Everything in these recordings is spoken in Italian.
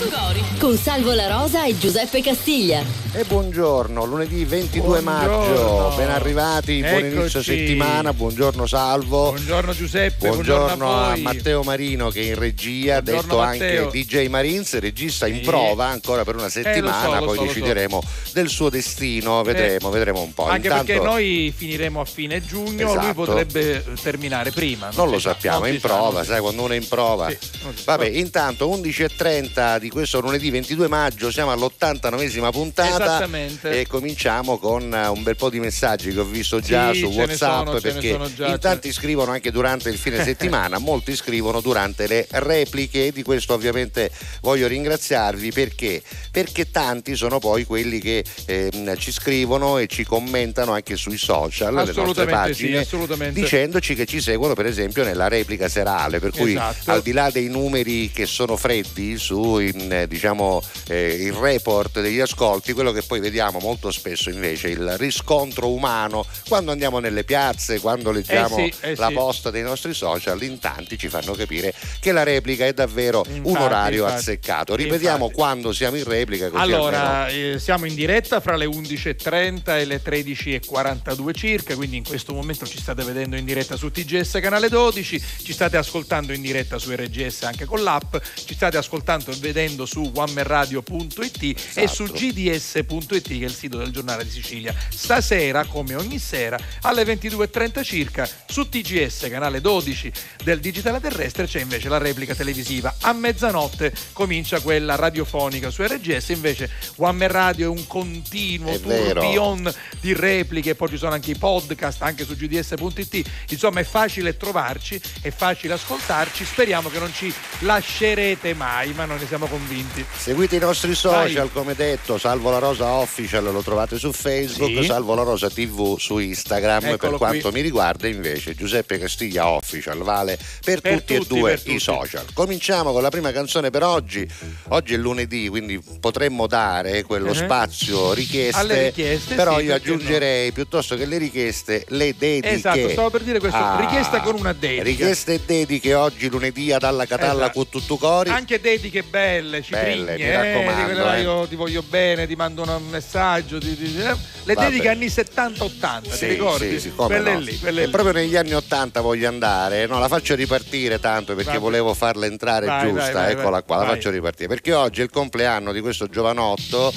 覚悟 Tugori con Salvo La Rosa e Giuseppe Castiglia. E buongiorno, lunedì 22 Buongiorno. maggio, ben arrivati, buon Eccoci. inizio settimana, buongiorno Salvo. Buongiorno Giuseppe, Buongiorno, buongiorno, a, a. Matteo Marino che è in regia, Buongiorno, detto Matteo. anche DJ Marines, regista in prova ancora per una settimana, lo so, lo poi so, lo so. decideremo del suo destino, vedremo, vedremo un po'. Anche Intanto, perché noi finiremo a fine giugno, lui Esatto. potrebbe eh, terminare prima. Non lo si sa, sappiamo, non è in prova, non sai, quando uno è in prova. Sì, non. Vabbè, intanto 11.30 di questo lunedì 22 maggio, siamo all'89esima puntata e cominciamo con eh, un bel po' di messaggi che ho visto già Sì, su WhatsApp sono, perché già, in tanti scrivono anche durante il fine settimana, molti scrivono durante le repliche e di questo ovviamente voglio ringraziarvi perché? Perché tanti sono poi quelli che ehm, ci scrivono e ci commentano anche sui social, le nostre sì, pagine, assolutamente. dicendoci che ci seguono per esempio nella replica serale, per cui Esatto. al di là dei numeri che sono freddi su in, eh, diciamo, eh, il report degli ascolti, quello che poi vediamo molto spesso invece il riscontro umano quando andiamo nelle piazze, quando leggiamo Eh sì, eh la sì. posta dei nostri social, in tanti ci fanno capire che la replica è davvero un Infatti, orario infatti. azzeccato. Ripetiamo Infatti. quando siamo in replica Allora, eh, siamo in diretta fra le 11.30 e le 13.42 circa, quindi in questo momento ci state vedendo in diretta su TGS canale 12, ci state ascoltando in diretta su RGS anche con l'app, ci state ascoltando e vedendo su onemerradio.it e su Esatto. gds.it che è il sito del giornale di Sicilia. Stasera, come ogni sera, alle 22.30 circa, su TGS canale 12 del digitale terrestre c'è invece la replica televisiva. A mezzanotte comincia quella radiofonica su RGS, invece One Man Radio è un continuo È tourbillon di repliche, poi ci sono anche i podcast anche su gds.it. Insomma, è facile trovarci, è facile ascoltarci. Speriamo che non ci lascerete mai, ma noi ne siamo convinti. Seguite i nostri social, Vai. come detto, Salvo la Rosa Official lo trovate su Facebook, Sì. Salvo la Rosa TV su Instagram. per Eccolo quanto qui. mi riguarda, invece, Giuseppe Castiglia Official vale per, Per tutti, e tutti, due per tutti. i social. Cominciamo con la prima canzone per oggi. Oggi è lunedì, quindi potremmo dare quello Mhm. spazio richieste. Alle richieste, però sì, io aggiungerei piuttosto che le richieste, le dediche. Esatto, stavo per dire questo, Ah, richiesta con una dedica. Richieste e dediche oggi lunedì ad alla Catalla Esatto. con Tuttucori. Anche dediche belle, ciprigne, Belle, mi eh, raccomando, eh. io ti voglio bene, ti mando un messaggio. ti- ti- eh. le Vabbè. dediche anni 70-80, Sì, ti ricordi? sì, quelle no. lì, quelle E lì. proprio negli anni 80 voglio andare, no, la faccio ripartire tanto perché Vabbè. volevo farla entrare Vai, giusta, vai, vai, eccola qua, la faccio ripartire, perché oggi è il compleanno di questo giovanotto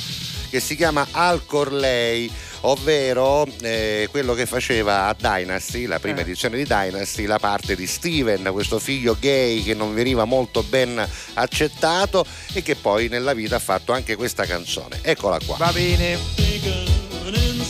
che si chiama Al Corley, ovvero eh, quello che faceva a Dynasty, la prima Eh. edizione di Dynasty, la parte di Steven, questo figlio gay che non veniva molto ben accettato e che poi nella vita ha fatto anche questa canzone. Eccola qua. Va bene. Taken in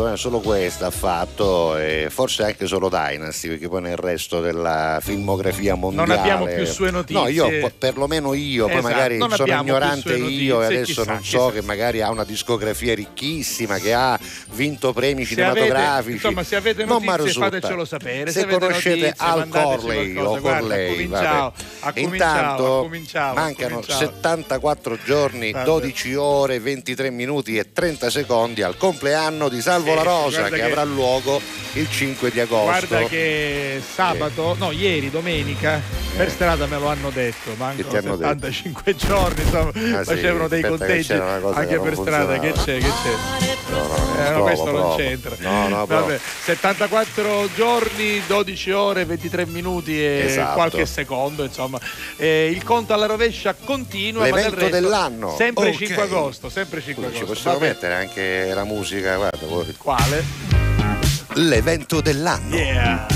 fatto, eh, solo questa ha fatto, e forse anche solo Dynasty, perché poi nel resto della filmografia mondiale. abbiamo più sue notizie. No, io perlomeno io, poi Esatto, magari non sono ignorante io e adesso chissà, non so chissà. che magari ha una discografia ricchissima, che ha vinto premi Se avete, cinematografici. insomma, se avete non notizie risulta. fatecelo sapere. Se, avete conoscete notizie, Al Corley o Corley, Intanto mancano accominciamo. 74 giorni, Vabbè. 12 ore, 23 minuti e 30 secondi al compleanno di Salvo La Rosa che- avrà luogo il 5 di agosto. Guarda che sabato, no, ieri, domenica, per strada me lo hanno detto, mancano ti hanno 75 giorni, insomma, Ah, sì, facevano dei conteggi anche che per non strada, che c'è, che c'è. No, no, Eh, no, provo, questo non provo. c'entra. No, no. Vabbè, 74 giorni, 12 ore, 23 minuti e Esatto. qualche secondo, insomma. Eh, il conto alla rovescia continua, ma del L'evento resto, dell'anno. Sempre Ok. 5 agosto, sempre 5 Scusa, ci agosto. possiamo Vabbè, mettere anche la musica, guarda, voi. Quale? L'evento dell'anno. Yeah.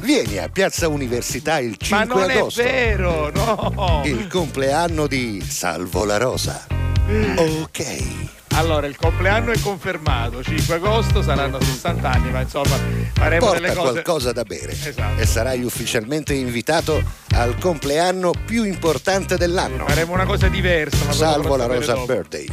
Vieni a Piazza Università il 5 Ma non agosto. è vero, no. Il compleanno di Salvo La Rosa. Ok. Allora, il compleanno è confermato, 5 agosto saranno 60 anni, ma insomma faremo Porta delle cose. qualcosa da bere Esatto. e sarai ufficialmente invitato al compleanno più importante dell'anno. Faremo una cosa diversa. Ma Salvo La Rosa dopo. Birthday.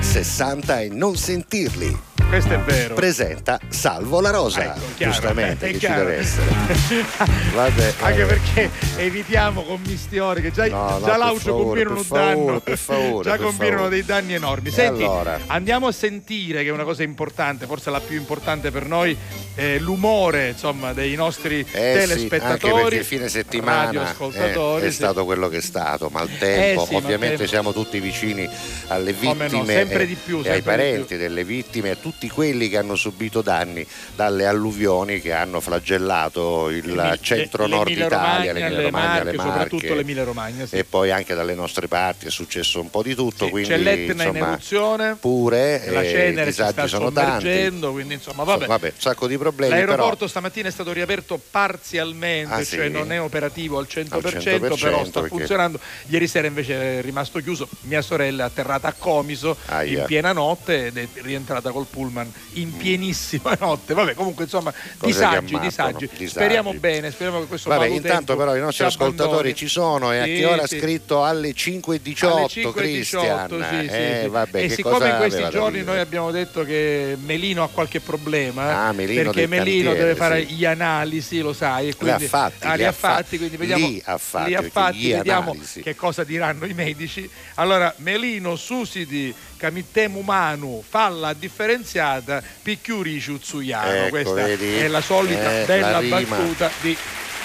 60 e non sentirli. Questo è vero. Presenta Salvo La Rosa. Ecco, chiaro, Giustamente, è che chiaro. ci deve essere. Vabbè, Anche vabbè. perché evitiamo commistioni che già, No, no, già favore, combinano per un danno, per favore, già favore. dei danni enormi. Senti, allora? andiamo a sentire che è una cosa importante, forse la più importante per noi, eh, l'umore insomma, dei nostri Eh sì, telespettatori, anche perché fine settimana radioascoltatori. è, sì. stato quello che è stato, maltempo. Eh sì, Ovviamente maltempo. siamo tutti vicini alle Come no, vittime sempre di più, sempre ai parenti più. delle vittime a tutti quelli che hanno subito danni dalle alluvioni che hanno flagellato il L'Emi- centro le- Italia, Romagna, le Romagna, le Marche, soprattutto l'Emilia Romagna. Sì. e poi anche dalle nostre parti è successo un po' di tutto. Sì, quindi, c'è l'Etna in insomma, eruzione, Pure la eh, i cenere si disagi sta sono tanti. quindi insomma vabbè. Vabbè, un sacco di problemi. L'aeroporto però, stamattina è stato riaperto parzialmente, Ah, cioè sì? non è operativo al 100%, Al 100%, però sta perché- funzionando. Ieri sera invece è rimasto chiuso. Mia sorella è atterrata a Comiso Aia. in piena notte ed è rientrata col pullman in pienissima notte. Vabbè, comunque insomma, disagi, disagi. disagi. Speriamo bene, speriamo che questo Vabbè, intanto però i nostri ascoltatori ci sono e a Sì, che ora ha sì. scritto alle 5.18 Alle 5.18, Cristian. sì, Eh, e siccome in questi giorni noi abbiamo detto che Melino ha qualche problema Ah, Melino perché Melino cantiere, deve fare gli analisi lo sai e Li ha quindi, fatti, ah, li ha fatti, quindi vediamo Li ha fatti, li ha fatti, vediamo analisi. che cosa diranno i medici allora Melino susiti camittemu manu falla differenziata picchiuri ciuzzuiano Ecco, questa vedi? è la solita Eh, bella la battuta di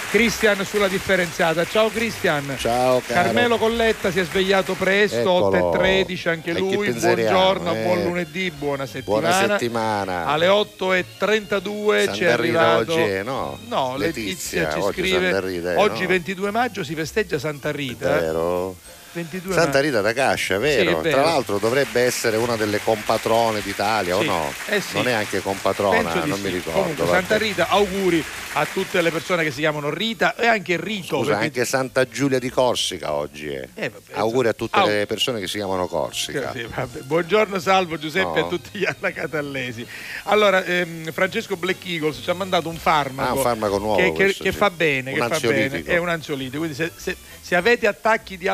Cristian sulla differenziata ciao Cristian Ciao caro. Carmelo Colletta si è svegliato presto, Eccolo. 8.13 anche E chi lui, pensieriamo, buongiorno, eh? buon lunedì, buona settimana. Buona settimana. Alle 8.32 Santa ci è arrivato... oggi è, no? No, Letizia, Letizia, ci oggi scrive, Rita è, oggi no? 22 maggio si festeggia Santa Rita. eh? Vero? 22 Santa. Rita da Cascia, vero? Sì. Tra l'altro dovrebbe essere una delle compatrone d'Italia o Sì. no? Eh sì. Non è anche compatrona, Penso non mi ricordo. Comunque. Santa Rita, auguri a tutte le persone che si chiamano Rita e anche Rito. Scusa, perché- anche Santa Giulia di Corsica oggi è. Eh, vabbè, Auguri a tutte au- le persone che si chiamano Corsica. Buongiorno Salvo Giuseppe No. a tutti gli allacatallesi. Allora, ehm, Francesco Black Eagles ci ha mandato un farmaco, Ah, un farmaco nuovo che, che- questo, che sì. fa bene, Un che fa bene, è un ansiolitico. Quindi se, se- se avete attacchi di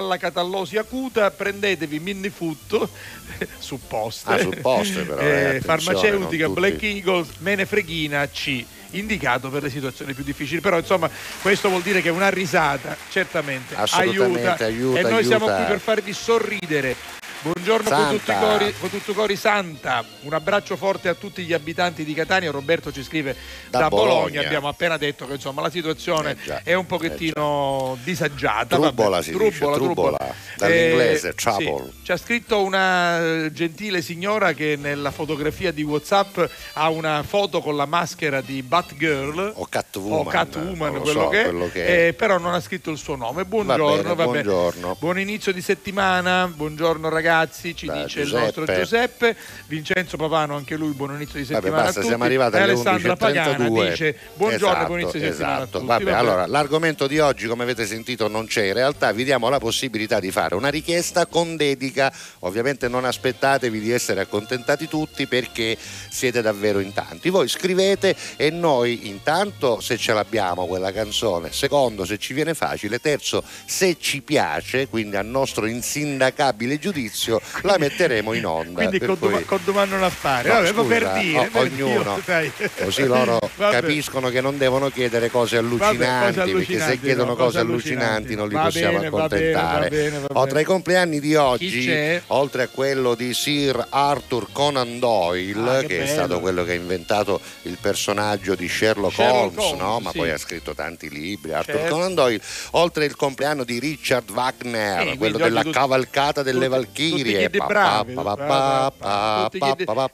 callosi acuta, prendetevi Minnifutto, supposte, Ah, supposte, però, eh, attenzione, farmaceutica Black. Eagle, menefreghina C indicato per le situazioni più difficili. Però insomma questo vuol dire che una risata certamente. Assolutamente, aiuta, e noi siamo aiuta. qui per farvi sorridere Buongiorno con tutti, i Santa. cori, con tutti i cori Santa, un abbraccio forte a tutti gli abitanti di Catania, Roberto ci scrive da, Da Bologna. Bologna. abbiamo appena detto che insomma la situazione Eh già, è un pochettino disagiata. Trubbola vabbè. si dice, trubbola, dall'inglese, trouble. sì. Ci ha scritto una eh, gentile signora che nella fotografia di Whatsapp ha una foto con la maschera di Batgirl O Catwoman, o Catwoman, quello, so, che quello che eh, però non ha scritto il suo nome. Buongiorno, bene, vabbè. buongiorno. Buon inizio di settimana, buongiorno ragazzi, ci Da dice il Giuseppe. nostro Giuseppe, Vincenzo Papano anche lui, buon inizio di Vabbè, settimana basta, a tutti. siamo arrivati alle Alessandra Pagana 11.32. dice buongiorno, Esatto, buon inizio di settimana esatto. tutti. Vabbè, Vabbè. allora, l'argomento di oggi, come avete sentito, non c'è. In realtà vi diamo la possibilità di fare una richiesta con dedica. Ovviamente non aspettatevi di essere accontentati tutti perché siete davvero in tanti. Voi scrivete e noi intanto se ce l'abbiamo quella canzone, secondo se ci viene facile, terzo se ci piace, quindi a nostro insindacabile giudizio, la metteremo in onda. Quindi Per con, doma- cui- con domanda non a fare, No, Vabbè, scusa, per dire, o- per ognuno, dai. così loro Vabbè. capiscono che non devono chiedere cose Vabbè, allucinanti, perché se allucinanti, chiedono no, cose cose allucinanti non li Va possiamo bene, va bene, accontentare. va bene, va Oh, bene. tra i compleanni di oggi, oltre a quello di Sir Arthur Conan Doyle, Ah, che, che è stato quello che ha inventato il personaggio di Sherlock, Sherlock Holmes, no? Holmes, ma sì. poi ha scritto tanti libri, Arthur Certo. Conan Doyle, oltre il compleanno di Richard Wagner, Eh, quello della cavalcata delle tutti- Valchirie. tutti bravi,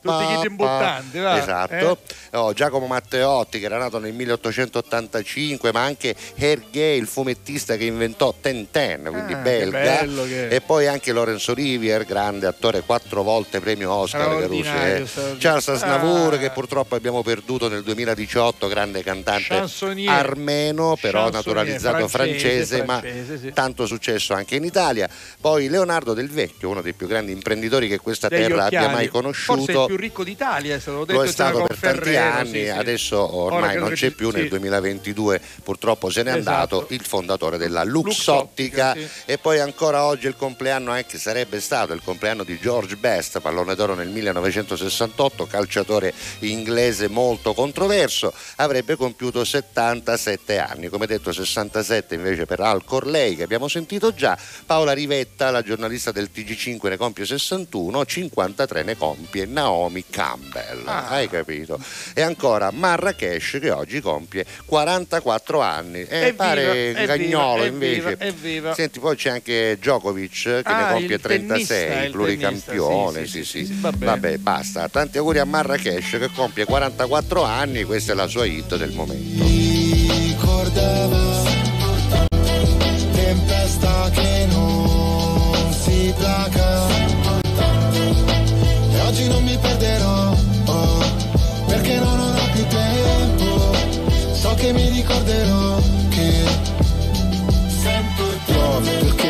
tutti kid imbottanti, Esatto. Oh, Giacomo Matteotti che era nato nel 1885, ma anche Hergé, il fumettista che inventò Tintin, quindi Ah, belga. che. E poi anche Lorenzo Olivier, grande attore, quattro volte premio Oscar. Caruso, eh. Charles Aznavour Ah. che purtroppo abbiamo perduto nel 2018, grande cantante armeno, però naturalizzato francese, ma francese, sì. tanto successo anche in Italia. Poi Leonardo Del Vecchio, uno dei più grandi imprenditori che questa Degli terra abbia occhiali. mai Forse il conosciuto. più ricco d'Italia, è stato detto Lo è stato per tanti anni, sì, sì. adesso ormai non c'è più, nel sì. 2022 purtroppo se n'è Esatto. andato il fondatore della Luxottica, Luxottica e poi ancora oggi il compleanno anche sarebbe stato il compleanno di George Best, pallone d'oro nel 1968, calciatore inglese molto controverso, avrebbe compiuto 77 anni, come detto 67 invece per Al Corley che abbiamo sentito già, Paola Rivetta, la giornalista del TG5 ne compie 61, 53 ne compie Naomi Campbell, Ah. hai capito? E ancora Marrakesh che oggi compie 44 anni, e Evviva, pare evviva, Gagnolo evviva, invece. evviva. Senti, poi c'è anche Djokovic che Ah, ne compie il tennista, 36, il pluricampione, tennista, sì, sì, sì, sì, sì, va bene. Vabbè, basta. Tanti auguri a Marrakesh che compie 44 anni, questa è la sua hit del momento. ricordava tempesta che non oggi non mi perderò oh, perché non ho più tempo. So che mi ricorderò che Piove perché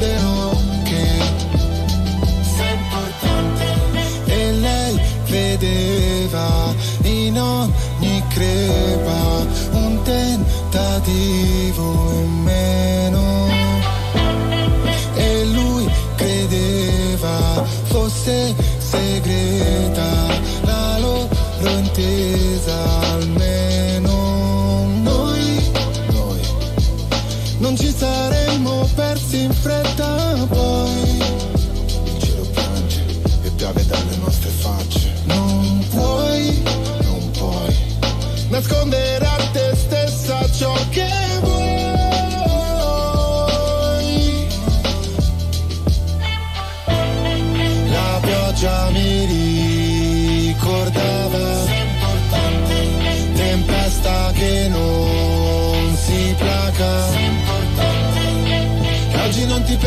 ricorderò che sei importante. E lei vedeva in ogni crepa un tentativo in meno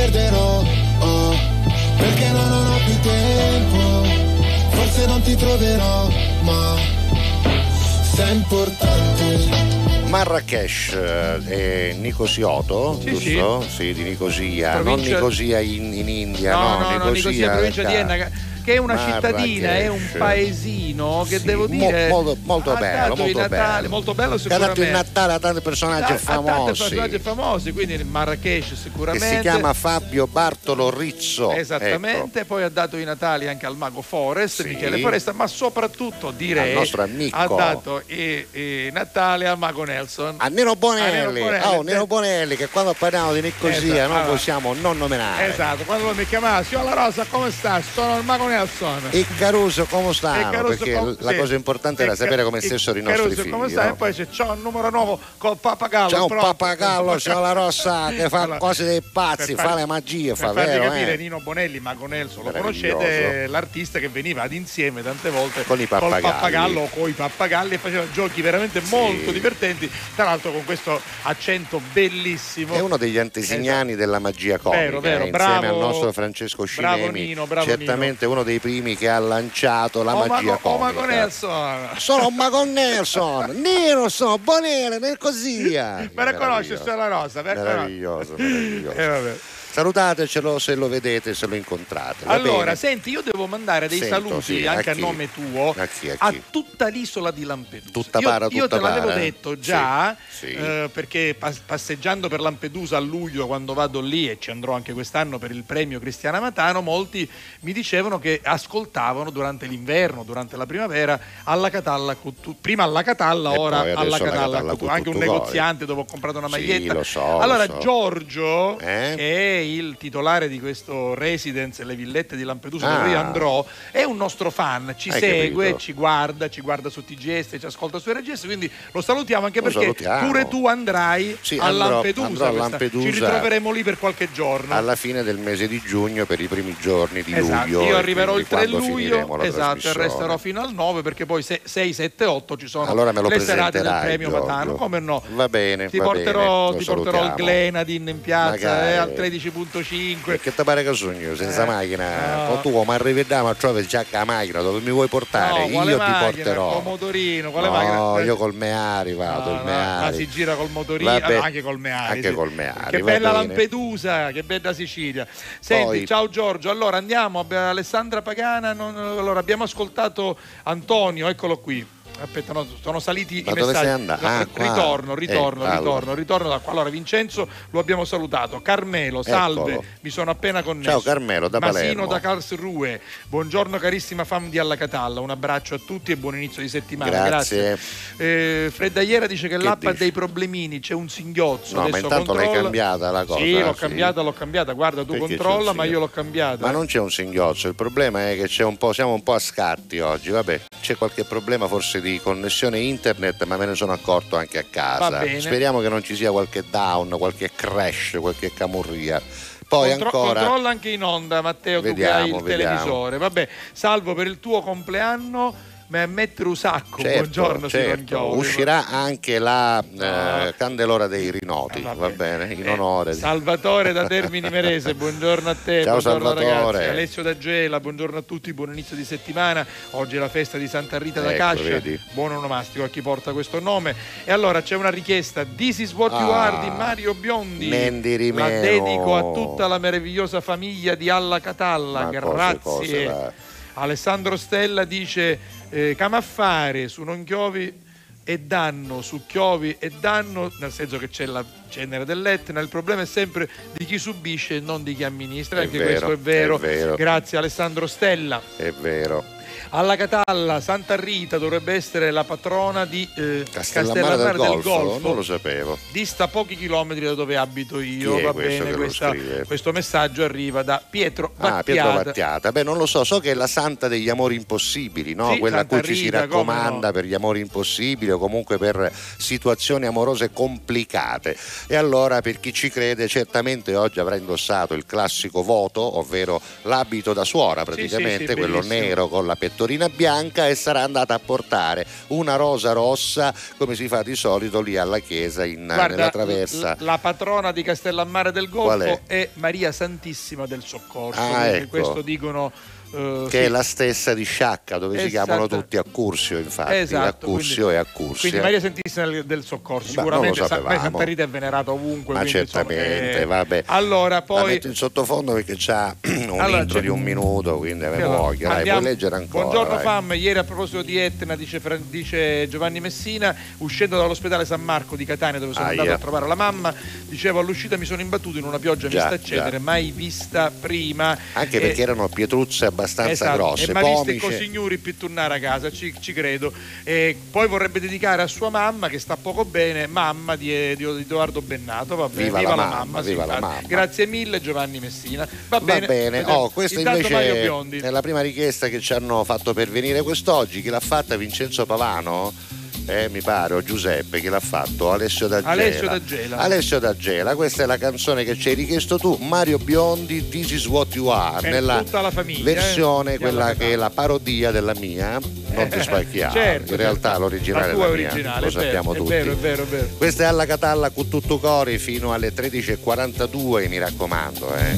perderò, oh, perché no, non ho più tempo, forse non ti troverò, ma sei importante. Marrakesh eh, è Nicosioto, Sì, giusto? Sì. di Nicosia, non Provincia- Nicosia in, in India, No, no, no, no, Nicosia, provincia di Enna, che- che è una cittadina, è un Marrakesh. paesino che Sì, devo mo- dire molto, molto ha bello, molto Natale, bello. molto bello Che ha dato sicuramente. il Natale a tanti personaggi Ha- ha tanti famosi. personaggi famosi, quindi il Marrakesh che sicuramente. si chiama Fabio Bartolo Rizzo. Esattamente, poi ha dato i Natali anche al mago Forest, Sì. Michele Foresta, ma soprattutto direi Al nostro amico. ha dato i, i Natale al mago Nelson. A Nino Bonelli, A Nino Bonelli, oh. Nino Bonelli che quando parliamo di Nicosia Esatto, non allora. possiamo non nominare. Esatto, quando lui mi chiamava, signor La Rosa, come sta? Sono il mago Nelson. E Caruso come stanno? Caruso Perché com- la sì. cosa importante era sapere come stessero i nostri Caruso figli. come sta? no? E poi c'è, c'è un numero nuovo col pappagallo. C'è un pronto. pappagallo, c'è la rossa che fa Allora, cose dei pazzi, per fa far- le magie, per fa farvi vero? capire eh? Nino Bonelli, Mago Nelson, lo conoscete, l'artista che veniva ad insieme tante volte Con i col pappagalli. pappagallo o con i pappagalli e faceva giochi veramente molto divertenti, tra l'altro con questo accento bellissimo. È uno degli antesignani della magia comica, Vero, vero, eh, insieme bravo- al nostro Francesco bravo Cinemi, Nino, bravo certamente uno dei primi che ha lanciato la Oh, magia oh, comica. Mago Nelson! Sono un Mago Nelson, Nero sono, Bonele, nel cosia. Me la Rosa, me la conosce. Meraviglioso, meraviglioso. Eh. Salutatecelo se lo vedete, se lo incontrate. Allora, bene? senti, io devo mandare dei Sento, saluti sì, anche a a, nome tuo A chi, a chi? tutta l'isola di Lampedusa. Tutta io, para, io tutta te l'avevo para, detto già, Sì, sì. eh, perché pas- passeggiando per Lampedusa a luglio, quando vado lì, e ci andrò anche quest'anno per il premio Cristiana Matano, molti mi dicevano che ascoltavano durante l'inverno, durante la primavera, alla Catalla, prima alla Catalla, E ora alla alla Catalla, Cuttu- anche un negoziante dove ho comprato una Sì, maglietta. lo so, lo allora, so. Giorgio, Eh? che è il titolare di questo residence le villette di Lampedusa Ah. dove io andrò, è un nostro fan, ci Hai segue, capito. ci guarda, ci guarda su TGS, ci ascolta su RGS, quindi lo salutiamo anche Lo perché salutiamo. pure tu andrai Sì, a andrò- Lampedusa, andrò a Lampedusa. ci ritroveremo lì per qualche giorno. alla fine del mese di giugno per i primi giorni di Esatto, luglio. io arriverò il quindi 3 quando finiremo luglio, esatto, e resterò fino al 9 perché poi 6, 7, 8 ci sono Allora me lo le serate del premio Giorgio. Matano, come no? Va bene, Ti va porterò, bene, ti porterò salutiamo. Glenadin in piazza Magari. eh, al 13.5. Che ti pare che sogno senza Eh, macchina? no. Tu come arriviamo a trovare già la macchina dove mi vuoi portare? No, io ti macchina? porterò. Col motorino, quale no, macchina? io col Meari vado, No, il Meari. ma si gira col motorino, Vabbè, anche col Meari. Anche sì. col Meari. Che bella bene. Lampedusa, che bella Sicilia. Senti, Poi- ciao Giorgio. Allora andiamo, Alessandra Pagana. non- allora, abbiamo ascoltato Antonio, eccolo qui. Aspetta, no, sono saliti Ma i dove messaggi. sei andato? Ah, qua. ritorno, ritorno, Eh, allora. ritorno, ritorno da qua. Allora, Vincenzo lo abbiamo salutato. Carmelo, salve, Eccolo. mi sono appena connesso. Ciao, Carmelo, da Masino Palermo. da Karlsruhe. Buongiorno carissima fam di Alla Catalla. Un abbraccio a tutti e buon inizio di settimana. Grazie. Eh, Freddagliera dice che, Che l'app ha dici? dei problemini, c'è un singhiozzo. No, ma adesso intanto l'hai controlla. cambiata la cosa. Sì, l'ho sì. cambiata, l'ho cambiata. Guarda, tu Perché controlla, ma io l'ho cambiata. Ma non c'è un singhiozzo, il problema è che c'è un po', siamo un po' a scatti oggi, vabbè, c'è qualche problema forse di connessione internet, ma me ne sono accorto anche a casa. Speriamo che non ci sia qualche down, qualche crash, qualche camurria. Poi Contro- ancora Controlla anche in onda, Matteo, tu che Vediamo, hai il vediamo. televisore. Vabbè, salvo per il tuo compleanno, ma mettere un sacco. Certo, Buongiorno, certo. Uscirà anche la eh, Ah. Candelora dei Rinoti, Ah, va bene, in Eh, onore. di- Salvatore da Termini Merese, buongiorno a te, Ciao, buongiorno Salvatore. ragazzi. Alessio da Gela, buongiorno a tutti, buon inizio di settimana. Oggi è la festa di Santa Rita da Ecco, Cascia. vedi. Buon onomastico a chi porta questo nome. E allora c'è una richiesta: This is what you Ah. are di Mario Biondi. Mendi La Rimeo. dedico a tutta la meravigliosa famiglia di Alla Catalla. Ma cose, Grazie. cose, va. Alessandro Stella dice eh, Camaffare su non chiovi e danno, su chiovi e danno, nel senso che c'è la cenere dell'Etna, il problema è sempre di chi subisce e non di chi amministra, È anche vero, questo è vero. è vero. Grazie Alessandro Stella. È vero. Alla Catalla, Santa Rita dovrebbe essere la patrona di eh, Castellammare del, Castellammare Golfo, non lo sapevo. dista pochi chilometri da dove abito io. Va questo bene, questa- questo messaggio arriva da Pietro Battiata. Ah, Pietro Battiata. Beh, non lo so, so che è la santa degli amori impossibili, no? Sì, Quella Santa a cui ci si Rita, raccomanda no. per gli amori impossibili o comunque per situazioni amorose complicate. E allora, per chi ci crede, certamente oggi avrà indossato il classico voto, ovvero l'abito da suora, praticamente, sì, quello bellissimo. nero con la pettorina bianca e sarà andata a portare una rosa rossa come si fa di solito lì alla chiesa in, Guarda, nella traversa. l- la patrona di Castellammare del Qual Golfo è? è? Maria Santissima del Soccorso. Ah, ecco. Questo dicono. Eh, che sì. è la stessa di Sciacca, dove si Esatto. chiamano tutti Accursio, infatti. Esatto, Accursio quindi- e Accursio. Quindi Maria Santissima del, del Soccorso, Beh, sicuramente lo sa- sapevamo. Santa Rita è venerata ovunque. Ma quindi, insomma, certamente, eh, vabbè. Allora, La poi. metto in sottofondo perché c'ha un Allora, intro di un minuto, quindi avevo Allora, voglia. Dai, puoi leggere ancora. Buongiorno dai. Fam, ieri a proposito di Etna, dice, dice Giovanni Messina, uscendo dall'ospedale San Marco di Catania dove sono Aia. andato a trovare la mamma, dicevo all'uscita mi sono imbattuto in una pioggia Già, mista accedere, già. mai vista prima. Anche Eh, perché erano pietruzze abbastanza Esatto, grosse, e visto pomice. con signori più tornare a casa, ci, ci credo. E poi vorrebbe dedicare a sua mamma, che sta poco bene, mamma di, di Edoardo Bennato. Va bene, Viva la mamma, sì, viva la mamma. Grazie mille Giovanni Messina. Va, Va bene, vediamo. Oh, questa Intanto invece è la prima richiesta che ci hanno fatto pervenire quest'oggi. Chi l'ha fatta? Vincenzo Pavano? Eh, mi pare, o Giuseppe, chi l'ha fatto? Alessio D'Agela. Alessio D'Agela. Alessio D'Agela, questa è la canzone che ci hai richiesto tu, Mario Biondi, This is what you are, Per nella tutta la famiglia, versione eh, quella che è la parodia della mia, non ti spacchiare. Certo, In realtà certo. l'originale la è tua la mia, originale, lo è vero, sappiamo è tutti. vero, è vero, è vero. Questa è alla Catalla con tutto cori fino alle 13.42, mi raccomando. Eh.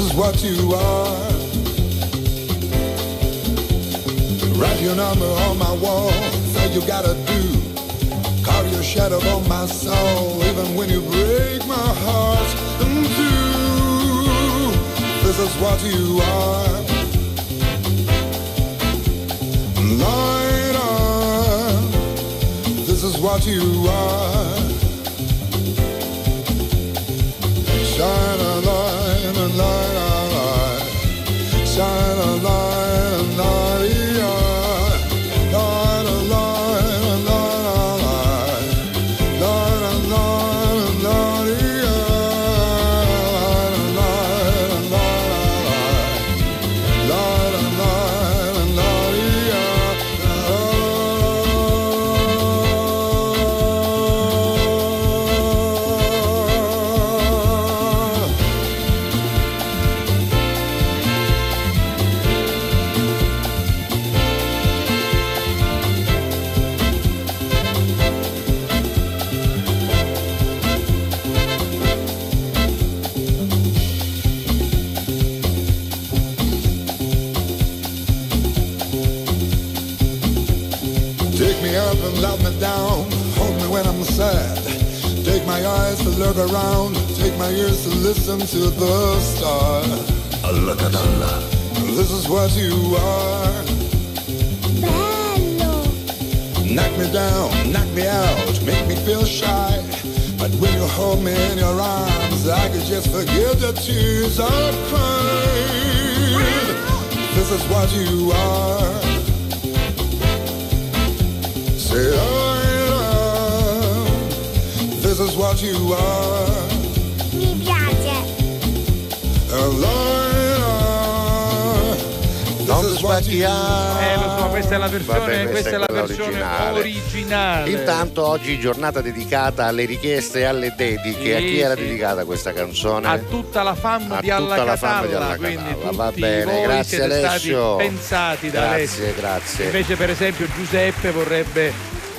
Is what you are. Write your number on my wall. Say you gotta do. Carve your shadow on my soul. Even when you break my heart in two. This is what you are. Light on. This is what you are. Shine a light, a light, a light. Shine a light, look around. Take my ears to listen to the stars. This is what you are. Knock me down, knock me out, make me feel shy. But when you hold me in your arms, I could just forget the tears I've cried. This is what you are. Is what you are. Mi piace. I Non This is what you Eh, lo so, questa è la versione, Vabbè, questa è la versione originale. originale. Intanto oggi giornata dedicata alle richieste e alle dediche. a Sì, chi era sì. dedicata questa canzone? a tutta la fam A di Alla tutta la fam di Catalla, Alla quindi Catalla, tutti va bene, voi grazie siete Alessio. stati pensati da Grazie, Alessio. grazie. Invece per esempio Giuseppe vorrebbe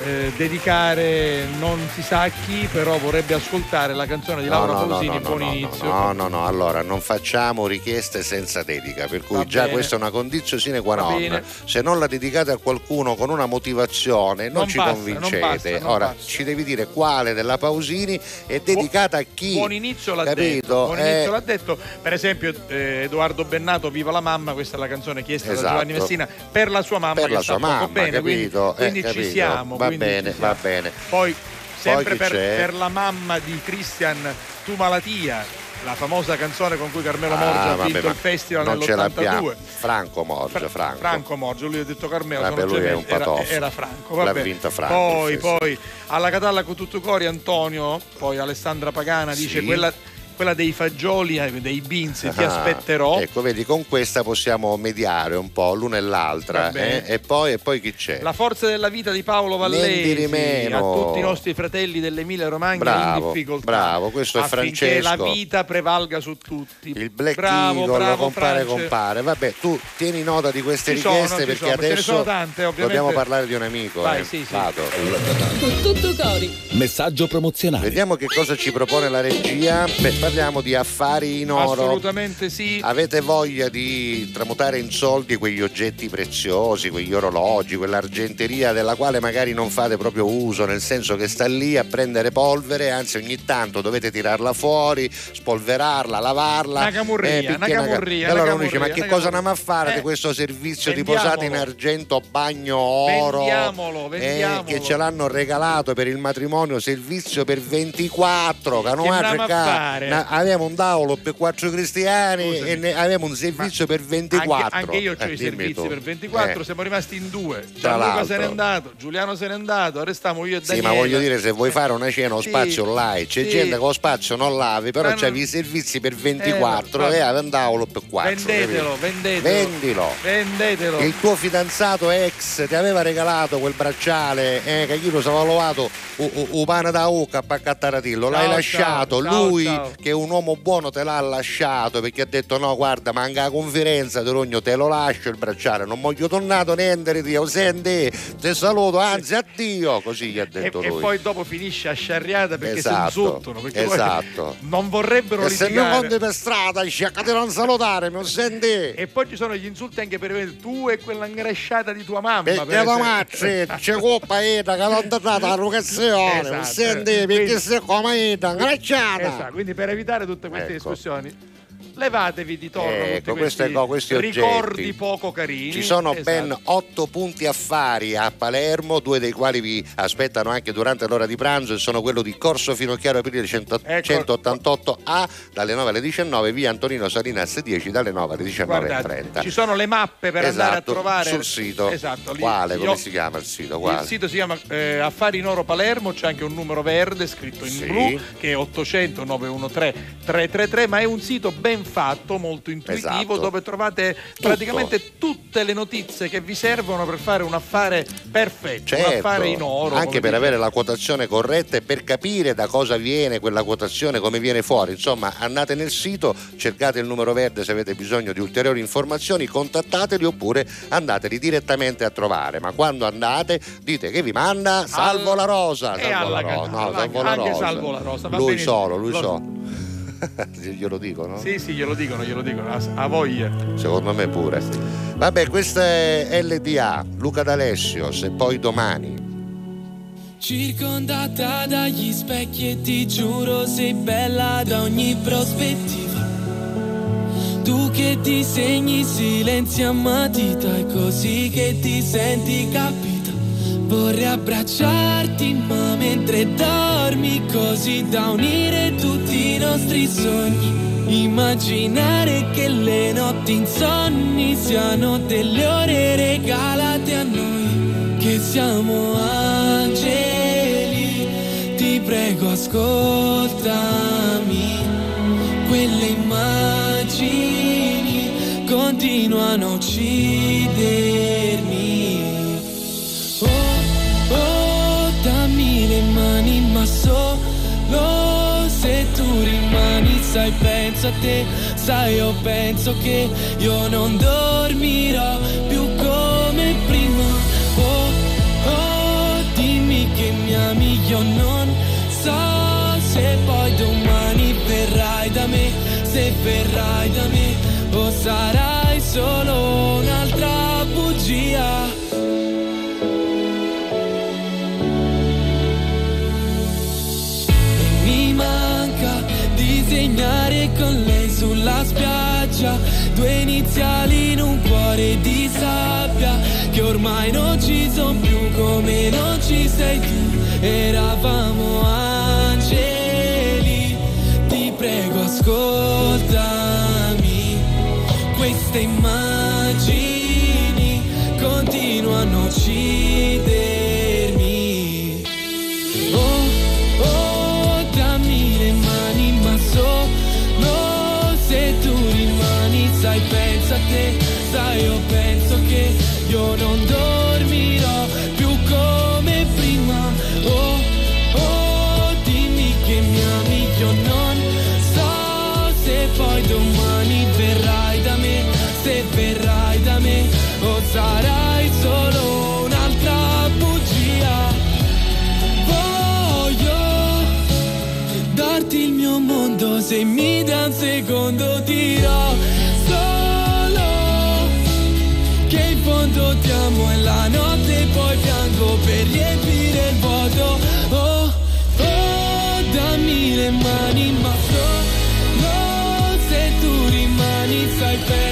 eh, dedicare non si sa a chi, però vorrebbe ascoltare la canzone di Laura Pausini, Buon no, Inizio. No, no, no, allora non facciamo richieste senza dedica, per cui Va già bene. questa è una condizione sine qua non. Se non la dedicate a qualcuno con una motivazione, non, Non ci basta, convincete. non basta, non Ora basta. ci devi dire quale della Pausini è dedicata a chi. Buon inizio l'ha Capito? detto. Buon Eh, inizio l'ha detto. Per esempio, eh, Edoardo Bennato, Viva la mamma, questa è la canzone chiesta da Esatto. Giovanni Messina per la sua mamma per che la sua mamma, bene, quindi, capito? Eh, quindi ci capito? siamo. Va quindi bene, va bene. Poi sempre per, per la mamma di Christian Tu Malatia. la famosa canzone con cui Carmelo Ah, Morgia ha vabbè, vinto ma il festival non ce l'abbiamo. nell'82. Franco Morgia, Fra- Franco. Franco Morgio, lui ha detto Carmelo, Vabbè, lui è un era, era Franco. L'ha Vabbè. vinto Franco, Poi, poi alla Catalla con tutto cori Antonio, poi Alessandra Pagana dice Sì. quella, quella dei fagioli, eh, dei beans, ti Ah, aspetterò. Ecco, vedi, con questa possiamo mediare un po' l'una e l'altra. Eh? E, poi, e poi chi c'è? La forza della vita di Paolo Vallesi a tutti i nostri fratelli dell'Emilia Romagna Bravo, in difficoltà. bravo, questo è affinché Francesco. la vita prevalga su tutti. Il Black bravo, Eagle, bravo, compare, France. compare. Vabbè, tu tieni nota di queste Ci sono, richieste ci perché sono, ce ne adesso sono tante, dobbiamo parlare di un amico. Vai, eh. sì, sì. Vado. Con tutto cori. Messaggio promozionale. Vediamo che cosa ci propone la regia. Beh, parliamo di affari in oro. Assolutamente sì. Avete voglia di tramutare in soldi quegli oggetti preziosi, quegli orologi, quell'argenteria della quale magari non fate proprio uso, nel senso che sta lì a prendere polvere, anzi ogni tanto dovete tirarla fuori, spolverarla, lavarla. Una camurria, picchia una una ca- camurria, E allora una uno dice: Ma che una cosa camurria." andiamo a fare Eh, di questo servizio di vendiamolo. posate in argento, bagno oro? Vendiamolo, eh, vendiamolo. che ce l'hanno regalato per il matrimonio, servizio per 24. Che non Che ha andiamo a fare? Na- Avevamo un tavolo per quattro cristiani Scusami. e ne avevamo un servizio per 24. Anche, anche io ho Eh, i servizi tu. per 24, Eh. siamo rimasti in due. Gianluca se n'è andato, Giuliano se n'è andato, restiamo io e Sì, Daniele. ma voglio dire, se vuoi fare una cena o Sì, spazio là, c'è sì. gente che lo spazio non lavi, però Ma c'avevi non- i servizi per 24 Eh, e aveva un tavolo per 4. Vendetelo, vendetelo. Vendilo. Vendetelo. Il tuo fidanzato ex ti aveva regalato quel bracciale eh, che io lo stavo lavato un pane da ucca a paccattaratillo, l'hai lasciato, ciao, lui ciao. Che è un uomo buono te l'ha lasciato perché ha detto no guarda manca la conferenza, te rogno te lo lascio il bracciale, non voglio tornato niente Dio, senti, ti saluto, anzi addio, così gli ha E, detto e lui. poi dopo finisce a sciarriata perché Esatto, si insultano. Perché esatto. non vorrebbero E se mi litigare. incontri per strada, di non salutare, mi senti? E poi ci sono gli insulti anche per tu e quella ingresciata di tua mamma. per Perché la esempio. macchina c'è colpa ida che non ti dà la rugazione, Esatto. mi senti? Perché sei come ida, ingrecciata. Esatto, quindi per evitare tutte queste Ecco. discussioni, levatevi di torno Ecco, questi, co- questi ricordi oggetti. poco carini. Ci sono Esatto. ben otto punti affari a Palermo, due dei quali vi aspettano anche durante l'ora di pranzo e sono quello di Corso Finocchiaro Aprile 100 Ecco. 188A dalle 9 alle 19, via Antonino Salinas 10 dalle 9 alle 19.30. Guardate, ci sono le mappe per andare a Esatto, trovare sul sito. Esatto, lì- Quale? Come si chiama il sito? Quale? Il sito si chiama eh, Affari in Oro Palermo, c'è anche un numero verde scritto in Sì. blu che è 800 913 333, ma è un sito ben fatto, molto intuitivo, Esatto. dove trovate praticamente tutte le notizie che vi servono per fare un affare perfetto, un Certo, affare in oro. anche per dice. avere la quotazione corretta e per capire da cosa viene quella quotazione, come viene fuori. Insomma, andate nel sito, cercate il numero verde se avete bisogno di ulteriori informazioni, contattateli oppure andateli direttamente a trovare. Ma quando andate, dite che vi manda Salvo Al- la Rosa. Salvo la Rosa. No, Salvo la Rosa. Salvo la Rosa, Lui benissimo. solo, lui Lo- solo. Glielo dico, no? Sì, sì, glielo dicono, glielo dicono, a, a voglia. Secondo me pure. Vabbè, questa è LDA, Luca D'Alessio, se poi domani. Circondata dagli specchi e ti giuro sei bella da ogni prospettiva. Tu che disegni silenzi a matita è così che ti senti capita. Vorrei abbracciarti ma mentre dormi così da unire tutti i nostri sogni. Immaginare che le notti insonni siano delle ore regalate a noi, che siamo angeli. Ti prego ascoltami, quelle immagini continuano a uccidermi. Solo se tu rimani, sai, penso a te, sai, io penso che io non dormirò più come prima. Oh, oh, dimmi che mi ami, io non so se poi domani verrai da me, se verrai da me, o sarai solo un'altra bugia. Disegnare con lei sulla spiaggia. Due iniziali in un cuore di sabbia che ormai non ci sono più come non ci sei tu. Eravamo angeli ti prego ascoltami, queste immagini te, sai, io penso che io non dormirò più come prima. Oh, oh, dimmi che mi ami, io non so se poi domani verrai da me, se verrai da me, o sarai solo un'altra bugia. Voglio darti il mio mondo se mi dai un secondo dirò poi piango per riempire il vuoto. Oh oh dammi le mani ma solo se tu rimani sai pensa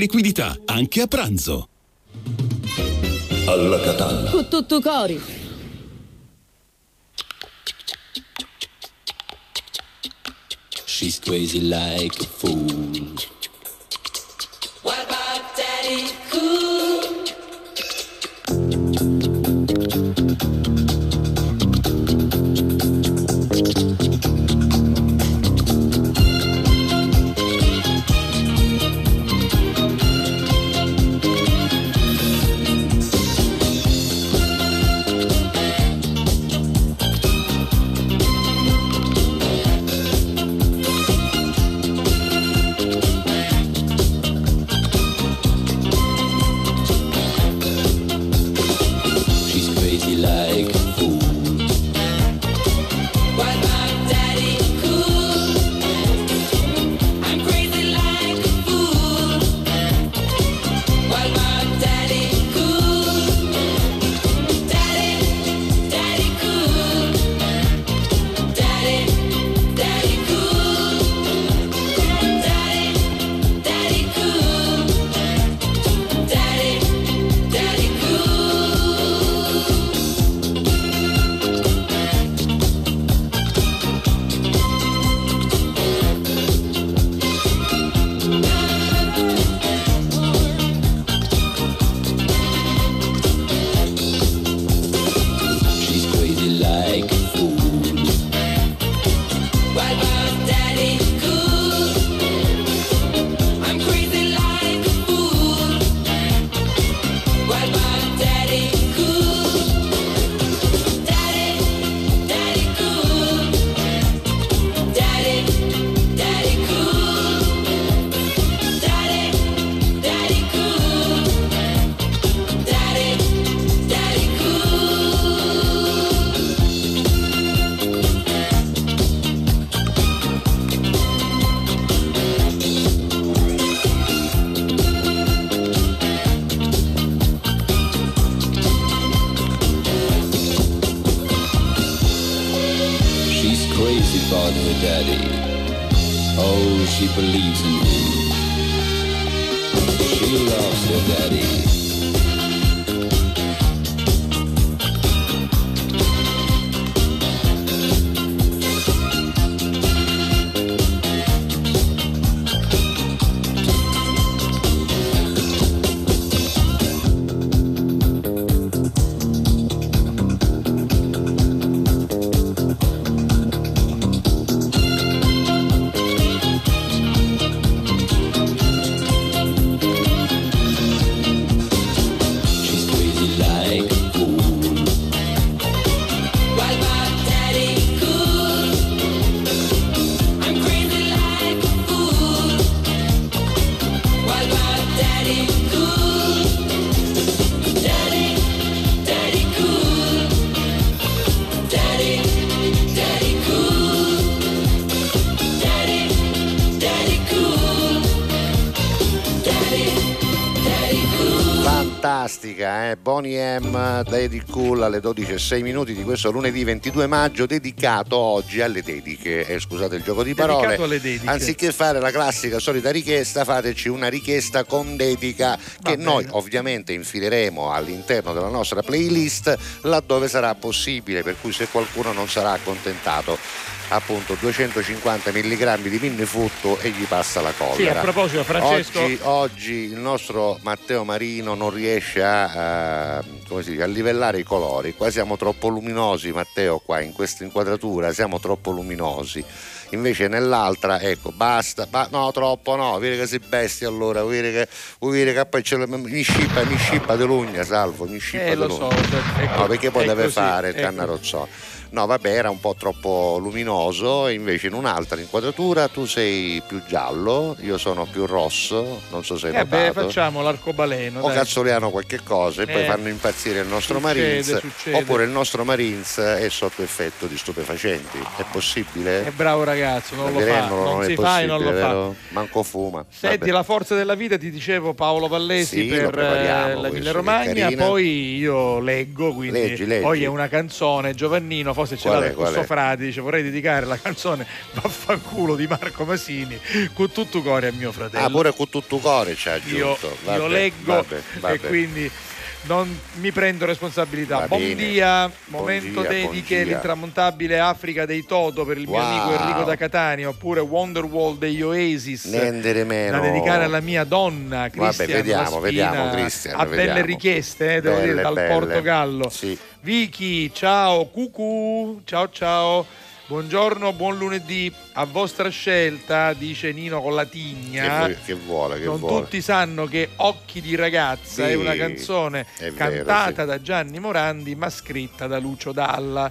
liquidità, anche a pranzo. Alla Catalla. Con tutto cori. She's crazy like a fool. What about Daddy Cool? Bonnie M, Lady Cool alle 12 e 6 minuti di questo lunedì 22 maggio dedicato oggi alle dediche. Eh, scusate il gioco di parole. Dedicato alle dediche. Anziché fare la classica solita richiesta, fateci una richiesta con dedica che noi ovviamente infileremo all'interno della nostra playlist laddove sarà possibile, per cui se qualcuno non sarà accontentato appunto 250 mg di minnefutto e gli passa la collera. Sì, a proposito, Francesco- Oggi, oggi il nostro Matteo Marino non riesce a, a- come si dice, a livellare i colori. Qua siamo troppo luminosi, Matteo, qua in questa inquadratura siamo troppo luminosi. Invece nell'altra, ecco, basta, ba- no, troppo no, vedi che sei bestia allora, dire che, dire che poi la, mi scippa, mi scippa di lugna, salvo, mi scippa Eh, di lo lugna. so, è co- no, perché poi deve così, fare il è cannarozzò. No, vabbè, era un po' troppo luminoso, e invece in un'altra inquadratura tu sei più giallo, io sono più rosso, non so se hai Eh beh, notato. facciamo l'arcobaleno. O dai. cazzoliano qualche cosa e poi Eh. fanno impazzire il nostro Succede, Marines succede. oppure il nostro Marines è sotto effetto di stupefacenti. È possibile? È bravo ragazzo, non lo fa. Non non si fa e non lo possibile, fa. vero? Manco fuma. Senti, Vabbè. la forza della vita, ti dicevo Paolo Vallesi Sì, per eh, la Emilia Romagna, poi io leggo, quindi Leggi, leggi. poi è una canzone, Giovannino, forse ce l'ha con qual suo frate, dice vorrei dedicare la canzone Vaffanculo di Marco Masini con tutto cuore a mio fratello. Ah, pure con tutto cuore ci ha io, aggiunto. io Vabbè, leggo vabbè, e vabbè. quindi non mi prendo responsabilità. Buon dia, Buon momento dia, dediche, buon dia. l'intramontabile Africa dei Toto per il mio Wow. amico Enrico da Catania, oppure Wonderwall degli Oasis. Nendere meno. Da dedicare alla mia donna Cristian vediamo, Laspina. vediamo, Cristian, belle vediamo. richieste, eh, devo Belle, dire, dal belle. Portogallo. Sì. Vicky, ciao, cucù, ciao ciao. Buongiorno, buon lunedì. A vostra scelta, dice Nino con la Che, tigna. vuoi- che vuole, che non vuole. tutti sanno che Occhi di ragazza Sì, è una canzone è vero, cantata sì. da Gianni Morandi ma scritta da Lucio Dalla.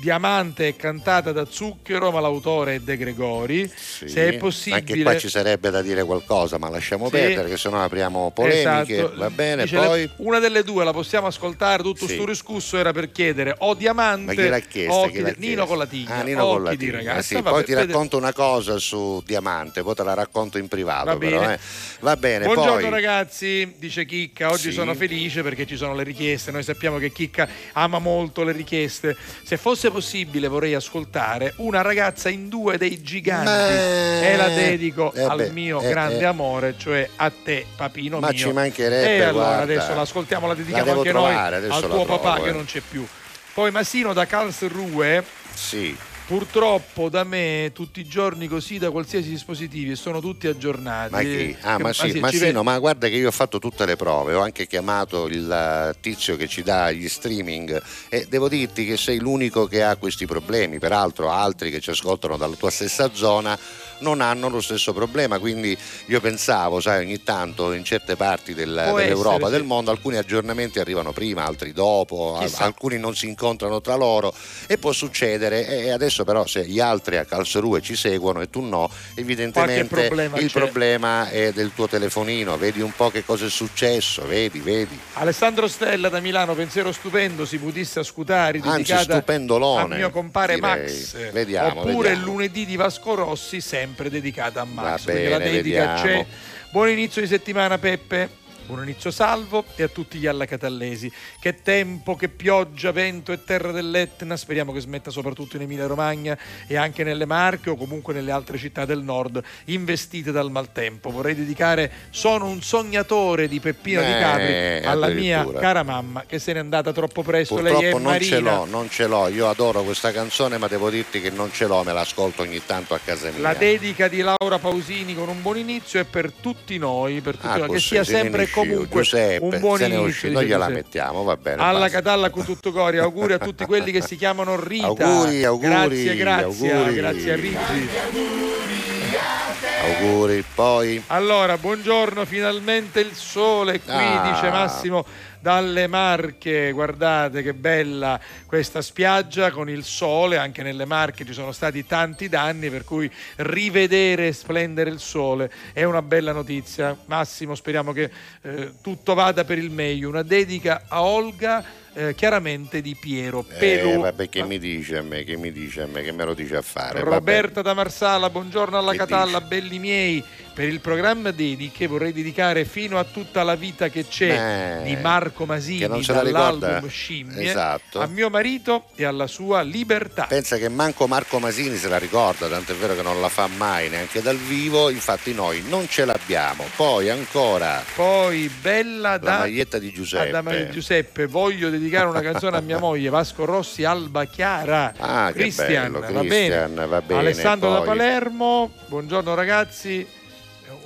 Diamante è cantata da Zucchero ma l'autore è De Gregori. Sì. Se è possibile... Anche qua ci sarebbe da dire qualcosa, ma lasciamo Sì. perdere che sennò apriamo polemiche. Esatto. Va bene, Dice, poi. le- una delle due la possiamo ascoltare. Tutto Sì. sto riscusso era per chiedere o Diamante chiesto? o Chi? Nino con la tigna. Ah, Nino con la tigna, ragazza. sì. Vabbè, poi ti racconto una cosa su Diamante, poi te la racconto in privato. Va però, bene. eh. Va bene, Buongiorno poi. ragazzi, dice Chicca. Oggi Sì. sono felice perché ci sono le richieste. Noi sappiamo che Chicca ama molto le richieste. Se fosse possibile, vorrei ascoltare una ragazza in due dei giganti. Ma- E la dedico Eh al beh, mio eh, grande eh. amore, cioè a te, papino Ma mio. ci mancherebbe, E allora guarda. adesso l'ascoltiamo, la dedichiamo devo anche trovare, noi adesso al la tuo trovo, papà eh. che non c'è più. Poi Masino da Karlsruhe. Sì. Purtroppo da me tutti i giorni così da qualsiasi dispositivi e sono tutti aggiornati. Ma chi? Ah, Che- ma sì, ci ma sì, no, ma guarda che io ho fatto tutte le prove, ho anche chiamato il eh, tizio che ci dà gli streaming e devo dirti che sei l'unico che ha questi problemi, peraltro altri che ci ascoltano dalla tua stessa zona non hanno lo stesso problema, quindi io pensavo, sai, ogni tanto in certe parti del- dell'Europa, essere, del sì. mondo, alcuni aggiornamenti arrivano prima, altri dopo, Chissà. alcuni non si incontrano tra loro e può succedere e adesso però se gli altri a Calcerue ci seguono e tu no, evidentemente problema il c'è. problema è del tuo telefonino, vedi un po' che cosa è successo, vedi, vedi. Alessandro Stella da Milano, pensiero stupendo, si budista Scutari, Anzi, stupendolone, mio compare direi. Max. Vediamo, Oppure vediamo. il lunedì di Vasco Rossi, sempre dedicata a Max. Va perché la bene, dedica vediamo. c'è. Buon inizio di settimana, Peppe. Buon inizio salvo e a tutti gli allacatallesi. Che tempo, che pioggia, vento e terra dell'Etna. Speriamo che smetta soprattutto in Emilia Romagna e anche nelle Marche o comunque nelle altre città del nord investite dal maltempo. Vorrei dedicare Sono un sognatore di Peppino di Beh, Capri alla mia cara mamma che se n'è andata troppo presto. Lei è Purtroppo non Marina. ce l'ho, non ce l'ho, io adoro questa canzone ma devo dirti che non ce l'ho, me l'ascolto ogni tanto a casa mia. La dedica di Laura Pausini con un buon inizio è per tutti noi, per tutti Ah, noi, che sia sempre. Comunque Giuseppe, un buon se ne inizio. dice noi gliela Giuseppe. mettiamo, va bene. Alla basta. Catalla con tutto cori, auguri a tutti quelli che si chiamano Rita. Auguri, auguri, Grazie, grazie, auguri. grazie a Riti. Auguri, poi Allora, buongiorno, finalmente il sole qui, Ah. dice Massimo dalle Marche. Guardate che bella questa spiaggia con il sole, anche nelle Marche ci sono stati tanti danni, per cui rivedere e splendere il sole è una bella notizia. Massimo, speriamo che eh, tutto vada per il meglio. Una dedica a Olga. Eh, chiaramente di Piero eh, Pelù. vabbè, che mi dice a me, che mi dice a me, che me lo dice a fare. vabbè. Roberta da Marsala, buongiorno alla Che Catalla, belli miei. Per il programma dediche vorrei dedicare fino a tutta la vita che c'è Eh, di Marco Masini che la dall'album Scimmie Esatto. a mio marito e alla sua libertà. Pensa che manco Marco Masini se la ricorda, tanto è vero che non la fa mai neanche dal vivo, infatti noi non ce l'abbiamo. Poi ancora Poi bella la da maglietta di Giuseppe. Da Giuseppe, voglio dedicare una canzone a mia moglie Vasco Rossi Alba Chiara. Ah, che Christian, bello, va Christian, bene. va bene, Alessandro da poi. Palermo, buongiorno ragazzi.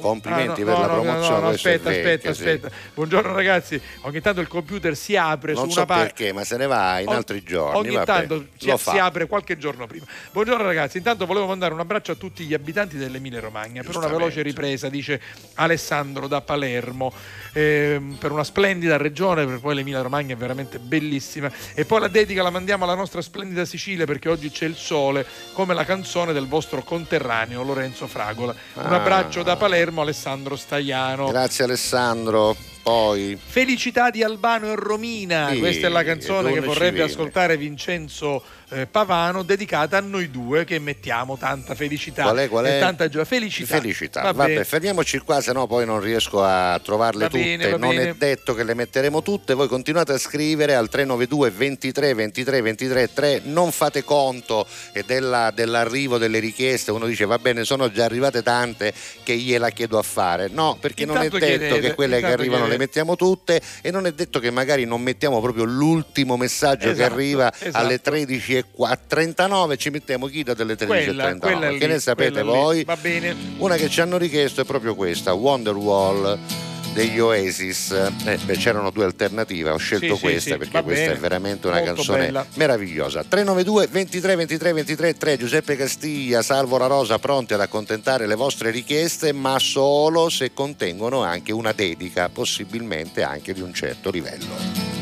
Complimenti Ah, per la no, no, promozione. no, no, aspetta, vecchio, aspetta, sì. aspetta. Buongiorno ragazzi. Ogni tanto il computer si apre Non su so una parte. perché, ma se ne va in O- altri giorni. Ogni vabbè, tanto si, si apre qualche giorno prima. Buongiorno ragazzi, intanto volevo mandare un abbraccio a tutti gli abitanti dell'Emilia Romagna per una veloce ripresa, dice Alessandro da Palermo, ehm, per una splendida regione, per poi l'Emilia Romagna è veramente bellissima. E poi la dedica la mandiamo alla nostra splendida Sicilia perché oggi c'è il sole, come la canzone del vostro conterraneo Lorenzo Fragola. Un Ah. abbraccio da Palermo, Alessandro Staiano. Grazie Alessandro. Poi Felicità di Albano e Romina, Sì, questa è la canzone che vorrebbe viene? ascoltare Vincenzo eh, Pavano, dedicata a noi due che mettiamo tanta felicità qual è? Qual e è? tanta gioia. Felicità. Felicità. Va Vabbè, bene. fermiamoci qua, se no poi non riesco a trovarle Va bene, tutte. va non bene. è detto che le metteremo tutte. Voi continuate a scrivere al 392 23 23 23 3. Non fate conto eh, della- dell'arrivo delle richieste. Uno dice va bene, sono già arrivate tante che gliela chiedo a fare. No, perché non Intanto è detto chiedete, che quelle che arrivano le chiedete. mettiamo tutte e non è detto che magari non mettiamo proprio l'ultimo messaggio che Esatto, arriva esatto. alle 13.39 ci mettiamo chi da delle 13.39 Quella, quella che ne sapete voi una che ci hanno richiesto è proprio questa, Wonderwall degli Oasis. Eh, beh, c'erano due alternative, ho scelto Sì, questa sì, perché questa bene. è veramente una Molto canzone bella. meravigliosa. 392 23 23 23 3 Giuseppe Castiglia, Salvo La Rosa pronti ad accontentare le vostre richieste, ma solo se contengono anche una dedica, possibilmente anche di un certo livello.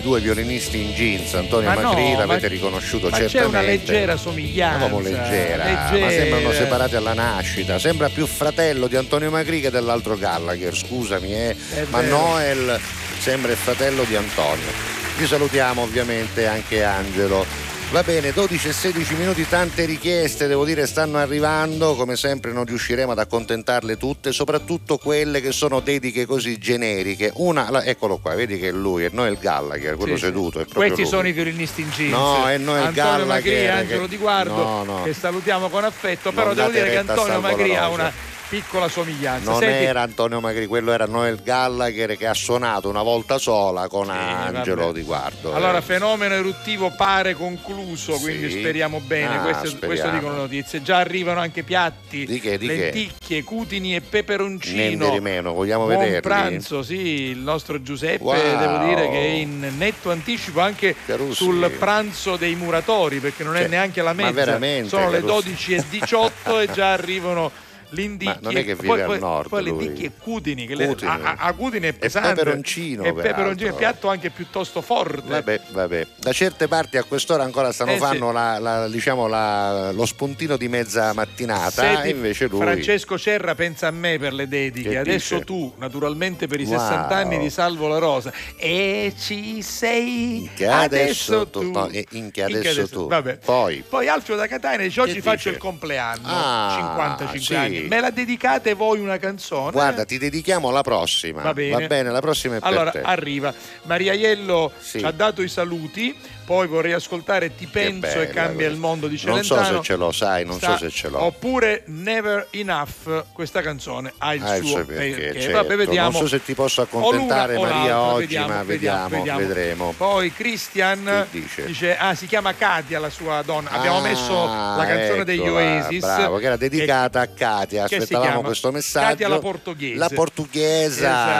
Dei due violinisti in jeans, Antonio Ma no, Macri, ma- l'avete riconosciuto ma c'è certamente. una leggera Ma somiglianza. proprio leggera, ma leggera. sembrano separati alla nascita, sembra più fratello di Antonio Macri che dell'altro Gallagher, scusami, eh. Ma vero. Noel sembra il fratello di Antonio. Vi salutiamo ovviamente anche Angelo. Va bene, 12 e 16 minuti, tante richieste, devo dire, stanno arrivando, come sempre non riusciremo ad accontentarle tutte, soprattutto quelle che sono dediche così generiche. Una, eccolo qua, vedi che è lui, è Noel Gallagher, quello Sì, sì. seduto, proprio Questi lui. sono i violinisti in jeans. No, è Noel Antonio Magri Gallagher Angelo che- Di Guardo, No, no. che salutiamo con affetto, Non però devo dire che Antonio Magri ha una piccola somiglianza. Non Senti, era Antonio Magri, quello era Noel Gallagher che ha suonato una volta sola con Angelo vabbè. Di Guardo. Allora, eh. fenomeno eruttivo pare concluso, quindi Sì. speriamo bene. Ah, Queste- speriamo. questo dicono le notizie. Già arrivano anche piatti, Di che, di che? lenticchie, cutini e peperoncino. Niente di meno, vogliamo Buon vederli? pranzo, sì, il nostro Giuseppe Wow. devo dire che è in netto anticipo anche Carusi. sul pranzo dei muratori, perché non è Cioè, neanche la ma mezza. veramente, Sono le Carusi. 12 e 18 e già arrivano l'indicchie. Ma non è che poi, vive al poi, nord, Poi lui. l'indicchie e cutini, che le- Cutini. a, a- cutini è pesante. peperoncino, E peperoncino, piatto anche piuttosto forte. Vabbè, vabbè. Da certe parti a quest'ora ancora stanno Eh, sì. fanno la- la- diciamo la- lo spuntino di mezza mattinata Senti, e invece lui Francesco Cerra pensa a me per le dediche. Che Adesso dice? tu, naturalmente per i Wow. 60 anni di Salvo La Rosa. E ci sei. che adesso tu, no, e in che In che adesso adesso- tu. Vabbè. Poi Poi Alfio da Catania dice oggi faccio il compleanno, Ah, 55 sì. anni. Me la dedicate voi una canzone? guarda, ti dedichiamo la prossima. Va bene. la prossima è Allora, per te. arriva. Maria Iello Sì. ci ha dato i saluti, poi vorrei ascoltare Ti penso e bella cambia questa. il mondo di Non so Celentano. se ce l'ho, sai, non so se ce l'ho. Oppure Never Enough, questa canzone ha il Ah, il suo suo perché, certo. Vabbè, vediamo. Non so se ti posso O accontentare l'una o Maria oggi, vediamo, ma vediamo, vediamo. vedremo. Poi Christian Che dice? ah, si chiama Katia la sua donna. Abbiamo Ah, messo la canzone degli eccola, Oasis. Bravo, che era dedicata a Katia. che Aspettavamo questo messaggio. Katia la portoghese. La portoghesa,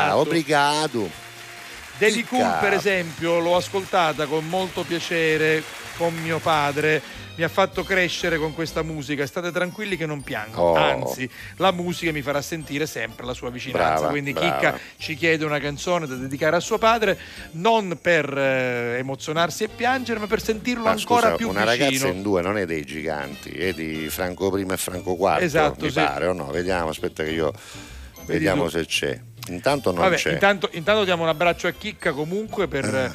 Esatto. obrigado. Chicca. Cool, per esempio, l'ho ascoltata con molto piacere con mio padre. Mi ha fatto crescere con questa musica. State tranquilli che non piango. Oh. Anzi, la musica mi farà sentire sempre la sua vicinanza. Brava, Quindi brava. Chicca ci chiede una canzone da dedicare a suo padre, non per eh, emozionarsi e piangere, ma per sentirlo Ma ancora scusa, più una vicino. ragazza in due non è dei giganti, è di Franco I e Franco IV. Esatto, mi sì. pare o no? Vediamo, aspetta che io vediamo tu. se c'è. Intanto non Vabbè, c'è. intanto, intanto diamo un abbraccio a Chicca comunque per eh,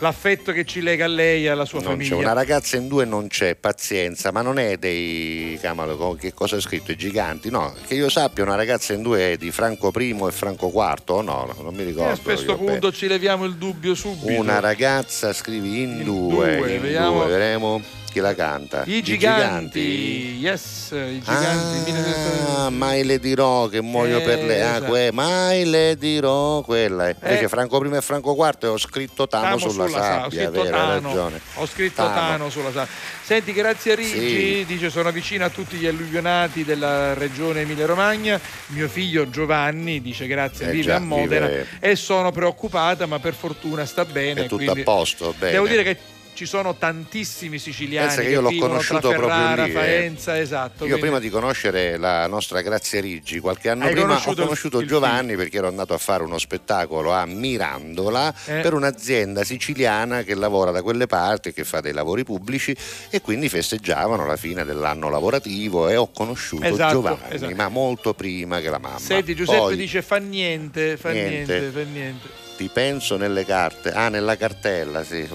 l'affetto che ci lega a lei e alla sua Non c'è, famiglia. una ragazza in due non c'è, pazienza, ma non è dei camalo, che cosa è scritto? I giganti? No, che io sappia una ragazza in due è di Franco I e Franco IV, o no? No, Non mi E ricordo. a questo punto ci leviamo il dubbio subito. Una ragazza scrivi in, In due, due, in vediamo. due, vedremo chi la canta. I giganti, yes, i giganti. Ah, mai le dirò che muoio Eh, per lei. Ah, esatto. que- mai le dirò quella. è. Invece Eh. Franco I e Franco IV ho scritto Tano, Tano sulla, Ho sabbia, scritto vero, Tano. Ho scritto Tano. Tano, sulla sabbia. Senti, grazie a Rigi, Sì. dice sono vicino a tutti gli alluvionati della regione Emilia-Romagna. Mio figlio Giovanni dice grazie, Eh vive già, a Modena vive- e sono preoccupata, ma per fortuna sta bene. È tutto quindi a posto, bene. Devo dire che ci sono tantissimi siciliani Pensa che che, io l'ho conosciuto Ferrara, proprio lì, eh. Faenza, esatto. Io quindi- prima di conoscere la nostra Grazia Riggi, qualche anno Hai prima conosciuto ho il- conosciuto il Giovanni perché ero andato a fare uno spettacolo a Mirandola Eh. per un'azienda siciliana che lavora da quelle parti che fa dei lavori pubblici e quindi festeggiavano la fine dell'anno lavorativo e ho conosciuto Esatto, Giovanni, esatto. ma molto prima che la mamma. Senti, Giuseppe Poi dice fa niente, fa niente, Niente. fa niente. ti penso nelle carte, ah nella cartella, sì.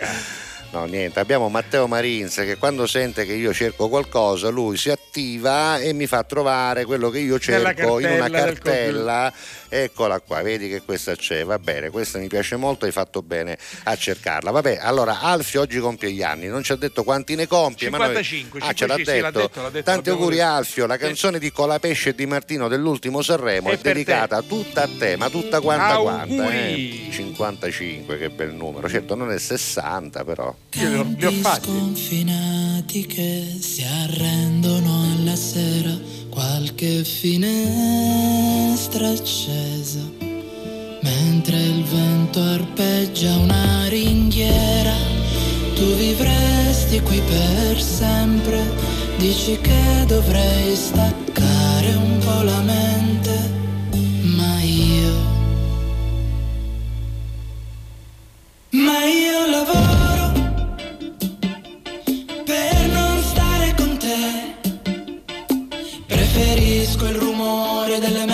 yeah. No, niente, abbiamo Matteo Marins che quando sente che io cerco qualcosa, lui si attiva e mi fa trovare quello che io cerco in una cartella. Eccola qua, vedi che questa c'è, va bene, questa mi piace molto, hai fatto bene a cercarla. Vabbè, allora Alfio oggi compie gli anni, non ci ha detto quanti ne compie, ma noi- 55, Ah, ce l'ha sì, sì, l'ha detto. detto, l'ha detto, Tanti auguri detto. Alfio, la canzone di Colapesce e di Martino dell'ultimo Sanremo è per dedicata tutta a te, ma tutta quanta quanta, Auguri. eh? 55, che bel numero. Certo non è 60 però. Io li ho, fatti. sconfinati che si arrendono alla sera, qualche finestra accesa, mentre il vento arpeggia una ringhiera, tu vivresti qui per sempre, dici che dovrei staccare un po' la mente, ma io... Ma io lavoro conosco il rumore delle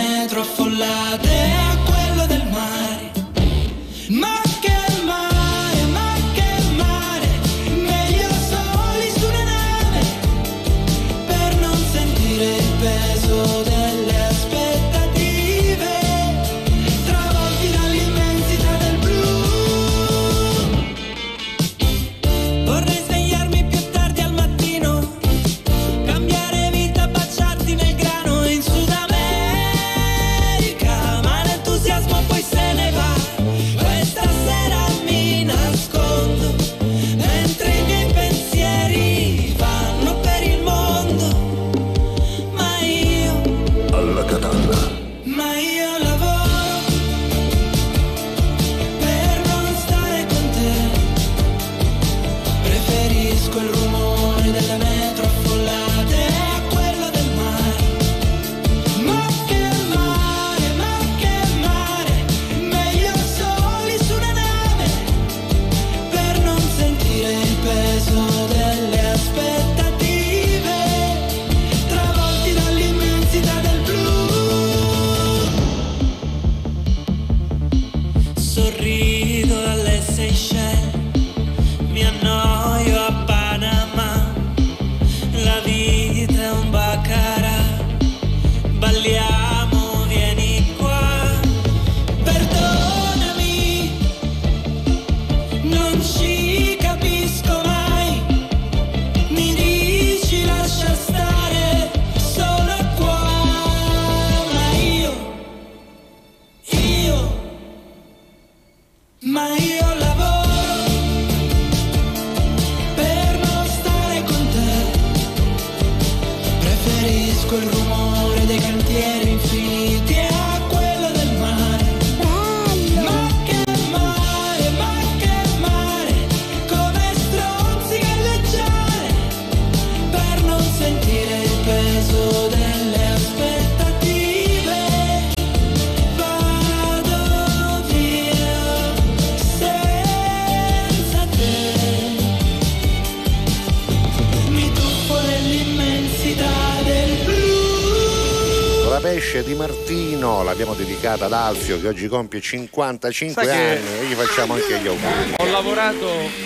L'abbiamo dedicata ad Alfio che oggi compie 55 Sai che- anni e gli facciamo anche gli auguri. Ho lavorato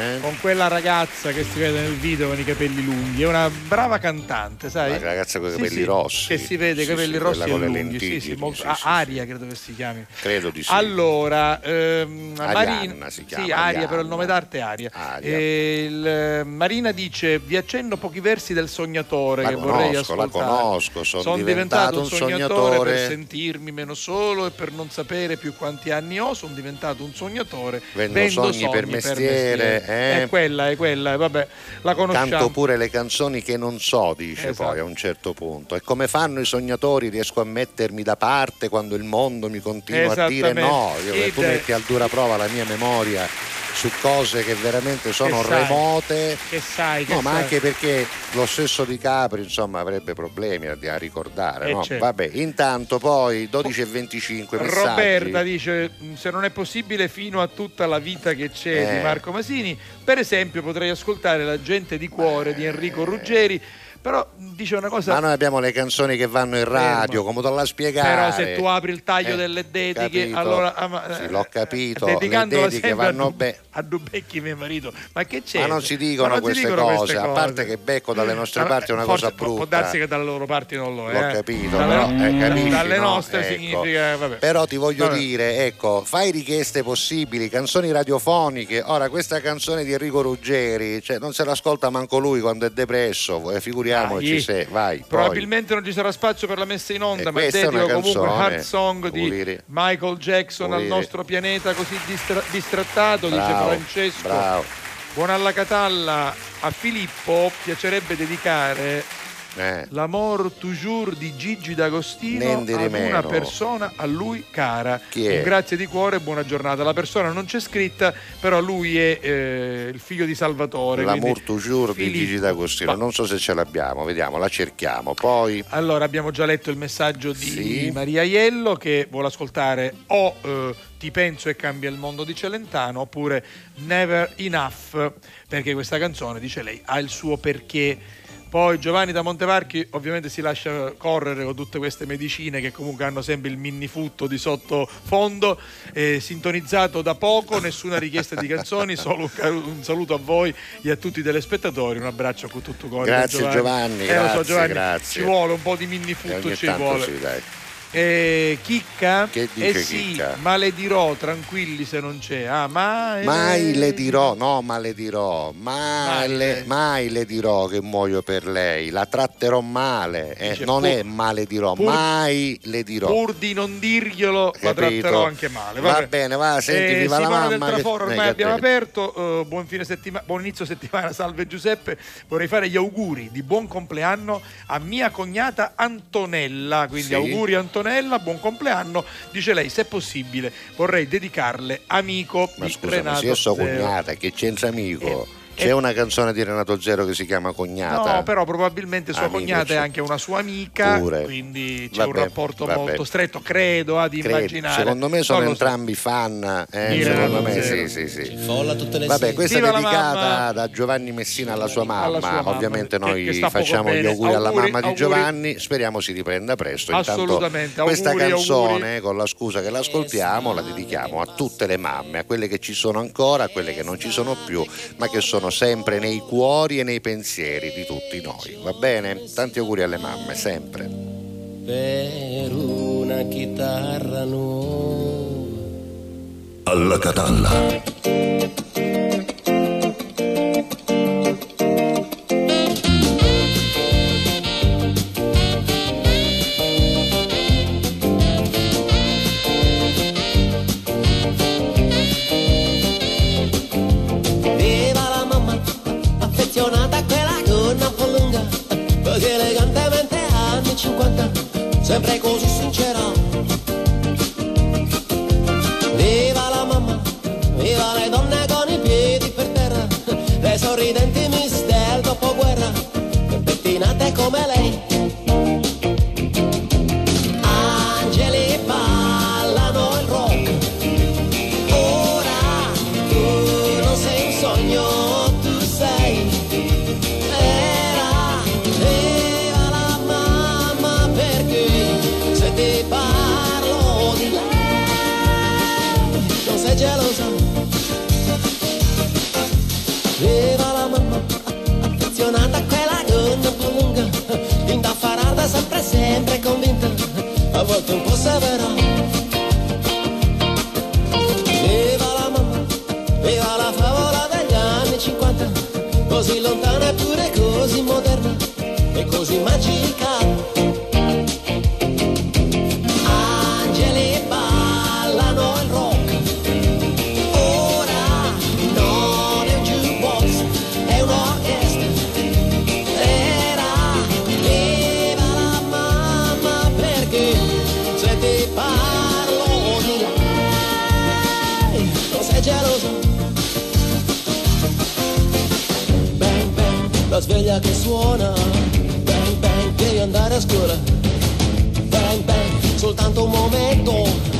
Eh? con quella ragazza che si vede nel video con i capelli lunghi. È una brava cantante, sai? La ragazza con i capelli sì, rossi. Che si vede, i Sì, capelli sì, rossi e lunghi. lentigini, Sì, sì, molto-. Aria credo che si chiami. Credo di sì. Allora, ehm, Marina, si chiama, sì, Aria, Arianna. però il nome d'arte è Aria. Aria. E il, eh, Marina dice: Vi accenno pochi versi del sognatore La che vorrei conosco, la ascoltare. conosco, son Son diventato un sognatore. per sentirmi meno solo e per non sapere più quanti anni ho. Sono diventato un sognatore. Vendo sogni per mestiere, eh. È quella, è quella, e vabbè, la conosciamo. Canto pure le canzoni che non so, dice Esatto. poi a un certo punto. E come fanno i sognatori, riesco a mettermi da parte quando il mondo mi continua a dire no. Io, tu Id- metti al dura prova la mia memoria su cose che veramente sono Che sai, remote. Che sai, che No, ma sai. anche perché lo stesso Di Capri insomma avrebbe problemi a, a ricordare. Eh, no? certo. Vabbè, intanto poi 12 e 25 messaggi. Roberta dice: "Mm, Se non è possibile, fino a tutta la vita che c'è Eh. di Marco Masini, per esempio, potrei ascoltare La gente di cuore di Enrico Ruggeri. Però dice una cosa. Ma noi abbiamo le canzoni che vanno in radio, come te la spiegare? Però se tu apri il taglio Eh, delle dediche, capito. allora. ah, Sì, eh, l'ho capito, le dediche vanno bene. A Dubecchi, mio marito. Ma che c'è? Ma non si dicono, non si queste, dicono cose, queste a parte cose. che becco dalle nostre Ma- parti è una cosa brutta. Può darsi che dalle loro parti non lo è. L'ho eh. capito, dalle, però, eh, capisci, dalle no? nostre Ecco. significa. Vabbè. Però ti voglio Vabbè. dire, ecco, fai richieste possibili, canzoni radiofoniche. Ora, questa canzone di Enrico Ruggeri, cioè, non se l'ascolta manco lui quando è depresso, eh, figuriamoci Dai. se, vai. poi. Probabilmente non ci sarà spazio per la messa in onda, E ma dedico comunque Hard Song di Uliri. Michael Jackson al Uliri. nostro pianeta così distra- distrattato, dice Bravo, Francesco. bravo. Buon alla Catalla. A Filippo piacerebbe dedicare Eh. L'amor toujours di Gigi D'Agostino ad una meno. persona a lui cara. Grazie di cuore e buona giornata. La persona non c'è scritta, però lui è eh, il figlio di Salvatore. Quindi toujours di. Gigi D'Agostino, non so se ce l'abbiamo, vediamo, la cerchiamo. Poi Allora, abbiamo già letto il messaggio di Sì. Maria Iello che vuole ascoltare o eh, Ti penso e cambia il mondo di Celentano oppure Never Enough, perché questa canzone, dice lei, ha il suo perché. Poi Giovanni da Montevarchi ovviamente si lascia correre con tutte queste medicine che comunque hanno sempre il minnifutto di sottofondo, eh, sintonizzato da poco, nessuna richiesta di canzoni, solo un, saluto a voi e a tutti i telespettatori, un abbraccio con tutto cuore. Grazie, Giovanni, Eh, lo so, grazie, Giovanni, grazie. Ci vuole un po' di minnifutto, ci vuole. sì. Eh, chicca? Che dice eh sì, Chicca? ma le dirò tranquilli se non c'è. Ah, ma Mai le dirò, no, ma le dirò, mai, Mai le, le- mai le dirò che muoio per lei, la tratterò male, eh, Dice, non pur- è male dirò, pur- mai le dirò. Pur di non dirglielo, la Capito? tratterò anche male. Va vabbè. bene, va, senti, Eh, viva la mamma. del Traforo, eh, ormai che abbiamo aperto. eh, buon, fine settima- buon inizio settimana, salve Giuseppe. Vorrei fare gli auguri di buon compleanno a mia cognata Antonella. Quindi Sì. auguri Antonella, buon compleanno. Dice lei, se possibile, vorrei dedicarle amico Ma di scusami, Renato se io so Zero. cognata, che c'entra amico? Eh, C'è eh. una canzone di Renato Zero che si chiama Cognata. No, però probabilmente sua Amico, cognata è anche una sua amica, Pure. quindi c'è Vabbè, un rapporto vabbè. molto stretto, credo, ad Credo. immaginare. Secondo me sono so. entrambi fan, eh, Di secondo me Zero. sì, sì, sì. Folla tutte le Vabbè, questa è Viva dedicata mamma. da Giovanni Messina alla sua mamma. Alla sua mamma, Ovviamente che- noi che facciamo gli bene. auguri alla Auguri, mamma di auguri. Giovanni, speriamo si riprenda presto. Intanto Assolutamente, questa auguri, canzone, auguri. con la scusa che l'ascoltiamo, la dedichiamo a tutte le mamme, a quelle che ci sono ancora, a quelle che non ci sono più, ma che sono sono sempre nei cuori e nei pensieri di tutti noi, va bene? Tanti auguri alle mamme, sempre. per una chitarra nuova. Alla Catalla. Sempre così sincera. Volte un po' severa. Viva la mamma, viva la favola degli anni 50, così lontana eppure così moderna e così magica. Sveglia che suona. Bang bang, devi andare a scuola. Bang bang, soltanto un momento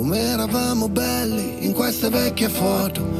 Come eravamo belli in queste vecchie foto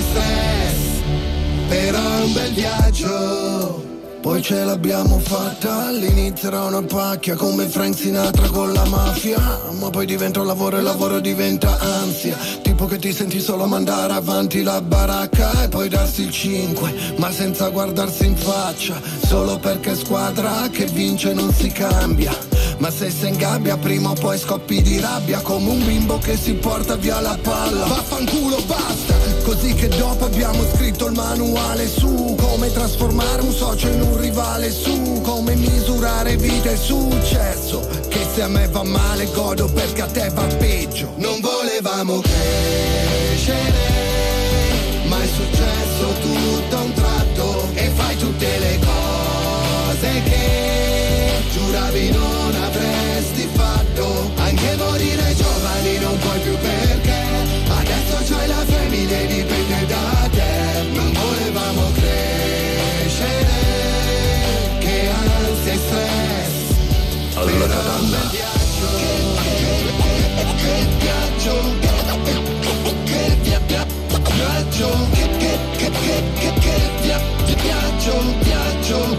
e stress, però è un bel viaggio. Poi ce l'abbiamo fatta, all'inizio era una pacchia come Frank Sinatra con la mafia. Ma poi diventa un lavoro e il lavoro diventa ansia. Tipo che ti senti solo mandare avanti la baracca e poi darsi il 5 Ma senza guardarsi in faccia, solo perché squadra che vince non si cambia Ma se sei in gabbia prima o poi scoppi di rabbia. Come un bimbo che si porta via la palla. Vaffanculo basta, così che dopo abbiamo scritto il manuale su Come trasformare un socio in un rivale su Come misurare vita e successo Che se a me va male godo perché a te va peggio. Non volevamo crescere Ma è successo tutto a un tratto. E fai tutte le cose che Giuravi non perché Adesso c'hai la famiglia e dipende da te Non volevamo crescere Che ansia e stress Alla Catalla. Che viaggio Che via- via- viaggio Che che che che che che via- viaggio Viaggio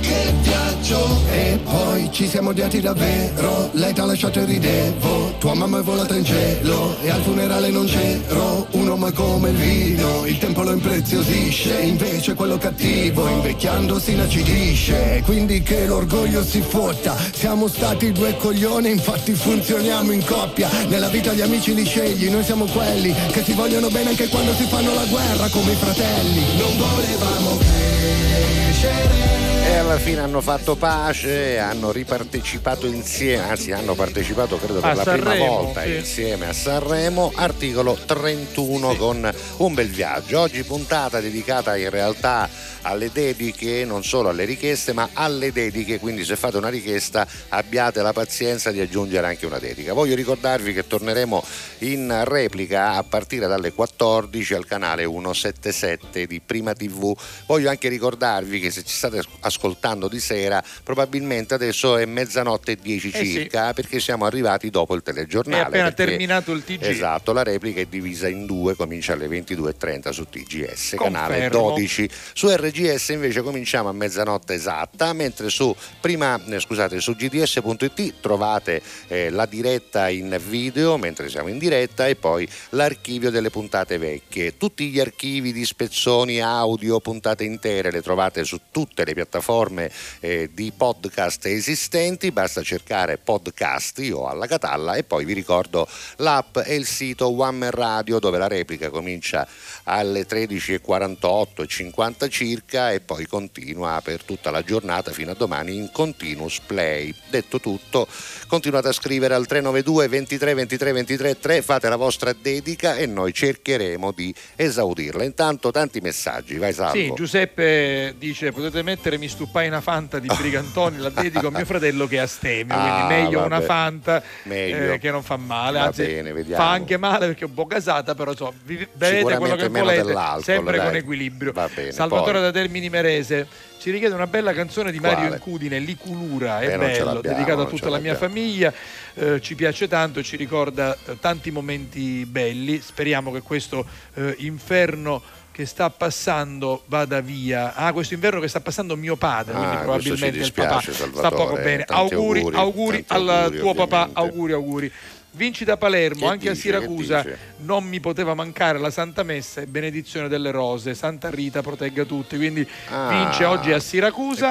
Che viaggio. E poi ci siamo odiati davvero Lei t'ha lasciato e ridevo Tua mamma è volata in cielo E al funerale non c'ero Un uomo come il vino Il tempo lo impreziosisce Invece quello cattivo Invecchiando si inacidisce quindi che l'orgoglio si fotta Siamo stati due coglioni Infatti funzioniamo in coppia Nella vita gli amici li scegli Noi siamo quelli Che si vogliono bene anche quando si fanno la guerra Come i fratelli. Non volevamo crescere E alla fine hanno fatto pace, hanno ripartecipato insieme, anzi hanno partecipato credo per A la prima Sanremo, volta sì. insieme a Sanremo, articolo 31 con un bel viaggio. Oggi puntata dedicata in realtà alle dediche, non solo alle richieste, ma alle dediche, quindi se fate una richiesta abbiate la pazienza di aggiungere anche una dedica. Voglio ricordarvi che torneremo in replica a partire dalle 14 al canale 177 di Prima TV. Voglio anche ricordarvi che se ci state ascoltando di sera, probabilmente adesso è mezzanotte e 10 Eh sì. circa, perché siamo arrivati dopo il telegiornale. È appena perché- terminato il TG. Esatto, la replica è divisa in due, comincia alle 22.30 su TGS, canale Confermo. 12. Su RGS invece cominciamo a mezzanotte esatta, mentre su, prima, eh, scusate, su gds.it trovate eh, la diretta in video mentre siamo in diretta e poi l'archivio delle puntate vecchie. Tutti gli archivi di spezzoni audio, puntate intere le trovate su tutte le piattaforme eh, di podcast esistenti, basta cercare podcasti o alla Catalla e poi vi ricordo l'app e il sito One Radio dove la replica comincia alle 13.48 e 50 circa e poi continua per tutta la giornata fino a domani in continuous play. Detto tutto, continuate a scrivere al 392 23 23 23 3, fate la vostra dedica e noi cercheremo di esaudirla. Intanto tanti messaggi, vai Salvo. Sì, Giuseppe dice potete mettere mi stupai una Fanta di Brigantoni, la dedico a mio fratello che è astemio, Ah, quindi meglio vabbè. una Fanta Meglio. eh, che non fa male, Va anzi bene, vediamo. fa anche male perché è un po' gasata, però insomma, vi- bevete quello che volete, sempre dai. con equilibrio. Bene, Salvatore poi. da Termini Merese ci richiede una bella canzone di Mario? Incudine, Liculura, è Eh, bello, dedicato a tutta la mia famiglia, eh, ci piace tanto, ci ricorda eh, tanti momenti belli, speriamo che questo eh, inferno che sta passando vada via. Ah, questo inverno che sta passando mio padre, quindi Ah, ci probabilmente il papà dispiace, sta Salvatore, poco bene. tanti Auguri, auguri, auguri al auguri, tuo papà, ovviamente. auguri, auguri. Vinci da Palermo, Che anche a dice, Siracusa che dice? non mi poteva mancare la Santa Messa e benedizione delle rose. Santa Rita protegga tutti. Quindi Ah, vince oggi a Siracusa.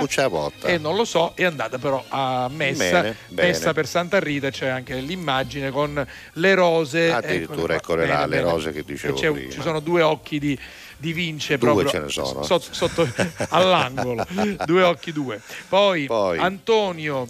e non lo so, è andata però a messa, Bene, bene. messa per Santa Rita, c'è anche l'immagine con le rose. Addirittura, là, Bene, le bene. rose che dicevo. Ci sono due occhi di, di Vince Due proprio ce ne sono. sotto, sotto- all'angolo, due occhi due. Poi, Poi. Antonio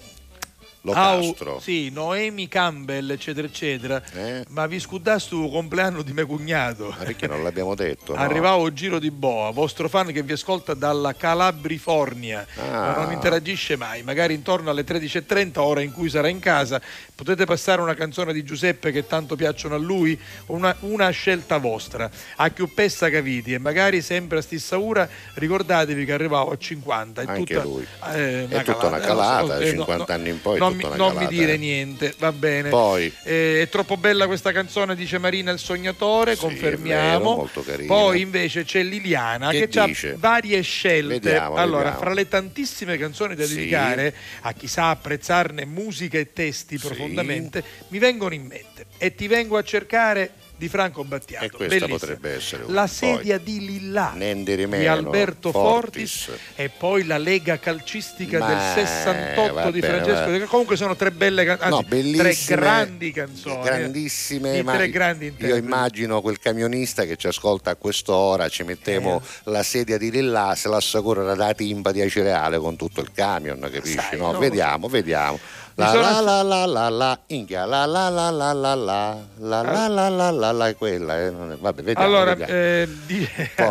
Locastro. Au- sì, Noemi Campbell, eccetera, eccetera. Eh? Ma vi scudaste il compleanno di mio cognato. Ma perché non l'abbiamo detto? no? Arrivavo Giro di Boa, vostro fan che vi ascolta dalla Calabrifornia, Ah. ma non interagisce mai. Magari intorno alle 13.30, ora in cui sarà in casa, potete passare una canzone di Giuseppe che tanto piacciono a lui, una, una scelta vostra. A più pessa caviti e magari sempre a stessa ora ricordatevi che arrivavo a 50. È Anche tutta, lui. eh, È tutta una calata, eh, 50 anni in poi è non, mi, non mi dire eh. niente, va bene. Poi. Eh, è troppo bella questa canzone, dice Marina il sognatore, Sì, confermiamo. vero. Poi invece c'è Liliana Che che, ha varie scelte. Vediamo, allora, vediamo. fra le tantissime canzoni da Sì. dedicare a chi sa apprezzarne musica e testi profondamente, mi vengono in mente e ti vengo a cercare di Franco Battiato. E questa Bellissima. potrebbe essere una. La Poi. sedia di Lillà di Alberto Fortis. Fortis. e poi la Lega Calcistica Ma, del 68 va di bene, Francesco va. De Comunque sono tre belle canzoni, No, tre grandi canzoni. grandissime, di ma tre grandi io immagino quel camionista che ci ascolta a quest'ora, ci mettiamo Eh. la sedia di Lillà, se l'assicura da dati timpa di cereale con tutto il camion, capisci? Sai, no? no. Vediamo, vediamo. La la la la la la, la la la la la la, la la la la la la, è quella, eh, non è- vabbè, vediamo. Allora, eh,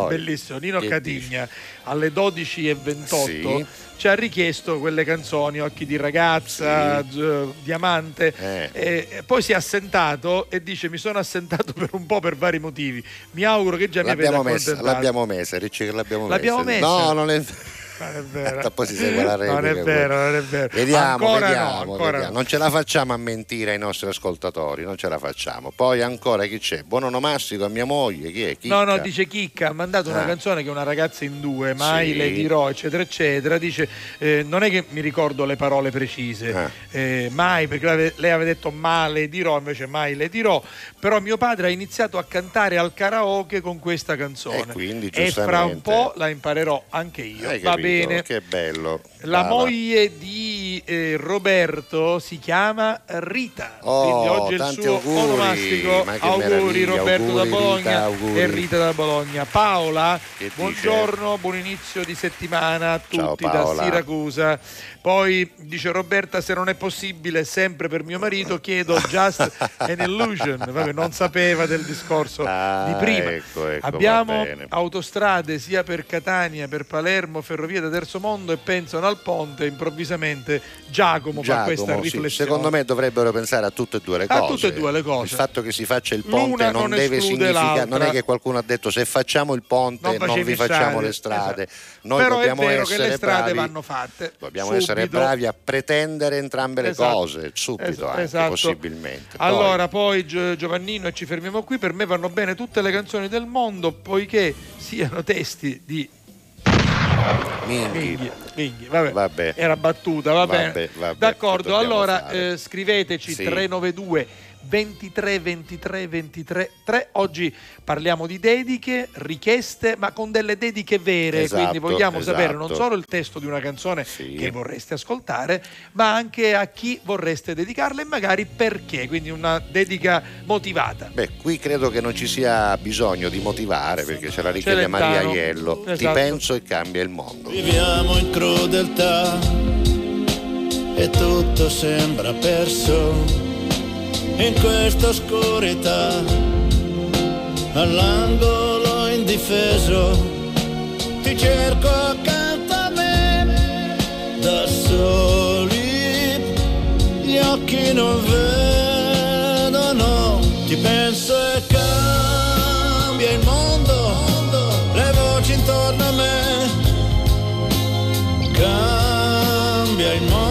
bellissimo, Nino Catigna alle 12.28 Sì. ci ha richiesto quelle canzoni, Occhi di ragazza, G- Diamante, Eh. e e poi si è assentato e dice mi sono assentato per un po' per vari motivi, mi auguro che già mi avete L'abbiamo messa, accontentato. l'abbiamo messa, Ricci che l'abbiamo, L'abbiamo messa? No, non è Non è vero. Poi si segue la replica. Non è vero, non è vero. Vediamo, Ancora vediamo, no, vediamo. no. Non ce la facciamo a mentire ai nostri ascoltatori, non ce la facciamo. Poi ancora chi c'è? Buon onomastico a mia moglie, chi è? Chicca? No, no, dice Chicca, ha mandato una Ah. canzone che è una ragazza in due, mai Sì. le dirò, eccetera, eccetera. Dice, eh, non è che mi ricordo le parole precise, Ah. eh, mai, perché lei- aveva detto ma le dirò, invece mai le dirò, però mio padre ha iniziato a cantare al karaoke con questa canzone. E quindi, E fra un po' la imparerò anche io. Va capito? Bene. Che bello. La Brava. moglie di eh, Roberto si chiama Rita. Oh, oggi è il suo auguri, onomastico. Auguri Roberto da auguri, Bologna Rita, e Rita da Bologna. Paola, Che buongiorno, buon inizio di settimana a Ciao, tutti da Paola. Siracusa. Poi dice Roberta, se non è possibile, sempre per mio marito, chiedo just an illusion. Vabbè, non sapeva del discorso Ah, di prima. ecco, ecco, Abbiamo autostrade sia per Catania, per Palermo, ferrovie da terzo mondo e pensano al ponte. Improvvisamente Giacomo, fa questa Giacomo, sì, riflessione. secondo me dovrebbero pensare a tutte e due le A cose. tutte e due le cose. Il fatto che si faccia il ponte non, non deve significare, non è che qualcuno ha detto se facciamo il ponte Non non, vi facciamo strade, le strade. esatto. Noi Però è dobbiamo vero che essere le strade bravi, vanno fatte. Dobbiamo subito. essere bravi a pretendere entrambe le Esatto. cose, subito Es- anche, esatto. possibilmente. Poi- Allora, poi Gio- Giovannino, e ci fermiamo qui. Per me vanno bene tutte le canzoni del mondo, poiché siano testi di Minghi. Minghi. Minghi, vabbè. Vabbè. Era battuta, va Vabbè, bene. vabbè, D'accordo, allora eh, scriveteci Sì. 392 23 23 23 3. Oggi parliamo di dediche, richieste, ma con delle dediche vere. Esatto, quindi vogliamo sapere non esatto. solo il testo di una canzone Sì. che vorreste ascoltare, ma anche a chi vorreste dedicarla e magari perché. Quindi una dedica motivata. Beh, qui credo che non ci sia bisogno di motivare perché ce la richiede Celentano. Maria Aiello. Ti Esatto. penso e cambia il mondo. Viviamo in crudeltà e tutto sembra perso in questa oscurità. All'angolo indifeso ti cerco accanto a me da soli gli occhi non vedono ti penso e cambia il mondo le voci intorno a me cambia il mondo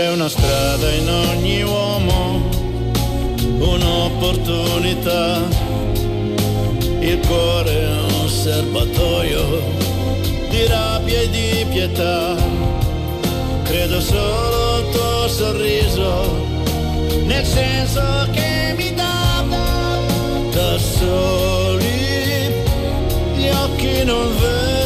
c'è una strada in ogni uomo un'opportunità il cuore è un serbatoio di rabbia e di pietà. Credo solo al tuo sorriso, nel senso che mi dà da soli gli occhi non vedono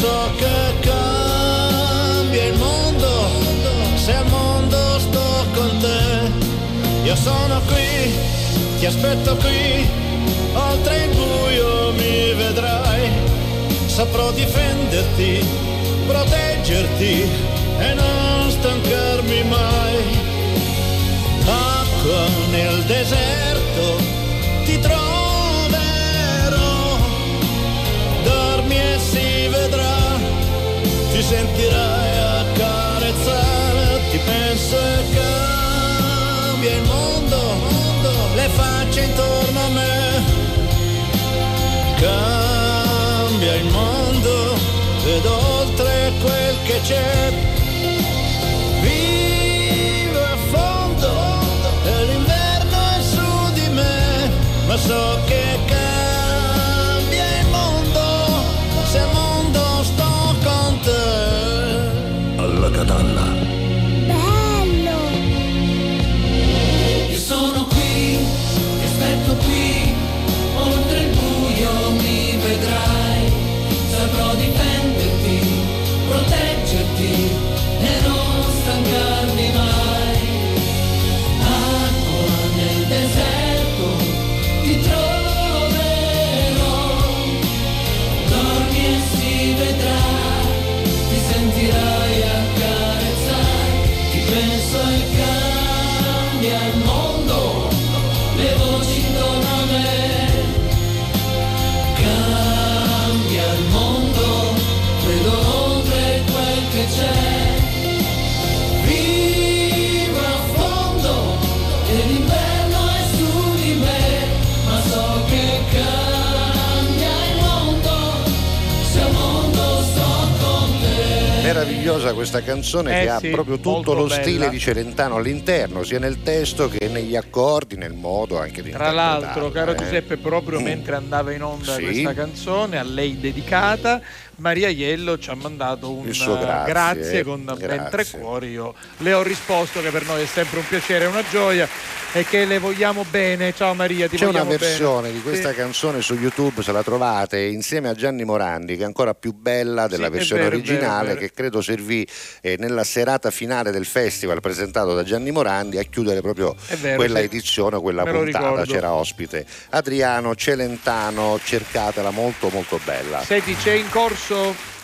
so che cambia il mondo se al mondo sto con te. Io sono qui, ti aspetto qui, oltre il buio mi vedrai, saprò difenderti, proteggerti e non stancarmi mai. Nel deserto ti troverò, dormi e si vedrà, ti sentirai accarezzare, ti penso e cambia il mondo, le facce intorno a me, cambia il mondo ed oltre quel che c'è. So che cambia il mondo se al mondo sto con te. Alla catalla. Canzone Eh che ha sì, proprio tutto lo bella. stile di Celentano all'interno, sia nel testo che negli accordi, nel modo anche di Tra l'altro, caro eh. Giuseppe, proprio mentre andava in onda Sì. questa canzone, a lei dedicata, Maria Iello ci ha mandato un Il suo grazie, con ben grazie. tre cuori. Io le ho risposto che per noi è sempre un piacere e una gioia e che le vogliamo bene. Ciao Maria, ti C'è una versione bene. di questa Sì. canzone su YouTube, se la trovate, insieme a Gianni Morandi, che è ancora più bella della Sì, versione vero, originale, vero. che credo servì eh, nella serata finale del festival presentato da Gianni Morandi a chiudere proprio vero, quella sì. edizione, quella Me puntata. C'era ospite Adriano Celentano, cercatela molto molto bella. Senti, c'è in corso Che c'è in corso?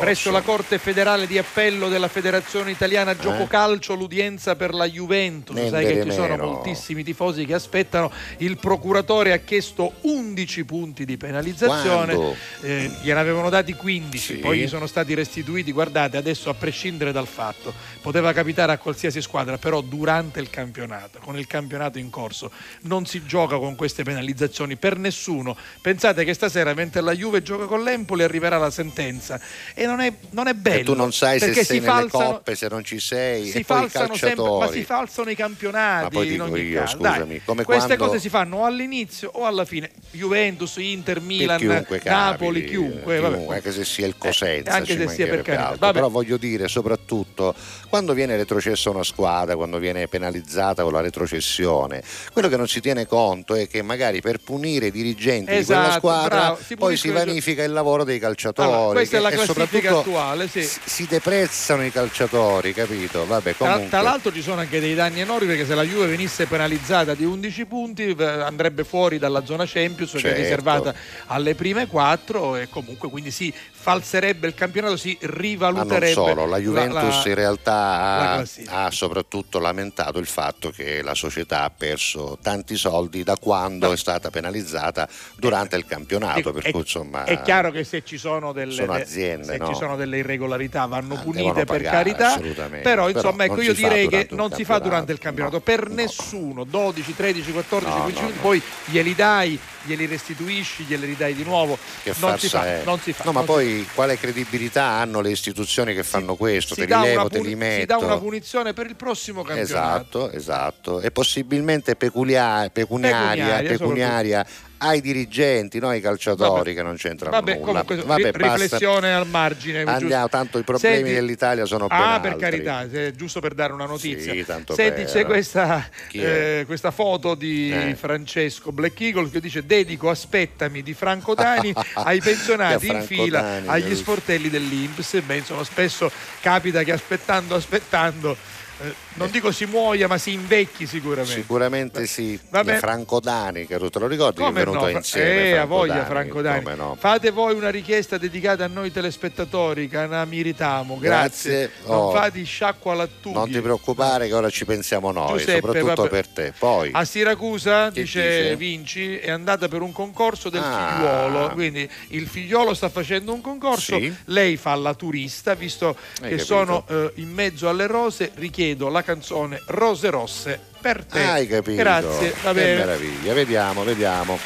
Presso la Corte Federale di Appello della Federazione Italiana Gioco Eh? Calcio l'udienza per la Juventus. Niente Sai che ci sono meno. moltissimi tifosi che aspettano. Il procuratore ha chiesto 11 punti di penalizzazione. Eh, gliene avevano dati 15, Sì. poi gli sono stati restituiti. Guardate, adesso a prescindere dal fatto, poteva capitare a qualsiasi squadra, però durante il campionato, con il campionato in corso, non si gioca con queste penalizzazioni per nessuno. Pensate che stasera, mentre la Juve gioca con l'Empoli, arriverà la sentenza. E non è, non è bello. E tu non sai se sei si nelle falsano, coppe, se non ci sei, si e poi sempre, ma si falsano i campionati Ma poi in dico ogni io, caso. Dai, scusami, come queste cose si fanno o all'inizio o alla fine. Juventus, Inter, Milan, chiunque Napoli, chiunque. vabbè. chiunque, anche se sia il Cosenza, Eh, anche se sia per carità. Vabbè. però voglio dire soprattutto quando viene retrocessa una squadra, quando viene penalizzata con la retrocessione, quello che non si tiene conto è che magari per punire i dirigenti di quella Esatto, squadra bravo, si poi si vanifica il lavoro dei calciatori Allora, questa è che- la e classifica soprattutto attuale, sì. si- deprezzano i calciatori, capito? Vabbè, Tra, comunque tra l'altro ci sono anche dei danni enormi perché se la Juve venisse penalizzata di 11 punti andrebbe fuori dalla zona Champions che Certo. è riservata alle prime quattro e comunque quindi si falserebbe il campionato, si Ma non rivaluterebbe. solo, la Juventus la- in realtà la ha, soprattutto lamentato il fatto che la società ha perso tanti soldi da quando è stata penalizzata durante il campionato, Dico, per è, cui insomma è chiaro che se ci sono delle, sono de- aziende, se no? ci sono delle irregolarità vanno Ah, punite devono per pagare, carità, però Però insomma ecco non io direi che non si fa durante il campionato, campionato per nessuno, 12, 13, 14, No, 15 no, minuti, no. poi glieli dai glieli restituisci, glieli ridai di nuovo. Che non si fa, è? non si fa. No, ma si poi quale credibilità hanno le istituzioni che fanno questo? si te li levo, una te puni- li si metto. dà una punizione per il prossimo campionato. Esatto, esatto. E possibilmente peculia- pecuniaria, Pecuniaria, pecuniaria ai dirigenti, non ai calciatori che non c'entrano Vabbè, nulla. comunque, Vabbè, ri- basta. riflessione al margine. Andiamo, tanto i problemi Senti- dell'Italia sono ben Ah, per carità, giusto per dare una notizia. Sì, tanto Senti, per. c'è questa, eh, questa foto di Eh. Francesco Black Eagle che dice dedico aspettami di Franco Dani ai pensionati in fila Dani, agli sportelli dell'Inps. Beh, insomma, spesso capita che aspettando, aspettando, eh, non dico si muoia, ma si invecchi sicuramente. Sicuramente sì. Vabbè. Franco Dani, che tu te lo ricordi che è Come venuto no? Insieme. eh, a Franco voglia Dani, Franco Dani. come no. Fate voi una richiesta dedicata a noi telespettatori, che ne meritamo. Grazie. Grazie. Non Oh. fate sciacqua tua. Non ti preoccupare che ora ci pensiamo noi, Giuseppe, soprattutto vabbè. per te. Poi A Siracusa, dice, dice? Vinci, è andata per un concorso del Ah. figliuolo. Quindi il figliolo sta facendo un concorso, Sì. lei fa la turista, visto Hai che capito. sono eh, in mezzo alle rose, richiedo la canzone Rose Rosse per te. hai capito. Grazie, va Che bene. meraviglia, vediamo, vediamo.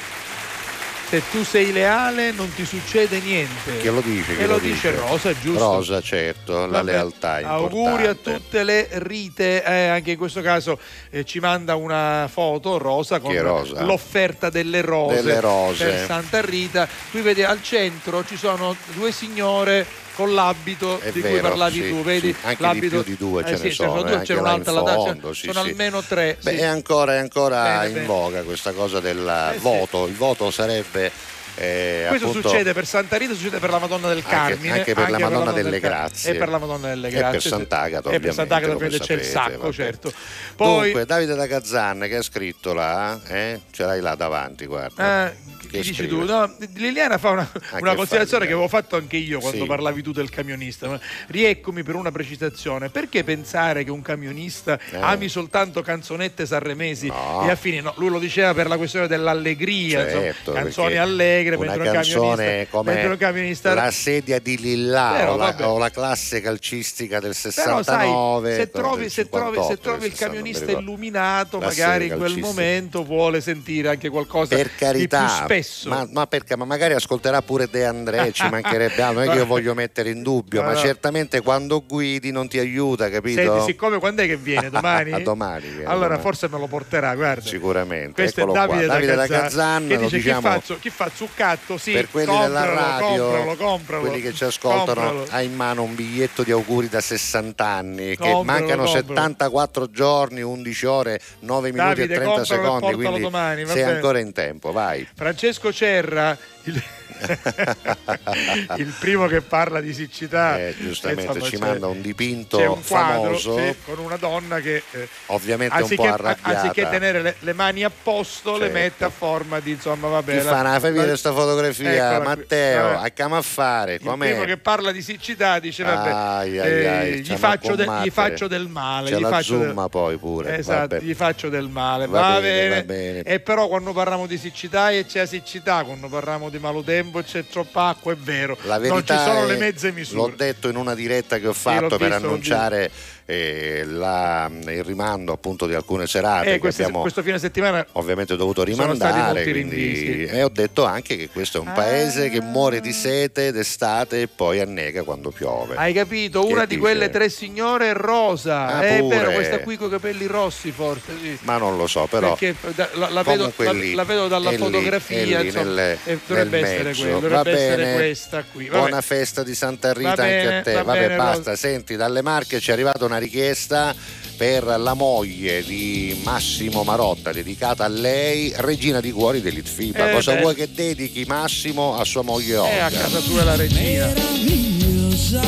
Se tu sei leale non ti succede niente. Che lo dice? E Che lo dice Rosa, giusto? Rosa, certo, la Vabbè, lealtà è Auguri a tutte le rite, eh, anche in questo caso eh, ci manda una foto Rosa con Rosa? l'offerta delle rose, Delle rose. per Santa Rita. Qui vedi al centro ci sono due signore con l'abito È di cui vero, parlavi sì, tu, vedi? sì. Anche di l'abito più di due ce eh, ne sì, sono, due, eh, c'è anche là un'altra là, fondo, sì, sono almeno tre. Beh, è ancora, è ancora Bene, in bene. voga questa cosa del Eh, voto. Il voto sarebbe eh, Questo appunto, succede per Santa Rita, succede per la Madonna del Anche- Carmine, anche per la Madonna delle Grazie. e per la Madonna delle E Grazie. per sì. Sant'Agata, E per Sant'Agata ovviamente c'è il sapete, sacco, vabbè. certo. Poi Dunque, Davide da Gazzan che ha scritto là, eh? ce l'hai là davanti, guarda. Eh, Che dici tu? No, Liliana fa una, una che considerazione che avevo fatto anche io quando Sì. parlavi tu del camionista. Rieccomi per una precisazione: perché pensare che un camionista Eh. ami soltanto canzonette sanremesi No. e affini? No, lui lo diceva per la questione dell'allegria, insomma, Certo, canzoni perché allegre, una mentre canzone come un camionista la sedia di Lilla Però, o, la, o la classe calcistica del Però 69 sai, se trovi, del se trovi- 58, se trovi il del 60, non mi camionista illuminato, magari in quel momento vuole sentire anche qualcosa per di più carità, spesso. ma, ma perché? Ma magari ascolterà pure De André, ci mancherebbe altro, non è che io voglio mettere in dubbio, No, ma no. certamente quando guidi non ti aiuta, capito? Senti, siccome quando è che viene? Domani? A domani viene, Allora domani. forse me lo porterà, guarda. Sicuramente. Questo Eccolo è Davide, qua. Davide da Gazzan, che dice diciamo chi, fa, chi fa zuccatto, sì, per quelli compralo, della radio, compralo, compralo, quelli che ci ascoltano, compralo. ha in mano un biglietto di auguri da 60 anni, che mancano compralo. 74 giorni, 11 ore, 9 minuti Davide, e 30 compralo e secondi, quindi domani, sei bene. ancora in tempo, vai. Francesco Cerra, il... il primo che parla di siccità. Eh, giustamente insomma, ci manda un dipinto c'è un quadro famoso, sì, con una donna che eh, ovviamente un anziché, po' arrabbiata. anziché tenere le, le mani a posto le Certo. mette a forma di insomma vabbè Chi fa una fai vedere questa fotografia? Eccola. Matteo, Vabbè. a cama a fare, il primo com'è? che parla di siccità dice vabbè Ai, ai, eh, ai, gli, c'hanno faccio de- gli faccio del male C'è gli la faccio del- poi pure. Esatto, vabbè. gli faccio del male. Va Va, bene, bene, va bene. E però quando parliamo di siccità e c'è la siccità, quando parliamo di malotempo e c'è troppa acqua, è vero. La non ci sono le mezze misure. L'ho detto in una diretta che ho fatto per annunciare eh, la- il rimando appunto di alcune serate Eh, che queste- abbiamo questo fine settimana ovviamente dovuto rimandare quindi- e ho detto anche che questo è un paese che muore di sete d'estate e poi annega quando piove. Hai capito? Che Una di dice? quelle tre signore è rosa. Ah, Eh, è vero, questa qui con i capelli rossi, forse. Sì. Ma non lo so, però Perché la, la vedo, lì, la vedo dalla fotografia, lì insomma, nel- e dovrebbe essere Va dovrebbe essere bene. questa qui. Vabbè. Buona festa di Santa Rita Va bene, anche a te. va Vabbè, bene, basta. Rosa. Senti, dalle Marche ci è arrivata una richiesta per la moglie di Massimo Marotta, dedicata a lei, regina di cuori dell'Itfiba. Eh, Cosa beh. vuoi che dedichi Massimo a sua moglie Olga? È a casa sua la regina. meravigliosa,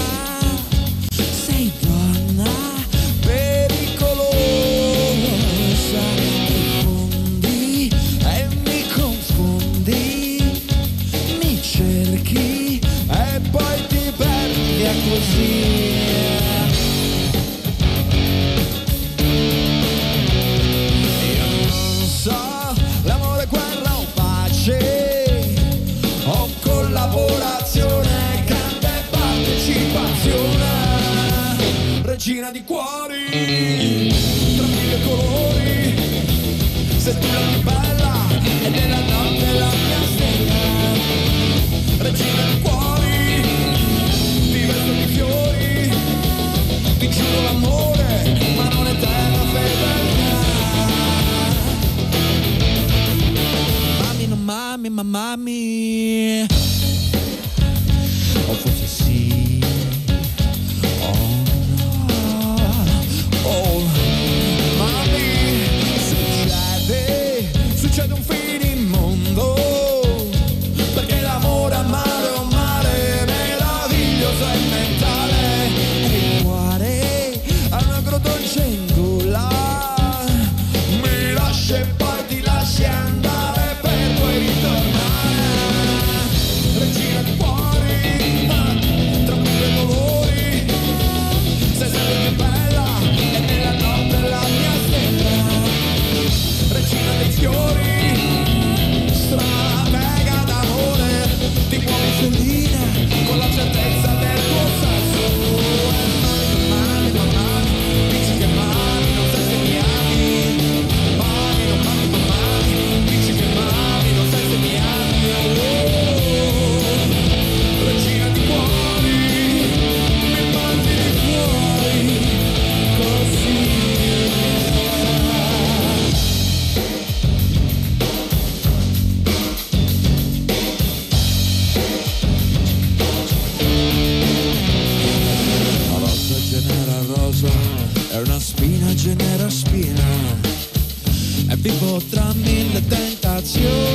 sei donna pericolosa, confondi e mi confondi, mi cerchi e poi ti perdi così. so, l'amore, guerra o pace, o collaborazione, grande partecipazione, regina di cuori, tra mille colori, se tu la più bella, e nella notte la mia stella, regina di cuori. Mamma mia. O genera spina, e vivo tra mille tentazioni,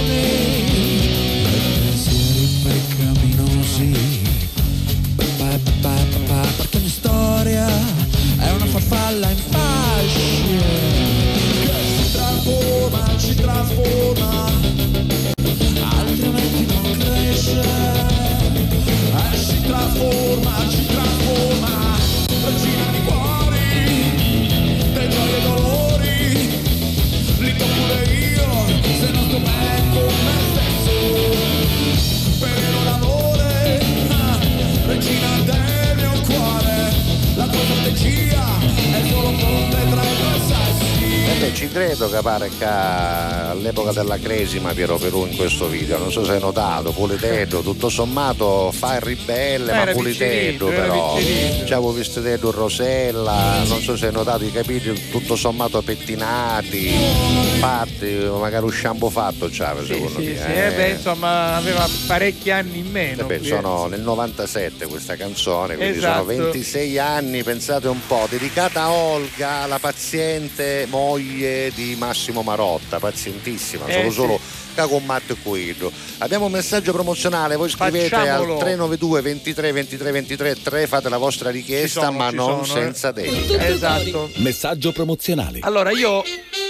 Eh beh, ci credo che pare che all'epoca della cresima Piero Perù in questo video, non so se hai notato, Puliteddo, tutto sommato fa il ribelle, ma piccerino, era però, piccerino. c'avevo visto Teddo Rosella, non so se hai notato i capelli tutto sommato pettinati, fatti, magari un shampoo fatto c'aveva secondo Sì, me. sì, eh. eh, beh, insomma, aveva parecchi anni in meno. Eh beh, sono nel 97 questa canzone, quindi Esatto. sono 26 anni, pensate un po', dedicata a Olga, la paziente moglie di Massimo Marotta, pazientissima, Eh, solo sì. solo con Matto e quello. Abbiamo un messaggio promozionale, voi scrivete Facciamolo. al 392 23 23 23 3, fate la vostra richiesta, sono, ma non sono, eh. senza dedica. Esatto. Messaggio promozionale. Allora io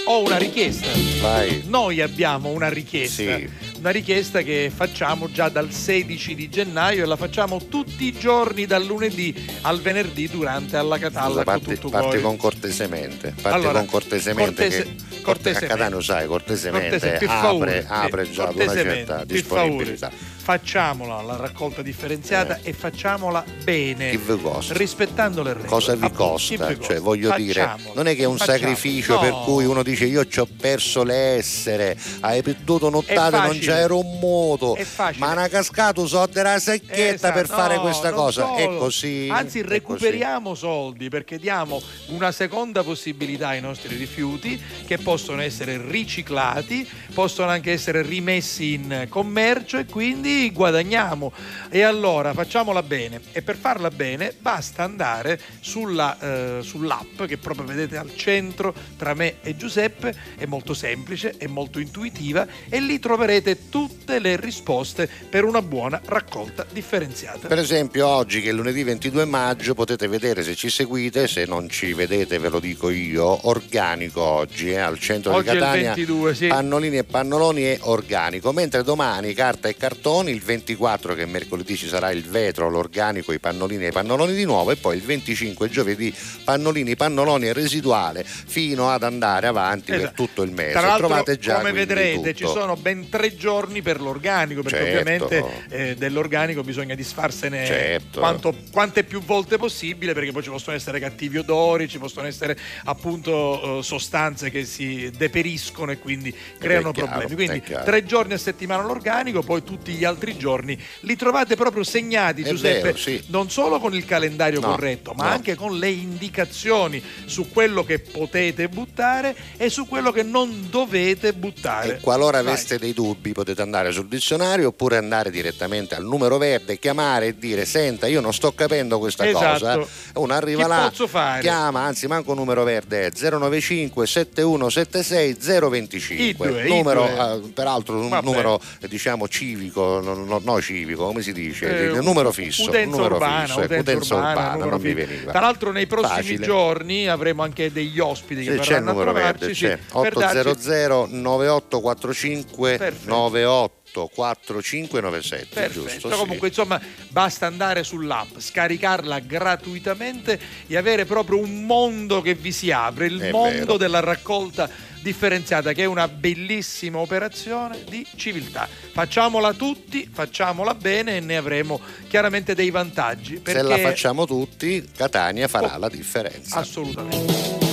ho una richiesta. Vai. Noi abbiamo una richiesta. Sì. Una richiesta che facciamo già dal 16 di gennaio e la facciamo tutti i giorni dal lunedì al venerdì durante alla Catalla Scusa, con cuore. con cortesemente, parti Allora, con cortesemente, cortese- che cortesemente. a Catania sai, cortesemente, Cortese- apre, apre già ad una certa disponibilità. Facciamola la raccolta differenziata e facciamola bene. Che vi costa? Rispettando le regole. Cosa vi Appunto, costa? vi Cioè, voglio dire, Facciamola. non è che è un Facciamo. sacrificio per No. cui uno dice io ci ho perso l'essere, hai perduto nottate, non c'era un moto, È ma una cascato so della secchietta Esatto, per fare no, questa cosa. È solo. così. Anzi, è recuperiamo soldi perché diamo una seconda possibilità ai nostri rifiuti che possono essere riciclati, possono anche essere rimessi in commercio e quindi guadagniamo. E allora facciamola bene. E per farla bene basta andare sulla, eh, sull'app che proprio vedete al centro tra me e Giuseppe. È molto semplice, è molto intuitiva e lì troverete tutte le risposte per una buona raccolta differenziata. Per esempio oggi che è lunedì 22 maggio potete vedere se ci seguite, se non ci vedete ve lo dico io, organico oggi eh, al centro Oggi di Catania. 22, sì. Pannolini e pannoloni è organico, mentre domani carta e cartoni, il 24 che mercoledì ci sarà il vetro, l'organico, i pannolini e i pannoloni di nuovo e poi il 25 giovedì pannolini, pannoloni e residuale fino ad andare avanti per Esatto. tutto il mese. Tra l'altro, Trovate già come vedrete, ci tutto. sono ben tre giorni per l'organico, perché Certo. ovviamente eh, dell'organico bisogna disfarsene Certo. quanto- quante più volte possibile, perché poi ci possono essere cattivi odori, ci possono essere appunto eh, sostanze che si deperiscono e quindi creano chiaro, problemi. Quindi tre giorni a settimana l'organico, poi tutti gli altri giorni li trovate proprio segnati, È Giuseppe, vero, sì. non solo con il calendario No, corretto, ma no. anche con le indicazioni su quello che potete buttare e su quello che non dovete buttare. E qualora Vai. aveste dei dubbi potete andare sul dizionario oppure andare direttamente al numero verde, chiamare e dire senta io non sto capendo questa Esatto. cosa. Uno arriva Che là, chiama, anzi manco numero verde è 095 7176 025. I due, numero, eh, peraltro un Vabbè. numero eh, diciamo civico, numero no, no, no civico, come si dice? Eh, un numero fisso. Utenza numero urbana, fisso, utenza, utenza urbana, urbana non mi veniva. Tra l'altro nei prossimi Facile. giorni avremo anche degli ospiti che sì, verranno a trovarci. Verde, sì, 800 9845 98 8 4 5 9 7 giusto? Comunque, sì. insomma, basta andare sull'app, scaricarla gratuitamente e avere proprio un mondo che vi si apre, il è mondo vero. della raccolta differenziata che è una bellissima operazione di civiltà. Facciamola tutti, facciamola bene e ne avremo chiaramente dei vantaggi. Se la facciamo tutti, Catania farà oh, la differenza. Assolutamente.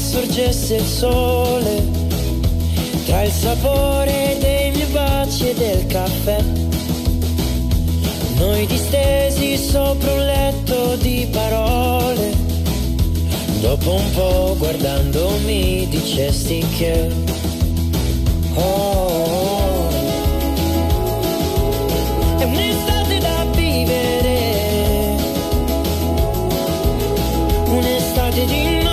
Sorgesse il sole, tra il sapore dei miei baci e del caffè. Noi distesi sopra un letto di parole, dopo un po' guardandomi dicesti che... Oh, oh, oh. è un'estate da vivere un'estate di noi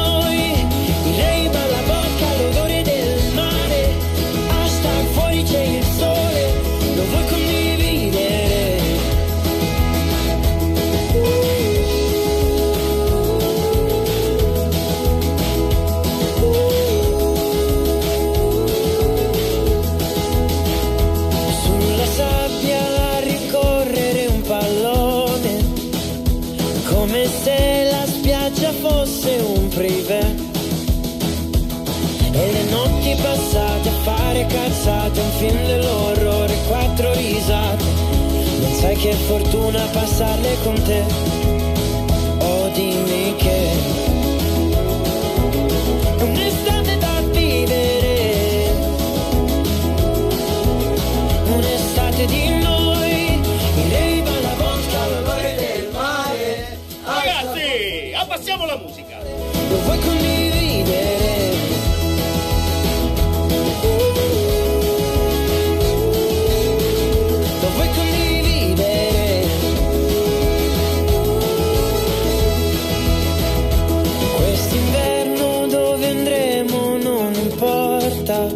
cazzate un film dell'orrore quattro risate. Non sai che fortuna passarle con te importa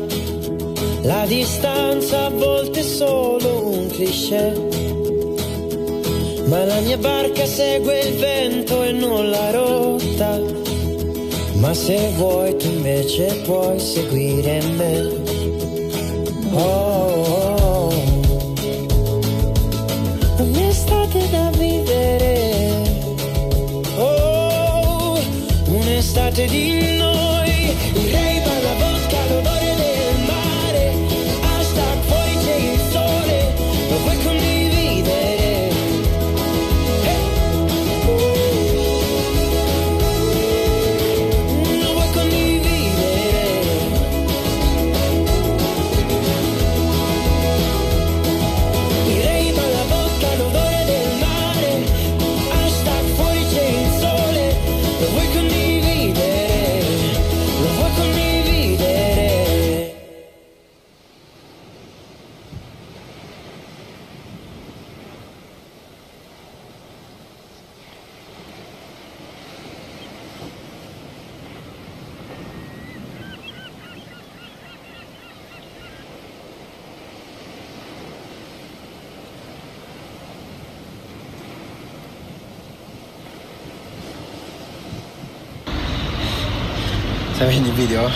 la distanza a volte è solo un cliché ma la mia barca segue il vento e non la rotta. Ma se vuoi tu invece puoi seguire me. Oh, oh, oh. un'estate da vivere. Oh, un'estate di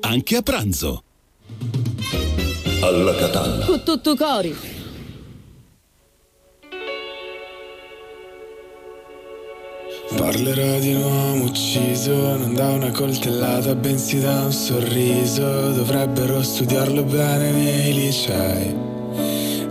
anche a pranzo. Alla Catalla. Con tutto cori. Parlerò di un uomo ucciso non da una coltellata bensì da un sorriso Dovrebbero studiarlo bene nei licei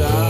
shine.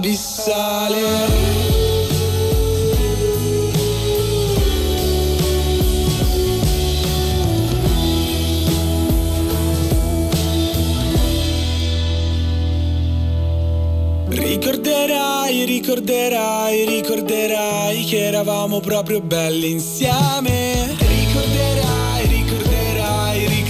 Abissale. Ricorderai, ricorderai, ricorderai che eravamo proprio belli insieme.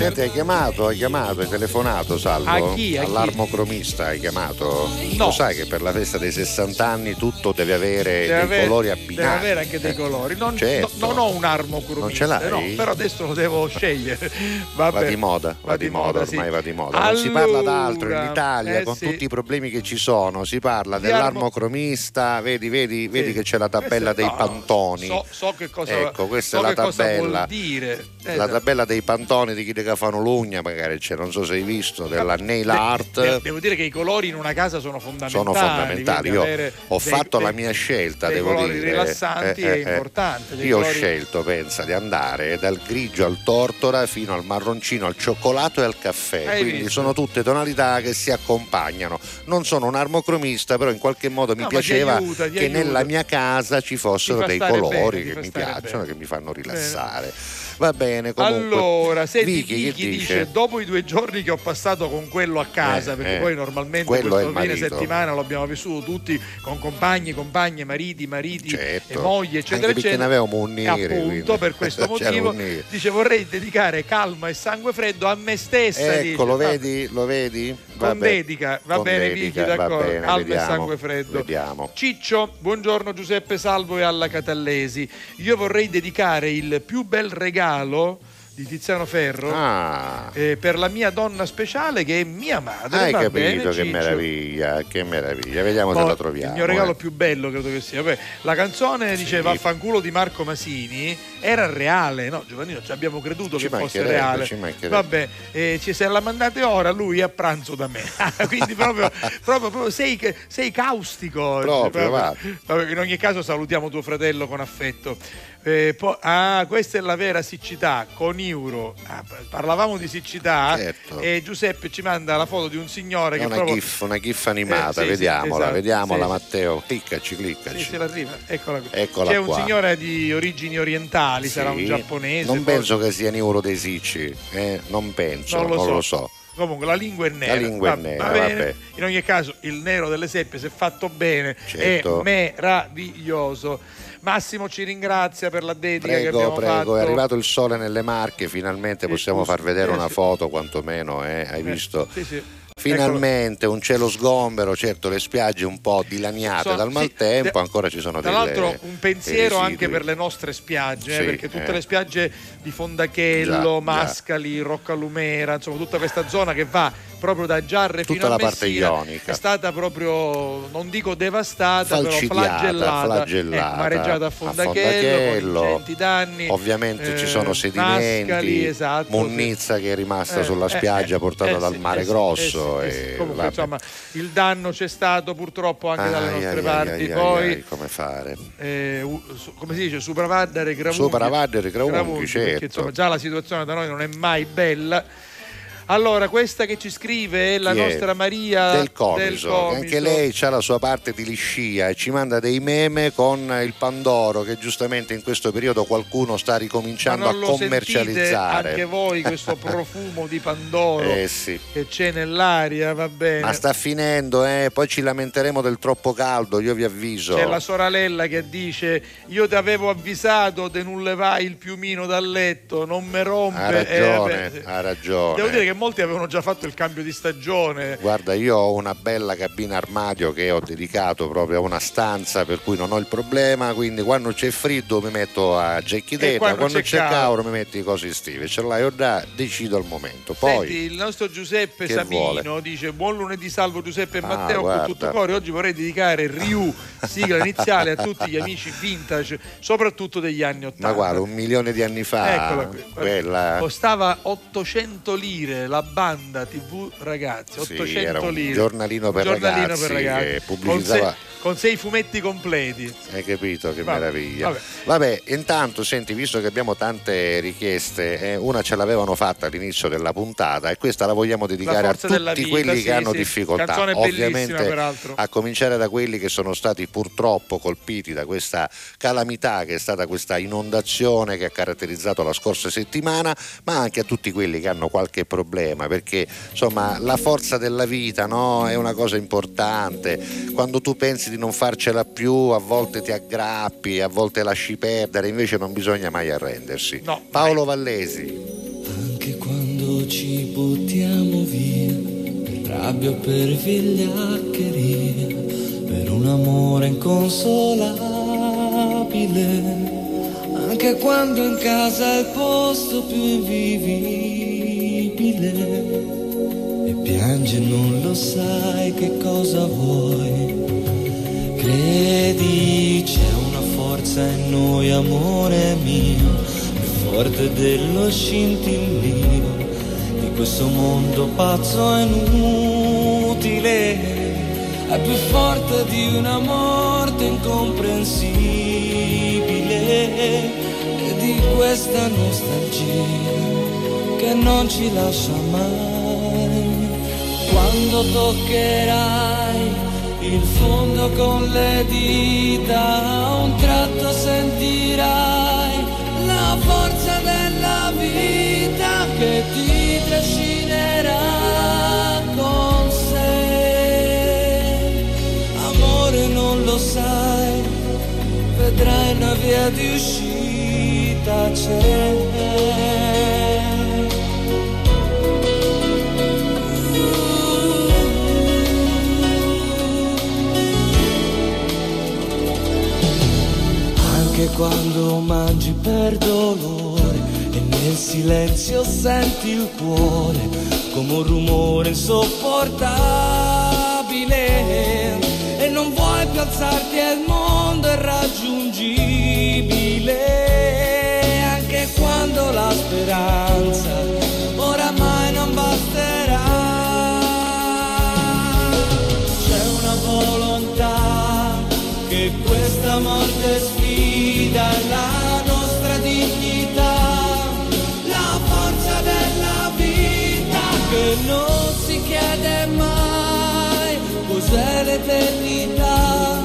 Senti, hai chiamato, hai chiamato, hai telefonato, Salvo? A chi, a? All'armocromista hai chiamato? No. Lo sai che per la festa dei 60 anni tutto deve avere Deve dei avere- colori Deve abbinati. avere anche dei Eh, colori. Non, certo. no- non ho un armo Non ce l'hai? no, però adesso lo devo scegliere. Vabbè. Va di moda, va, di moda, sì. ormai va di moda. Non si parla d'altro in Allora, Italia eh con sì. tutti i problemi che ci sono, si parla Di armo- dell'armocromista, vedi, vedi, vedi Sì. che c'è la tabella dei No, pantoni. So, so che cosa, Ecco, questa so è la tabella. dire. La Esatto. tabella dei pantoni di chi che fanno l'ugna, magari c'è, non so se hai visto, della nail art. de- devo dire che i colori in una casa sono fondamentali. sono fondamentali. Io ho dei- fatto dei- la mia scelta, devo colori dire. rilassanti è importante, dei Io ho colori- scelto, pensa, di andare dal grigio al tortora fino al marroncino, al cioccolato e al caffè. Hai Quindi visto? sono tutte tonalità che si accompagnano. Non sono un armocromista, però in qualche modo mi No, ma ti piaceva aiuta, ti che aiuta. nella mia casa ci fossero dei colori bene, che mi piacciono, bene. che mi fanno rilassare. Va bene, comunque. Allora, senti, Vicky, Vicky dice? dice? dopo i due giorni che ho passato con quello a casa, Eh, perché eh, poi normalmente questo fine settimana lo abbiamo vissuto tutti con compagni, compagne, mariti, mariti Certo. e mogli, eccetera, Anche eccetera. ne avevamo un nere, appunto quindi. per questo motivo dice vorrei dedicare calma e sangue freddo a me stessa. dice. Ecco, lo Ah, vedi? Lo vedi? Con Vabbè. dedica, va Con bene dedica, Vicky, d'accordo. bene, Calma e vediamo, sangue freddo. Vediamo. Ciccio, buongiorno Giuseppe Salvo e alla Catallesi. Io vorrei dedicare il più bel regalo di Tiziano Ferro Ah. eh, per la mia donna speciale che è mia madre. Hai capito bene, che Ciccio. meraviglia, che meraviglia. Vediamo Poi, se la troviamo. Il mio regalo eh. più bello credo che sia. Vabbè, la canzone dice Vaffanculo di Marco Masini era reale, no? Giovannino, ci abbiamo creduto Ci che fosse reale. ci. Vabbè, eh, ci- se la mandate ora, lui a pranzo da me. Quindi proprio, proprio- proprio sei, sei caustico. Proprio, va. Vabbè, in ogni caso salutiamo tuo fratello con affetto. Eh, po- ah, questa è la vera siccità con Euro. Ah, parlavamo di siccità Certo. e Giuseppe ci manda la foto di un signore È che una proprio gif, una gif animata, Eh, sì, sì, vediamola, esatto, vediamola sì. Matteo. Cliccaci, cliccaci. Sì, se l'arriva. Eccola qui. Eccola C'è un qua. signore di origini orientali, Sì. sarà un giapponese. Non forse. penso che sia Neuro dei Sicci, eh? non penso, Non non lo lo, so. so. Comunque la lingua è nera. La lingua è Va- nera, va bene. vabbè. In ogni caso, il nero delle seppie, se fatto bene, Certo. è meraviglioso. Massimo ci ringrazia per la dedica che Prego, abbiamo prego, fatto. è arrivato il sole nelle Marche, finalmente possiamo scusi, far vedere eh, una foto quantomeno, eh? hai visto? Sì, sì. Finalmente un cielo sgombero, certo le spiagge un po' dilaniate Sono- dal sì, maltempo, de- ancora ci sono Tra delle l'altro un pensiero dei anche residui. per le nostre spiagge, eh, Sì, perché tutte eh. le spiagge di Fondachello, Già, già. Mascali, Roccalumera, insomma tutta questa zona che va proprio da Giarre Tutta fino a la parte ionica. è stata proprio, non dico devastata, però flagellata, flagellata. eh, mareggiata a A Fondachello, Fondachello. con ingenti danni. Ovviamente ci eh, sono sedimenti, Mascali, esatto, munnizza che è rimasta Eh, sulla eh, spiaggia eh, portata eh, dal sì, mare eh, sì, grosso. E Comunque, insomma, il danno c'è stato purtroppo anche dalle Ai, nostre ai, parti. ai, Poi, ai, come fare? eh, come si dice, supravardere gravunghi. Supravardere gravunghi, certo. Perché insomma già la situazione da noi non è mai bella. Allora, questa che ci scrive è la Chi è? nostra Maria del Comiso, che Comiso. anche lei ha la sua parte di liscia e ci manda dei meme con il Pandoro che giustamente in questo periodo qualcuno sta Ma ricominciando non a commercializzare. anche voi questo profumo di Pandoro Eh sì. che c'è nell'aria, va bene. Ma sta finendo, eh? poi ci lamenteremo del troppo caldo, io vi avviso. C'è la sorella che dice io ti avevo avvisato te non levai il piumino dal letto, non me rompe. Ha Eh, ragione, vabbè. ha ragione. Devo dire che molti avevano già fatto il cambio di stagione. Guarda, io ho una bella cabina armadio che ho dedicato proprio a una stanza per cui non ho il problema, quindi quando c'è freddo mi metto a giacchitetta, quando quando, c'è c'è caldo. mi metto i cosi estive, ce l'hai o da, decido al momento. Poi Senti, il nostro Giuseppe Samino vuole? dice buon lunedì salvo Giuseppe e Ah, Matteo guarda. con tutto cuore. Oggi vorrei dedicare Ryu, sigla iniziale, a tutti gli amici vintage, soprattutto degli anni 80. ma guarda, un milione di anni fa, Eccola quella Costava 800 lire la banda TV ragazzi, Sì, 800 era un lire. giornalino per giornalino ragazzi per ragazzi. che Con pubblicizzava- sei, con sei fumetti completi. Hai capito che Vabbè, meraviglia. vabbè. Vabbè. intanto senti, visto che abbiamo tante richieste, eh, una ce l'avevano fatta all'inizio della puntata e questa la vogliamo dedicare a forza della tutti vita, quelli sì, che hanno sì. difficoltà. Ovviamente peraltro. a cominciare da quelli che sono stati purtroppo colpiti da questa calamità che è stata questa inondazione che ha caratterizzato la scorsa settimana, ma anche a tutti quelli che hanno qualche problema, perché insomma la forza della vita no, è una cosa importante. Quando tu pensi di non farcela più, a volte ti aggrappi, a volte lasci perdere, invece non bisogna mai arrendersi. Paolo Vallesi. Anche quando ci buttiamo via per rabbia o per vigliaccheria, per un amore inconsolabile. Anche quando in casa è il posto più invivibile e piangi e non lo sai che cosa vuoi. Credi c'è una forza in noi, amore mio, più forte dello scintillio di questo mondo pazzo e inutile. È più forte di una morte incomprensibile e di questa nostalgia che non ci lascia mai. Quando toccherai il fondo con le dita, a un tratto sentirai la forza della vita che ti trascinerà con sé. Amore non lo sai, vedrai una via di uscita c'è. Quando mangi per dolore e nel silenzio senti il cuore come un rumore insopportabile. E non vuoi più alzarti e mondo è raggiungibile anche quando la speranza oramai non basterà. C'è una volontà che questa morte sfida la nostra dignità, la forza della vita che non si chiede mai cos'è l'eternità,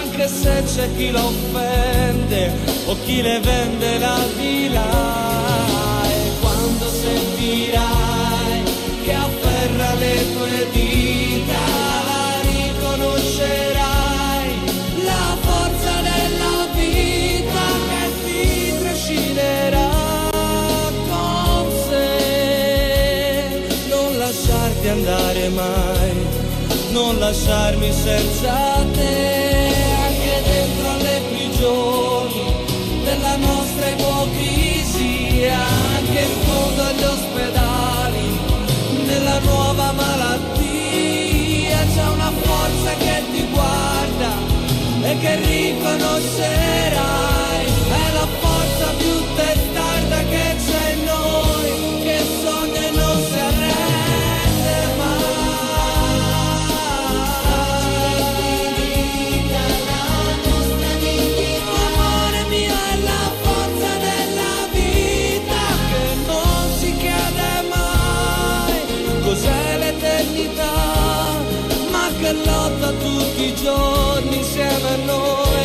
anche se c'è chi la offende o chi le vende la vila. E quando sentirai che afferra le tue dita la riconoscerai andare mai non lasciarmi senza te anche dentro alle prigioni della nostra ipocrisia anche in fondo agli ospedali nella nuova malattia. C'è una forza che ti guarda e che riconoscerai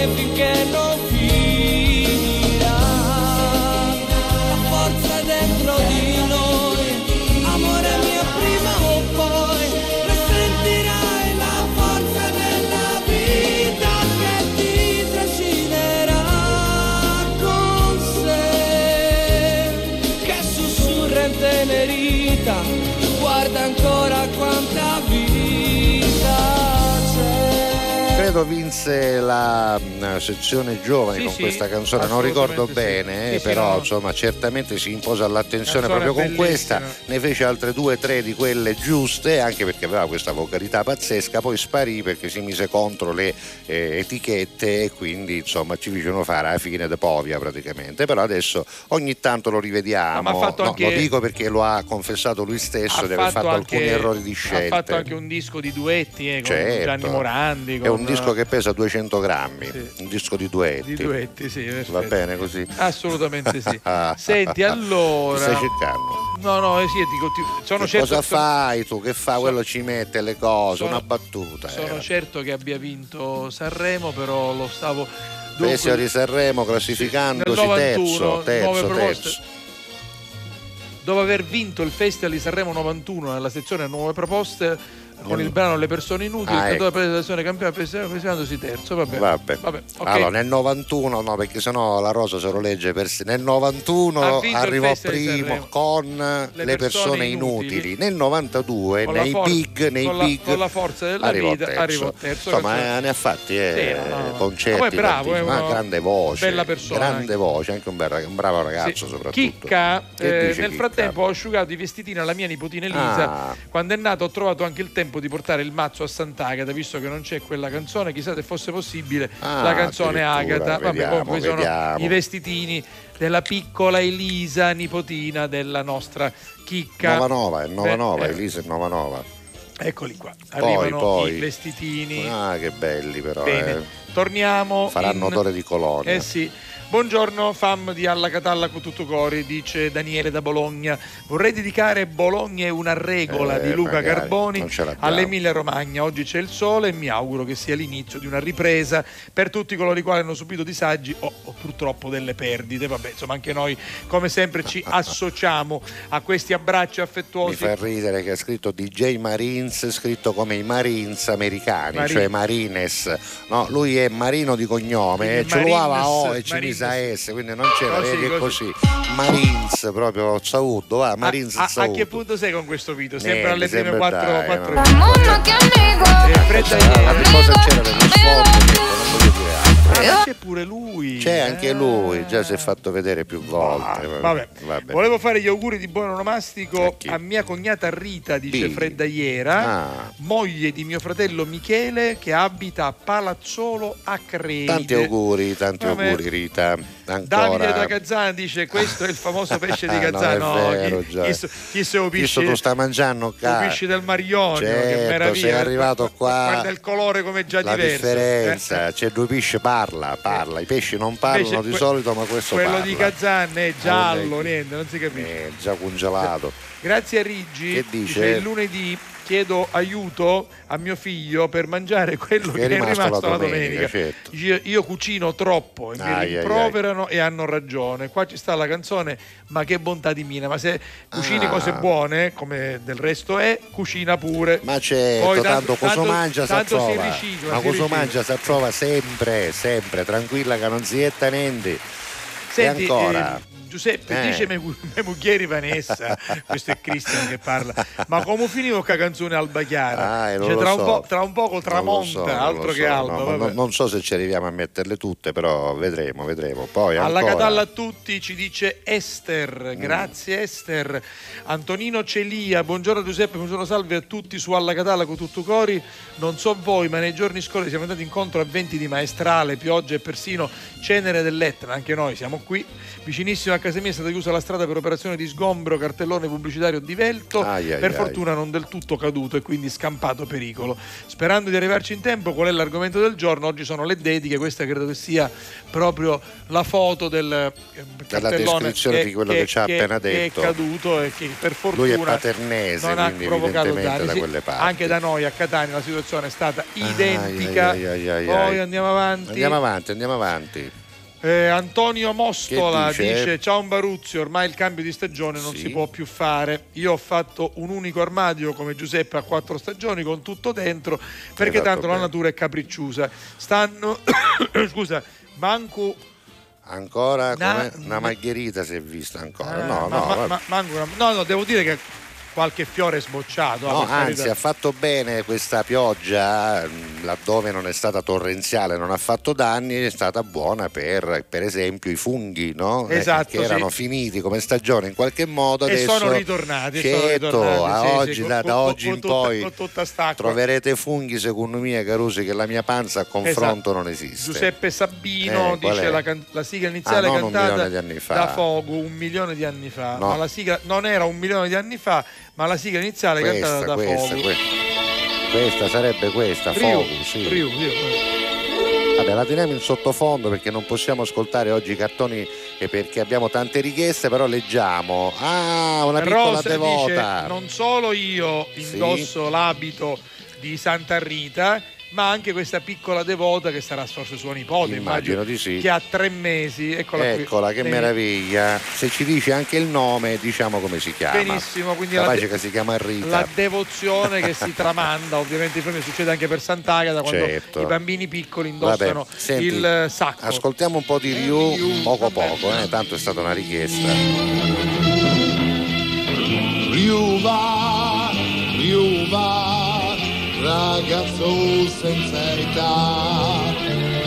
noi finché vinse la mh, sezione giovani Sì, con sì, questa canzone, non ricordo sì. bene, eh, però no. insomma certamente si impose all'attenzione Canzone proprio con bellissima. questa, ne fece altre due o tre di quelle giuste, anche perché aveva questa vocalità pazzesca, poi sparì perché si mise contro le eh, etichette e quindi insomma ci fecero fare alla fine de Povia praticamente, però adesso ogni tanto lo rivediamo, No, ha fatto No, anche- lo dico perché lo ha confessato lui stesso ha di aver fatto anche- alcuni errori di ha scelta. fatto anche un disco di duetti eh, con Certo. Gianni Morandi È con- un disco che pesa 200 grammi, un disco di duetti. di duetti sì perfetto. Va bene così? assolutamente sì senti allora Mi stai cercando? no no eh sì dico, ti- sono Che certo cosa sono- fai tu? Che fa? Quello ci mette le cose, sono- una battuta. sono era. certo che abbia vinto Sanremo però lo stavo Festival di Sanremo classificandosi nel 91, terzo, terzo, terzo. dopo aver vinto il Festival di Sanremo 91 nella sezione Nuove Proposte con Mm. il brano Le persone inutili, Ah, il ecco. cantatore presentazione campione presentandosi terzo, vabbè. Vabbè. Vabbè, ok. Allora, nel 91, no, perché sennò la Rosa se lo legge per sé. Nel 91 Ha vinto il arrivò primo con le, persone, persone inutili. inutili. Nel 92, Con la nei for- big, nei con la- big con la forza della arrivò vita, terzo. arrivò terzo, Insomma, canzone. eh, ne ha fatti eh, Sì, no, no. concerti. Ma bravo, è Ma grande voce, bella persona grande anche. voce, anche un, bel- un bravo ragazzo Sì. soprattutto. Chicca, eh, nel Chicca? frattempo ho asciugato i vestitini alla mia nipotina Elisa. Ah. Quando è nata ho trovato anche il tempo di portare il mazzo a Sant'Agata, visto che non c'è quella canzone. Chissà se fosse possibile Ah, la canzone Agata. Vabbè, vediamo, comunque sono vediamo. i vestitini della piccola Elisa, nipotina della nostra Chicca. Nova Nova, è Nova Beh, Nova, eh, Elisa è Nova Nova. Eccoli qua. Poi, Arrivano poi. i vestitini. Ah, che belli però. Bene, eh. torniamo. Faranno in- odore di colonia. Eh sì. Buongiorno fam di Alla Catalla con tutto cori, dice Daniele da Bologna. Vorrei dedicare Bologna è una regola Eh, di Luca Carboni all'Emilia Romagna. Oggi c'è il sole e mi auguro che sia l'inizio di una ripresa per tutti coloro i quali hanno subito disagi o, o purtroppo delle perdite. Vabbè, insomma, anche noi come sempre ci associamo a questi abbracci Mi affettuosi. fa ridere che ha scritto DJ Marines, scritto come i Marines americani, Marines. cioè Marines. No, lui è Marino di cognome, eh, Quindi ce lo aveva O e ci Marines. Mise a S, quindi non c'era, Così, vedi che così. così. Marines, proprio Sauddo, va, Marines a, a, a che punto sei con questo video? Sempre Niente, alle prime sempre quattro, dai, quattro no. Eh, fredda che cosa c'era dello sfondo? Niente, non voglio dire. Ah, ma c'è pure lui. C'è anche lui, già si è fatto vedere più volte. Ah, Vabbè. Vabbè. Volevo fare gli auguri di buon onomastico a, mia cognata Rita, dice. Fredda Iera, Ah. moglie di mio fratello Michele che abita a Palazzolo a Credi. Tanti auguri, tanti Vabbè. auguri Rita. Ancora. Davide da Gazzana dice questo è il famoso pesce di Ah, Gazzana. è No, vero, chi, già. chi, so- chi se lo Visto pisce? tu sta mangiando lo qua. pisci del Marionio, che Certo, meraviglia. sei arrivato qua. Guarda il colore come già La diverso. differenza, Eh, c'è due pesci, parla, parla. I pesci non parlano Invece di que- solito, ma questo Quello parla. di Gazzana è giallo, niente, non si capisce. È già congelato. Grazie a Rigi. Che dice? il lunedì chiedo aiuto a mio figlio per mangiare quello che, è rimasto, la domenica. certo. Dice, io cucino troppo e mi Ai, ai, rimproverano e hanno ragione. Qua ci sta la canzone, ma che bontà di mina. Ma se cucini Ah. cose buone, come del resto è, cucina pure. Ma certo, Poi tanto, cosa tanto- mangia sa tanto si trova. ricicla, Ma si cosa ricicla. mangia sa trova sempre, sempre, tranquilla che non si etta niente. Senti, e ancora. eh, Giuseppe, Eh. dice me, me muglieri Vanessa, questo è Cristian che parla, ma come finivo con la canzone Alba Chiara? Ah, eh, Cioè, tra, so. un po', tra un poco tramonta, so, altro lo che so, Alba. no, non, so se ci arriviamo a metterle tutte, però vedremo, vedremo. Poi Alla ancora. Catalla a tutti ci dice Mm. Ester, grazie Ester. Antonino Celia, buongiorno Giuseppe, buongiorno salve a tutti su Alla Catalla con tutto cori. Non so voi, ma nei giorni scorsi siamo andati incontro a venti di maestrale, pioggia e persino cenere dell'Etna, anche noi siamo qui. Vicinissimo a casa mia è stata chiusa la strada per operazione di sgombro, cartellone pubblicitario divelto. Ai, ai, per ai. fortuna non del tutto caduto e quindi scampato pericolo. Sperando di arrivarci in tempo, qual è l'argomento del giorno? Oggi sono le dediche, questa credo che sia proprio la foto del eh, cartellone descrizione di quello che ci ha appena detto. Che è caduto e che per fortuna Lui è paternese, non ha provocato danni. da Sì, quelle parti. Anche da noi a Catania la situazione è stata identica. Ai, ai, ai, ai, Poi ai. andiamo avanti. Andiamo avanti, andiamo avanti. Eh, Antonio Mostola dice? dice? Ciao Baruzzi, ormai il cambio di stagione non Sì. si può più fare. Io ho fatto un unico armadio come Giuseppe a quattro stagioni con tutto dentro perché fatto tanto la bene. natura è capricciosa. Stanno scusa, manco Ancora Na- una margherita si è vista ancora. Ah, no, ma- no, ma- ma- no, no, devo dire che qualche fiore sbocciato. No, anzi, ha fatto bene questa pioggia, mh, laddove non è stata torrenziale, non ha fatto danni, è stata buona per, per esempio, i funghi, no? Eh, Esatto, che erano sì. finiti come stagione in qualche modo. E adesso, sono ritornati, e sono Certo, ritornati, a sì, sì, con- da, da con- oggi con in tutta- poi troverete funghi, secondo me, Carusi, che la mia panza a confronto non esiste. Esatto. Giuseppe Sabino Eh, dice la, can- la sigla iniziale Ah, cantata da Fogo un milione di anni fa. No. Ma la sigla non era un milione di anni fa, ma la sigla iniziale Questa, cantata da questa, Fogo. questa. Questa sarebbe questa, Riu, Focus, sì. Riu, Riu. Vabbè, la teniamo in sottofondo perché non possiamo ascoltare oggi i cartoni e perché abbiamo tante richieste, però leggiamo. Ah, una piccola Rosa devota. dice non solo io indosso l'abito di Santa Rita, ma anche questa piccola devota che sarà forse sua nipote, Immagino di sì. che ha tre mesi. Eccola, qui. Eccola, che Lei- meraviglia. Se ci dici anche il nome, diciamo come si chiama. Benissimo, quindi la, de- che si chiama Rita. la devozione che si tramanda, ovviamente il premio succede anche per Sant'Agata quando Certo. i bambini piccoli Vabbè, indossano senti, il eh, sacco. Ascoltiamo un po' di Ryu, poco poco, eh, tanto è stata una richiesta. Riuva, riuva, ragazzo senza età,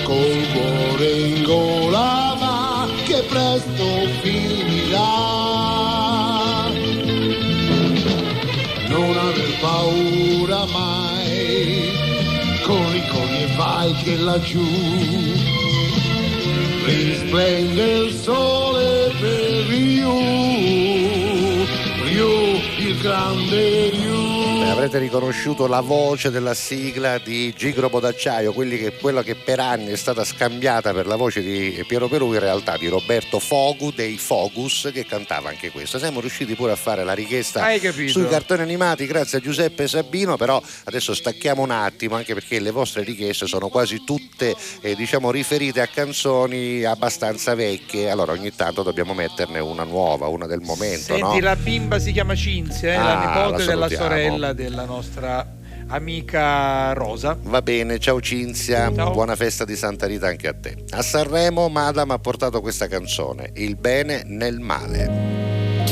col cuore in gola ma che presto finirà. Non aver paura mai, corri, corri e vai che laggiù risplende il sole per Rio, Rio, il grande avrete riconosciuto la voce della sigla di Gigrobo d'Acciaio, quelli che- quella che per anni è stata scambiata per la voce di Piero Perù, in realtà di Roberto Fogu dei Fogus, che cantava anche questo. Siamo riusciti pure a fare la richiesta sui cartoni animati grazie a Giuseppe Sabino, però adesso stacchiamo un attimo, anche perché le vostre richieste sono quasi tutte eh, diciamo, riferite a canzoni abbastanza vecchie, allora ogni tanto dobbiamo metterne una nuova, una del momento. Senti, no? la bimba si chiama Cinzia, è Ah, la nipote la della sorella della nostra amica Rosa. Va bene, ciao Cinzia, buona festa di Santa Rita anche a te. A Sanremo Madame ha portato questa canzone, Il bene nel male.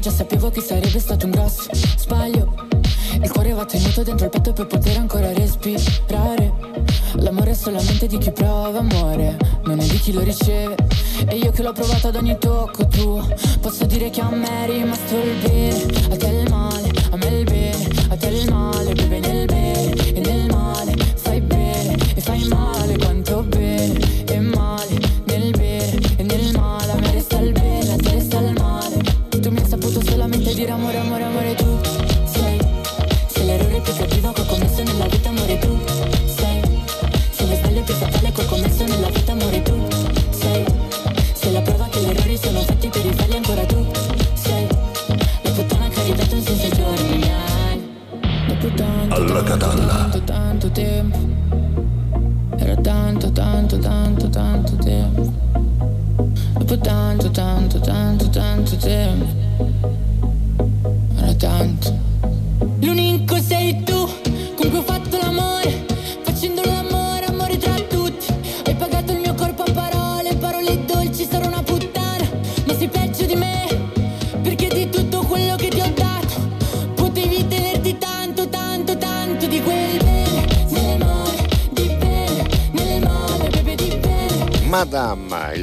già sapevo che sarebbe stato un grosso sbaglio. Il cuore va tenuto dentro il petto per poter ancora respirare. L'amore è solamente di chi prova amore, non è di chi lo riceve. E io che l'ho provato ad ogni tocco tuo, posso dire che a me è rimasto il bene, a te il male, a me il bene, a te il male, vive nel bene e nel male.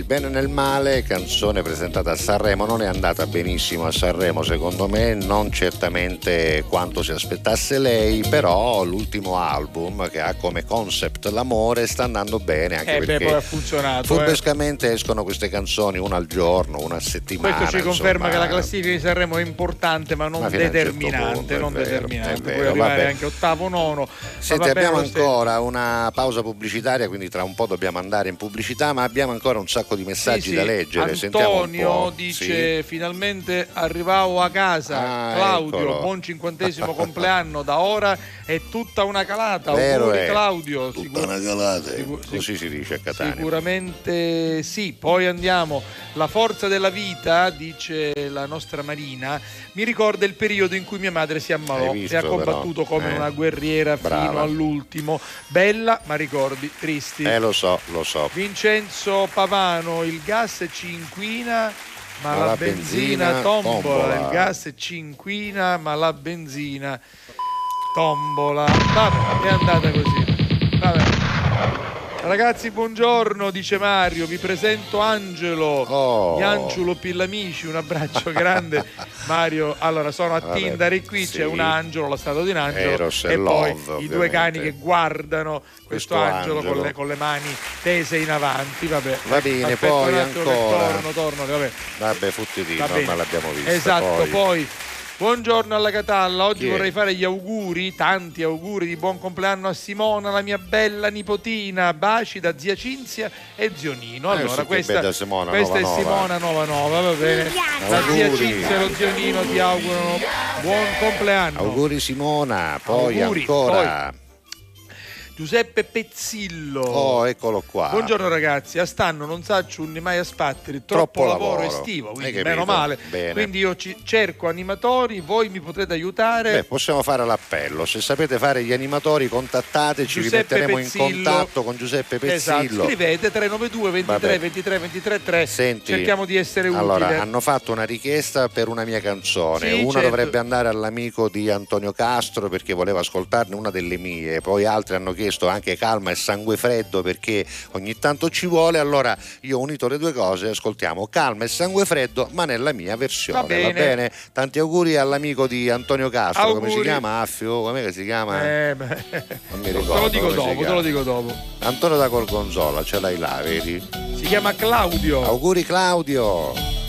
Bene nel male, canzone presentata a Sanremo, non è andata benissimo a Sanremo secondo me, non certamente quanto si aspettasse lei, però l'ultimo album che ha come concept l'amore sta andando bene anche Eh beh, perché poi ha funzionato. eh. furbescamente escono queste canzoni una al giorno, una a settimana. Questo ci conferma insomma. che la classifica di Sanremo è importante ma non Ma un certo determinante, punto, non vero, determinante. è Puoi vero, arrivare vabbè. anche ottavo, nono. Senti, abbiamo ancora una pausa pubblicitaria, quindi tra un po' dobbiamo andare in pubblicità, ma abbiamo ancora un sacco di messaggi Sì, sì. da leggere. Sentiamo un Antonio po'. dice finalmente arrivavo a casa Ah, Claudio eccolo. buon cinquantesimo compleanno da ora è tutta una calata Vero auguri è. Claudio Tutta Sicur- una calata, sicur- così si dice a Catania. Sicuramente sì, poi andiamo. La forza della vita, dice la nostra Marina, mi ricorda il periodo in cui mia madre si ammalò visto, e ha combattuto però? come Eh. una guerriera fino Brava. all'ultimo. Bella, ma ricordi tristi. Eh lo so, lo so. Vincenzo Pavano, il gas ci inquina, ma, Ma la, la benzina, benzina tombola. tombola. Il gas ci inquina, ma la benzina tombola. Vabbè, è andata così. Vabbè. Ragazzi, buongiorno, dice Mario. Vi presento Angelo, Oh. Ianciulo Pillamici. Un abbraccio grande. Mario, allora sono a Vabbè, Tindari. Qui sì. c'è un angelo, la statua di un angelo. Eros e e poi Love, i due cani ovviamente. che guardano questo, Questo angelo, Con, angelo. le, con le mani tese in avanti. Vabbè. Va bene, Aspetta poi ancora. Torno, torno. Vabbè. Vabbè, futti Va no, bene. ma l'abbiamo vista. Esatto, poi. poi. Buongiorno alla Catalla, oggi Chi è? vorrei fare gli auguri, tanti auguri di buon compleanno a Simona, la mia bella nipotina, baci da zia Cinzia e zio Nino. Eh, Allora, che questa, Simona, questa Nova è Nova. Simona Nova Nova, va bene? La zia. Cinzia e lo zio Nino ti augurano buon compleanno. Auguri Simona, poi Auguri, ancora. Giuseppe Pezzillo. Oh, eccolo qua. Buongiorno ragazzi, a stanno non saccio un mai a spatteri, Troppo troppo, lavoro, lavoro. estivo, quindi meno male. Bene. Quindi io cerco animatori, voi mi potrete aiutare. Beh, possiamo fare l'appello. Se sapete fare gli animatori, contattateci, vi Giuseppe metteremo in Pezzillo. contatto con Giuseppe Esatto, Pezzillo. scrivete 392 23 Vabbè. 23 23 3. Senti, Cerchiamo di essere utili. Allora, hanno fatto una richiesta per una mia canzone. Sì, una certo. dovrebbe andare all'amico di Antonio Castro perché voleva ascoltarne una delle mie. Poi altri hanno chiesto anche calma e sangue freddo perché ogni tanto ci vuole. Allora io ho unito le due cose. Ascoltiamo calma e sangue freddo, ma nella mia versione. Va bene. Tanti auguri all'amico di Antonio Castro. Come si Auguri. chiama? Affio? Come si chiama? Eh, beh, non mi te ricordo. lo dico dopo, te lo dico dopo. Antonio da Gorgonzola, ce l'hai là, vedi? Si chiama Claudio. Auguri Claudio.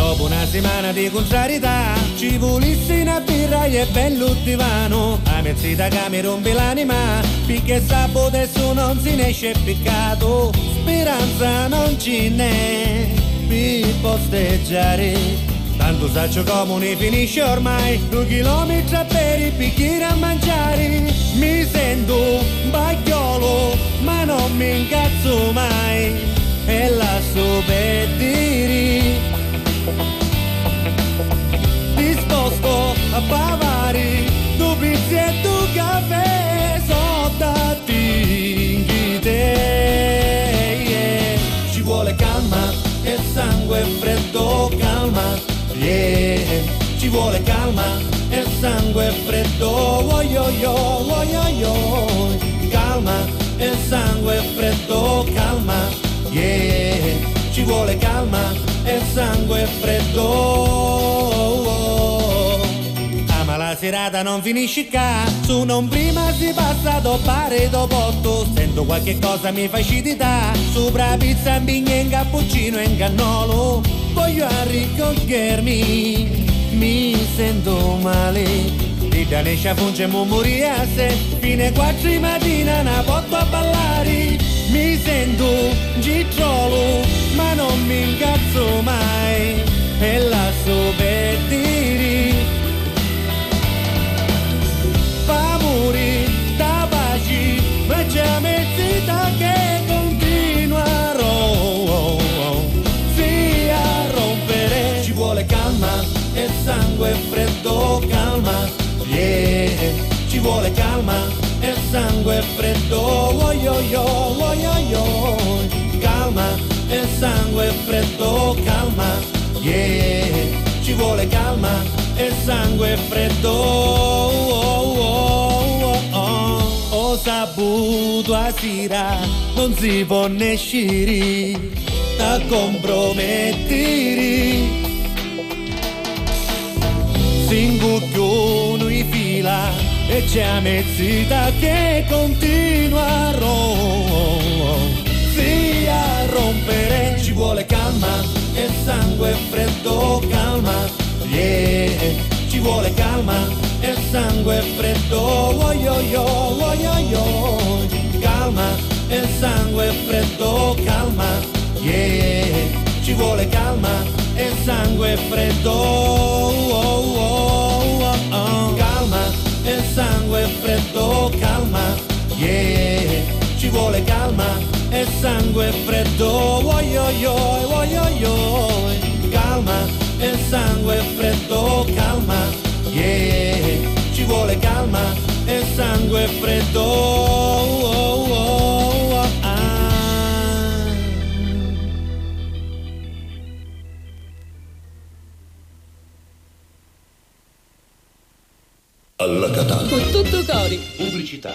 Dopo una settimana di contrarietà Ci volissi una birra e bello divano. A mezzita che mi rompe l'anima Perché sabato adesso non si ne esce peccato Speranza non ce n'è Per posteggiare. Tanto saccio come finisce ormai Due chilometri a bere e bicchiere a mangiare. Mi sento un bagliolo Ma non mi incazzo mai. E lascio per dire disposto a bavare due pizze e due caffè sotto te ci vuole calma e sangue freddo calma. Yeah. ci vuole calma e sangue freddo io voglio io. Calma e sangue freddo calma. Yeah. ci vuole calma e sangue freddo. Ama la serata non finisce qua su non prima si passa dopo pare dopo otto. Sento qualche cosa mi fa acidità sopra pizza bigna in cappuccino e in cannolo voglio arricchirmi mi sento male. Di Danescia funge sé. Fine quattro di mattina una porto a ballare. Mi sento gicciolo ma non mi incazzo mai e lascio per dire. Pamuri, tabaci, ma c'è mezzita che continuerò. Sì a rompere. Ci vuole calma e sangue freddo calma. Yeah, ci vuole calma e sangue freddo. Voglio io, voglio io Calma e sangue freddo calma. Yeah, ci vuole calma. E sangue freddo. Oh, oh, oh, oh. Ho saputo a sera non si può ne uscire a compromettere Singucchiuno in fila e c'è mezzita che continuerò Sì a rompere ci vuole calma e sangue freddo calma. Yeah, ci vuole calma e sangue freddo Voglio io, voglio io Calma e sangue freddo calma. Yeah, ci vuole calma e sangue freddo oh, oh, oh, oh. Calma e sangue freddo calma. Yeah, ci vuole calma e sangue freddo Voglio io, voglio io Calma e sangue freddo calma Yeah, ci vuole calma e sangue freddo oh, oh, oh, oh, ah. Alla Catalla. Con tutto cori. Pubblicità.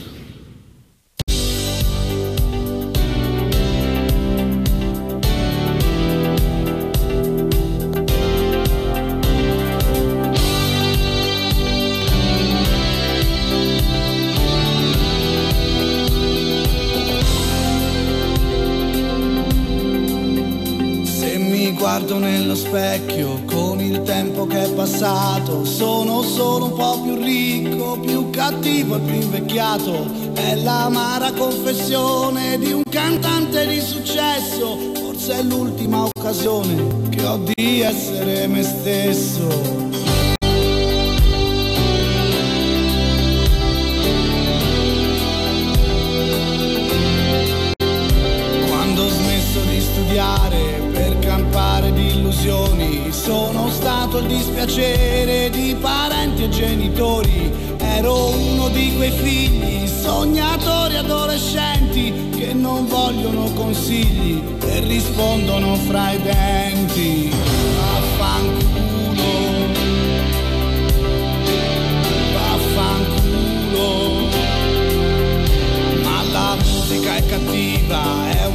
Guardo nello specchio con il tempo che è passato, sono solo un po' più ricco, più cattivo e più invecchiato. È l'amara confessione di un cantante di successo, forse è l'ultima occasione che ho di essere me stesso. Il dispiacere di parenti e genitori. Ero uno di quei figli, sognatori adolescenti, che non vogliono consigli e rispondono fra i denti. Vaffanculo. Vaffanculo. Ma la musica è cattiva, è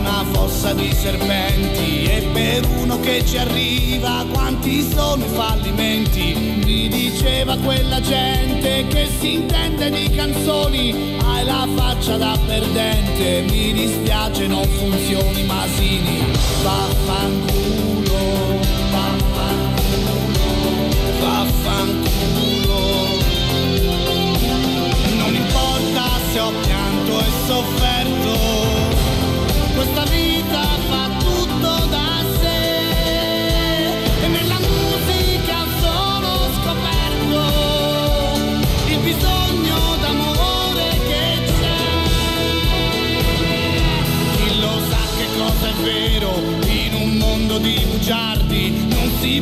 una fossa di serpenti e per uno che ci arriva quanti sono i fallimenti? Mi diceva quella gente che si intende di canzoni, hai la faccia da perdente, mi dispiace non funzioni Masini, vaffanculo,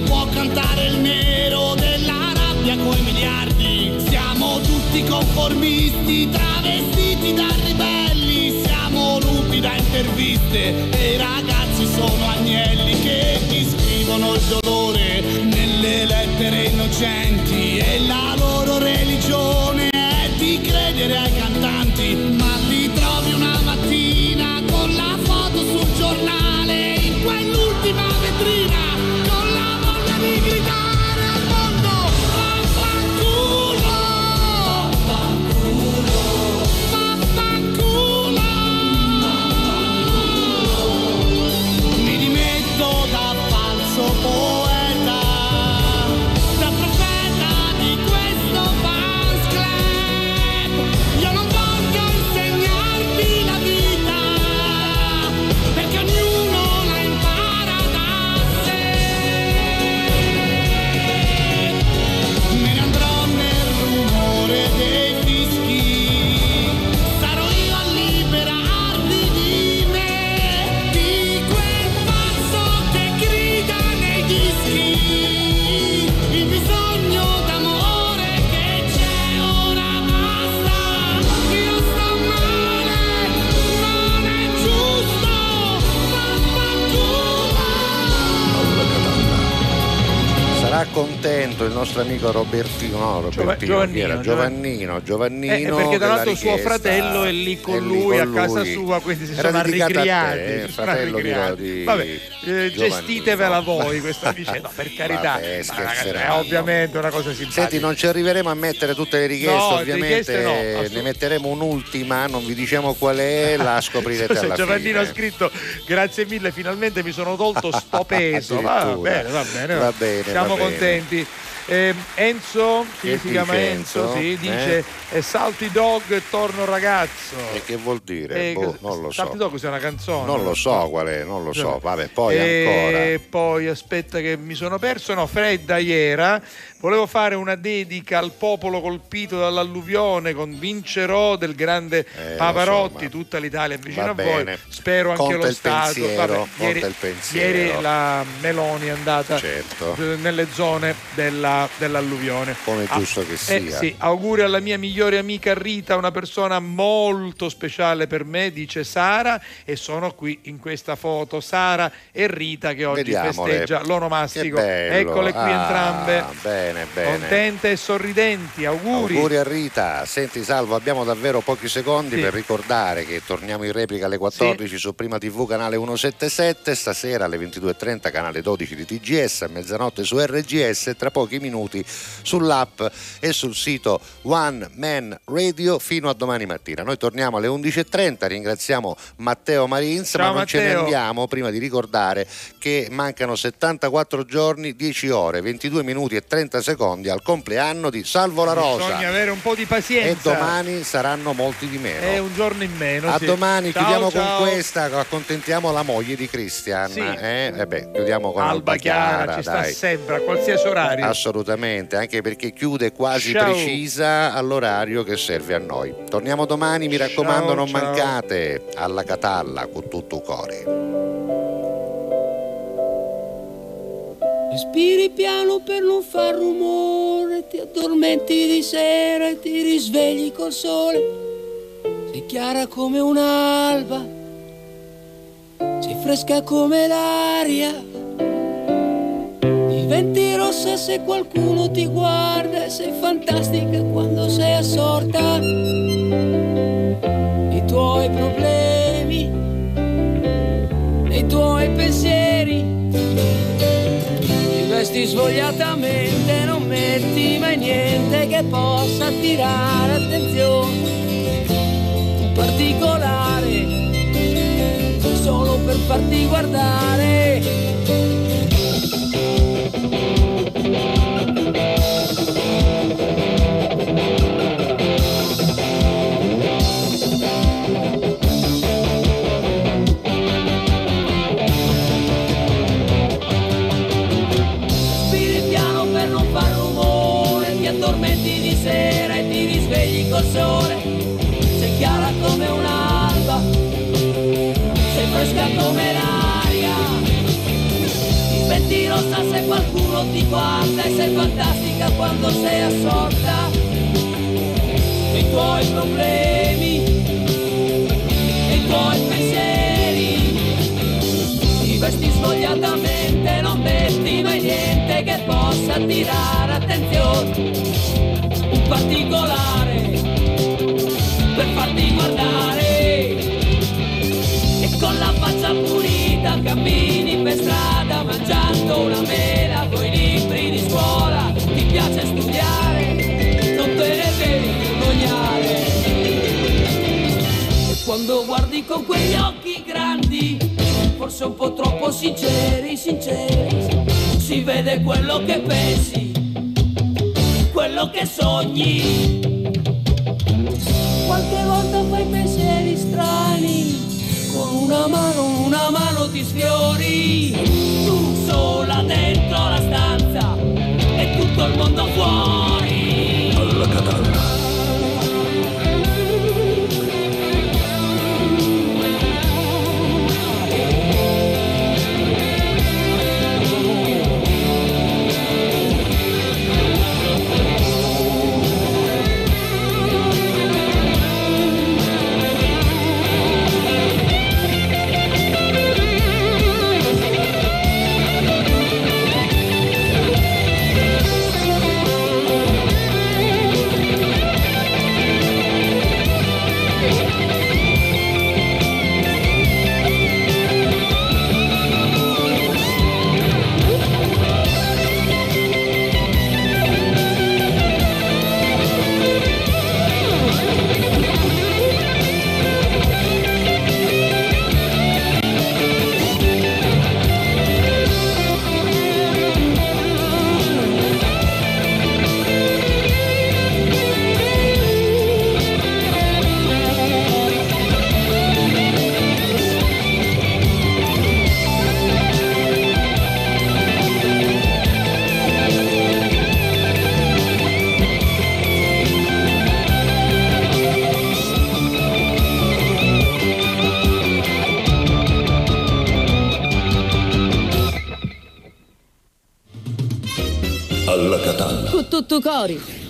può cantare il nero della rabbia coi miliardi. Siamo tutti conformisti, travestiti da ribelli, siamo lupi da interviste e i ragazzi sono agnelli che ti scrivono il dolore nelle lettere innocenti e la loro Sarà contento il nostro amico Robertino, no, Robertino, chi era? Giovannino, Giovannino. Eh, perché tra l'altro suo fratello è lì con è lì lui a con casa lui. sua, quindi si Era sono a eh, si sono fratello di- di Vabbè, eh, gestitevela voi questa vicenda, per carità. Vabbè, è ovviamente una cosa simpatica. Senti, non ci arriveremo a mettere tutte le richieste, No, ovviamente richieste no, ne metteremo un'ultima, non vi diciamo qual è, la scoprirete alla Giovannino ha fine. scritto grazie mille, finalmente mi sono tolto sto peso. va bene, va bene. Va bene, Siamo va bene. contenti. Eh, Enzo, sì, si chiama Enzo, Enzo? sì, Eh? dice eh, Salty Dog torno ragazzo. E che vuol dire? Eh, Boh, non lo so. Salty Dog è una canzone. Non lo so qual è, non lo so. Cioè, Vabbè, poi e ancora. poi aspetta che mi sono perso, no, Fredda iera. Volevo fare una dedica al popolo colpito dall'alluvione con Vincerò del grande Eh, Pavarotti, lo so, tutta l'Italia è vicino a voi. Spero anche Conta lo il Stato. pensiero, Vabbè, ieri, il pensiero. ieri la Meloni è andata Certo. eh, nelle zone della della- dell'alluvione. Come Ah, giusto che eh, sia. sì, auguri alla mia migliore amica Rita, una persona molto speciale per me, dice Sara, e sono qui in questa foto. Sara e Rita che oggi Vediamole. festeggia l'onomastico. Eccole qui Ah, entrambe. Bene, bene. Contente e sorridenti, auguri. Auguri a Rita. Senti Salvo, abbiamo davvero pochi secondi Sì. per ricordare che torniamo in replica alle 14 su Prima TV canale 177, stasera alle 22.30 canale 12 di TGS, a mezzanotte su RGS tra pochi minuti sull'app e sul sito One Man Radio fino a domani mattina. Noi torniamo alle 11.30, ringraziamo Matteo Marins, Ciao, ma non ce ne Matteo. andiamo prima di ricordare che mancano 74 giorni, 10 ore, 22 minuti e 30 secondi al compleanno di Salvo La Rosa. Bisogna avere un po' di E pazienza. domani saranno molti di meno. È un giorno in meno. A sì. domani Ciao, chiudiamo ciao. con questa, accontentiamo la moglie di Christian. Sì. Eh? Eh beh, chiudiamo con Alba Alba Chiara, Chiara, ci sta dai. sempre a qualsiasi orario. Assolutamente, anche perché chiude quasi Ciao. precisa all'orario che serve a noi. Torniamo domani, mi raccomando, non mancate alla Catalla con tutto cuore. Respiri piano per non far rumore, ti addormenti di sera e ti risvegli col sole. Sei chiara come un'alba, sei fresca come l'aria. Diventi rossa se qualcuno ti guarda e sei fantastica quando sei assorta. I tuoi problemi, i tuoi pensieri. Ti vesti svogliatamente, non metti mai niente che possa attirare attenzione. Un particolare, solo per farti guardare. Come l'aria. Diventi rossa se qualcuno ti guarda e sei fantastica quando sei assorta. I tuoi problemi, i tuoi pensieri. Ti vesti svogliatamente, non metti mai niente che possa attirare attenzione. Un particolare per farti guardare. Con la faccia pulita cammini per strada mangiando una mela coi libri di scuola. Ti piace studiare, non te ne devi vergognare. E quando guardi con quegli occhi grandi, forse un po' troppo sinceri, sinceri, si vede quello che pensi, quello che sogni. Qualche volta fai pensieri strani, con una mano, una mano ti sfiori, tu sola dentro la stanza e tutto il mondo fuori. Alla Catalla. Tutto cori.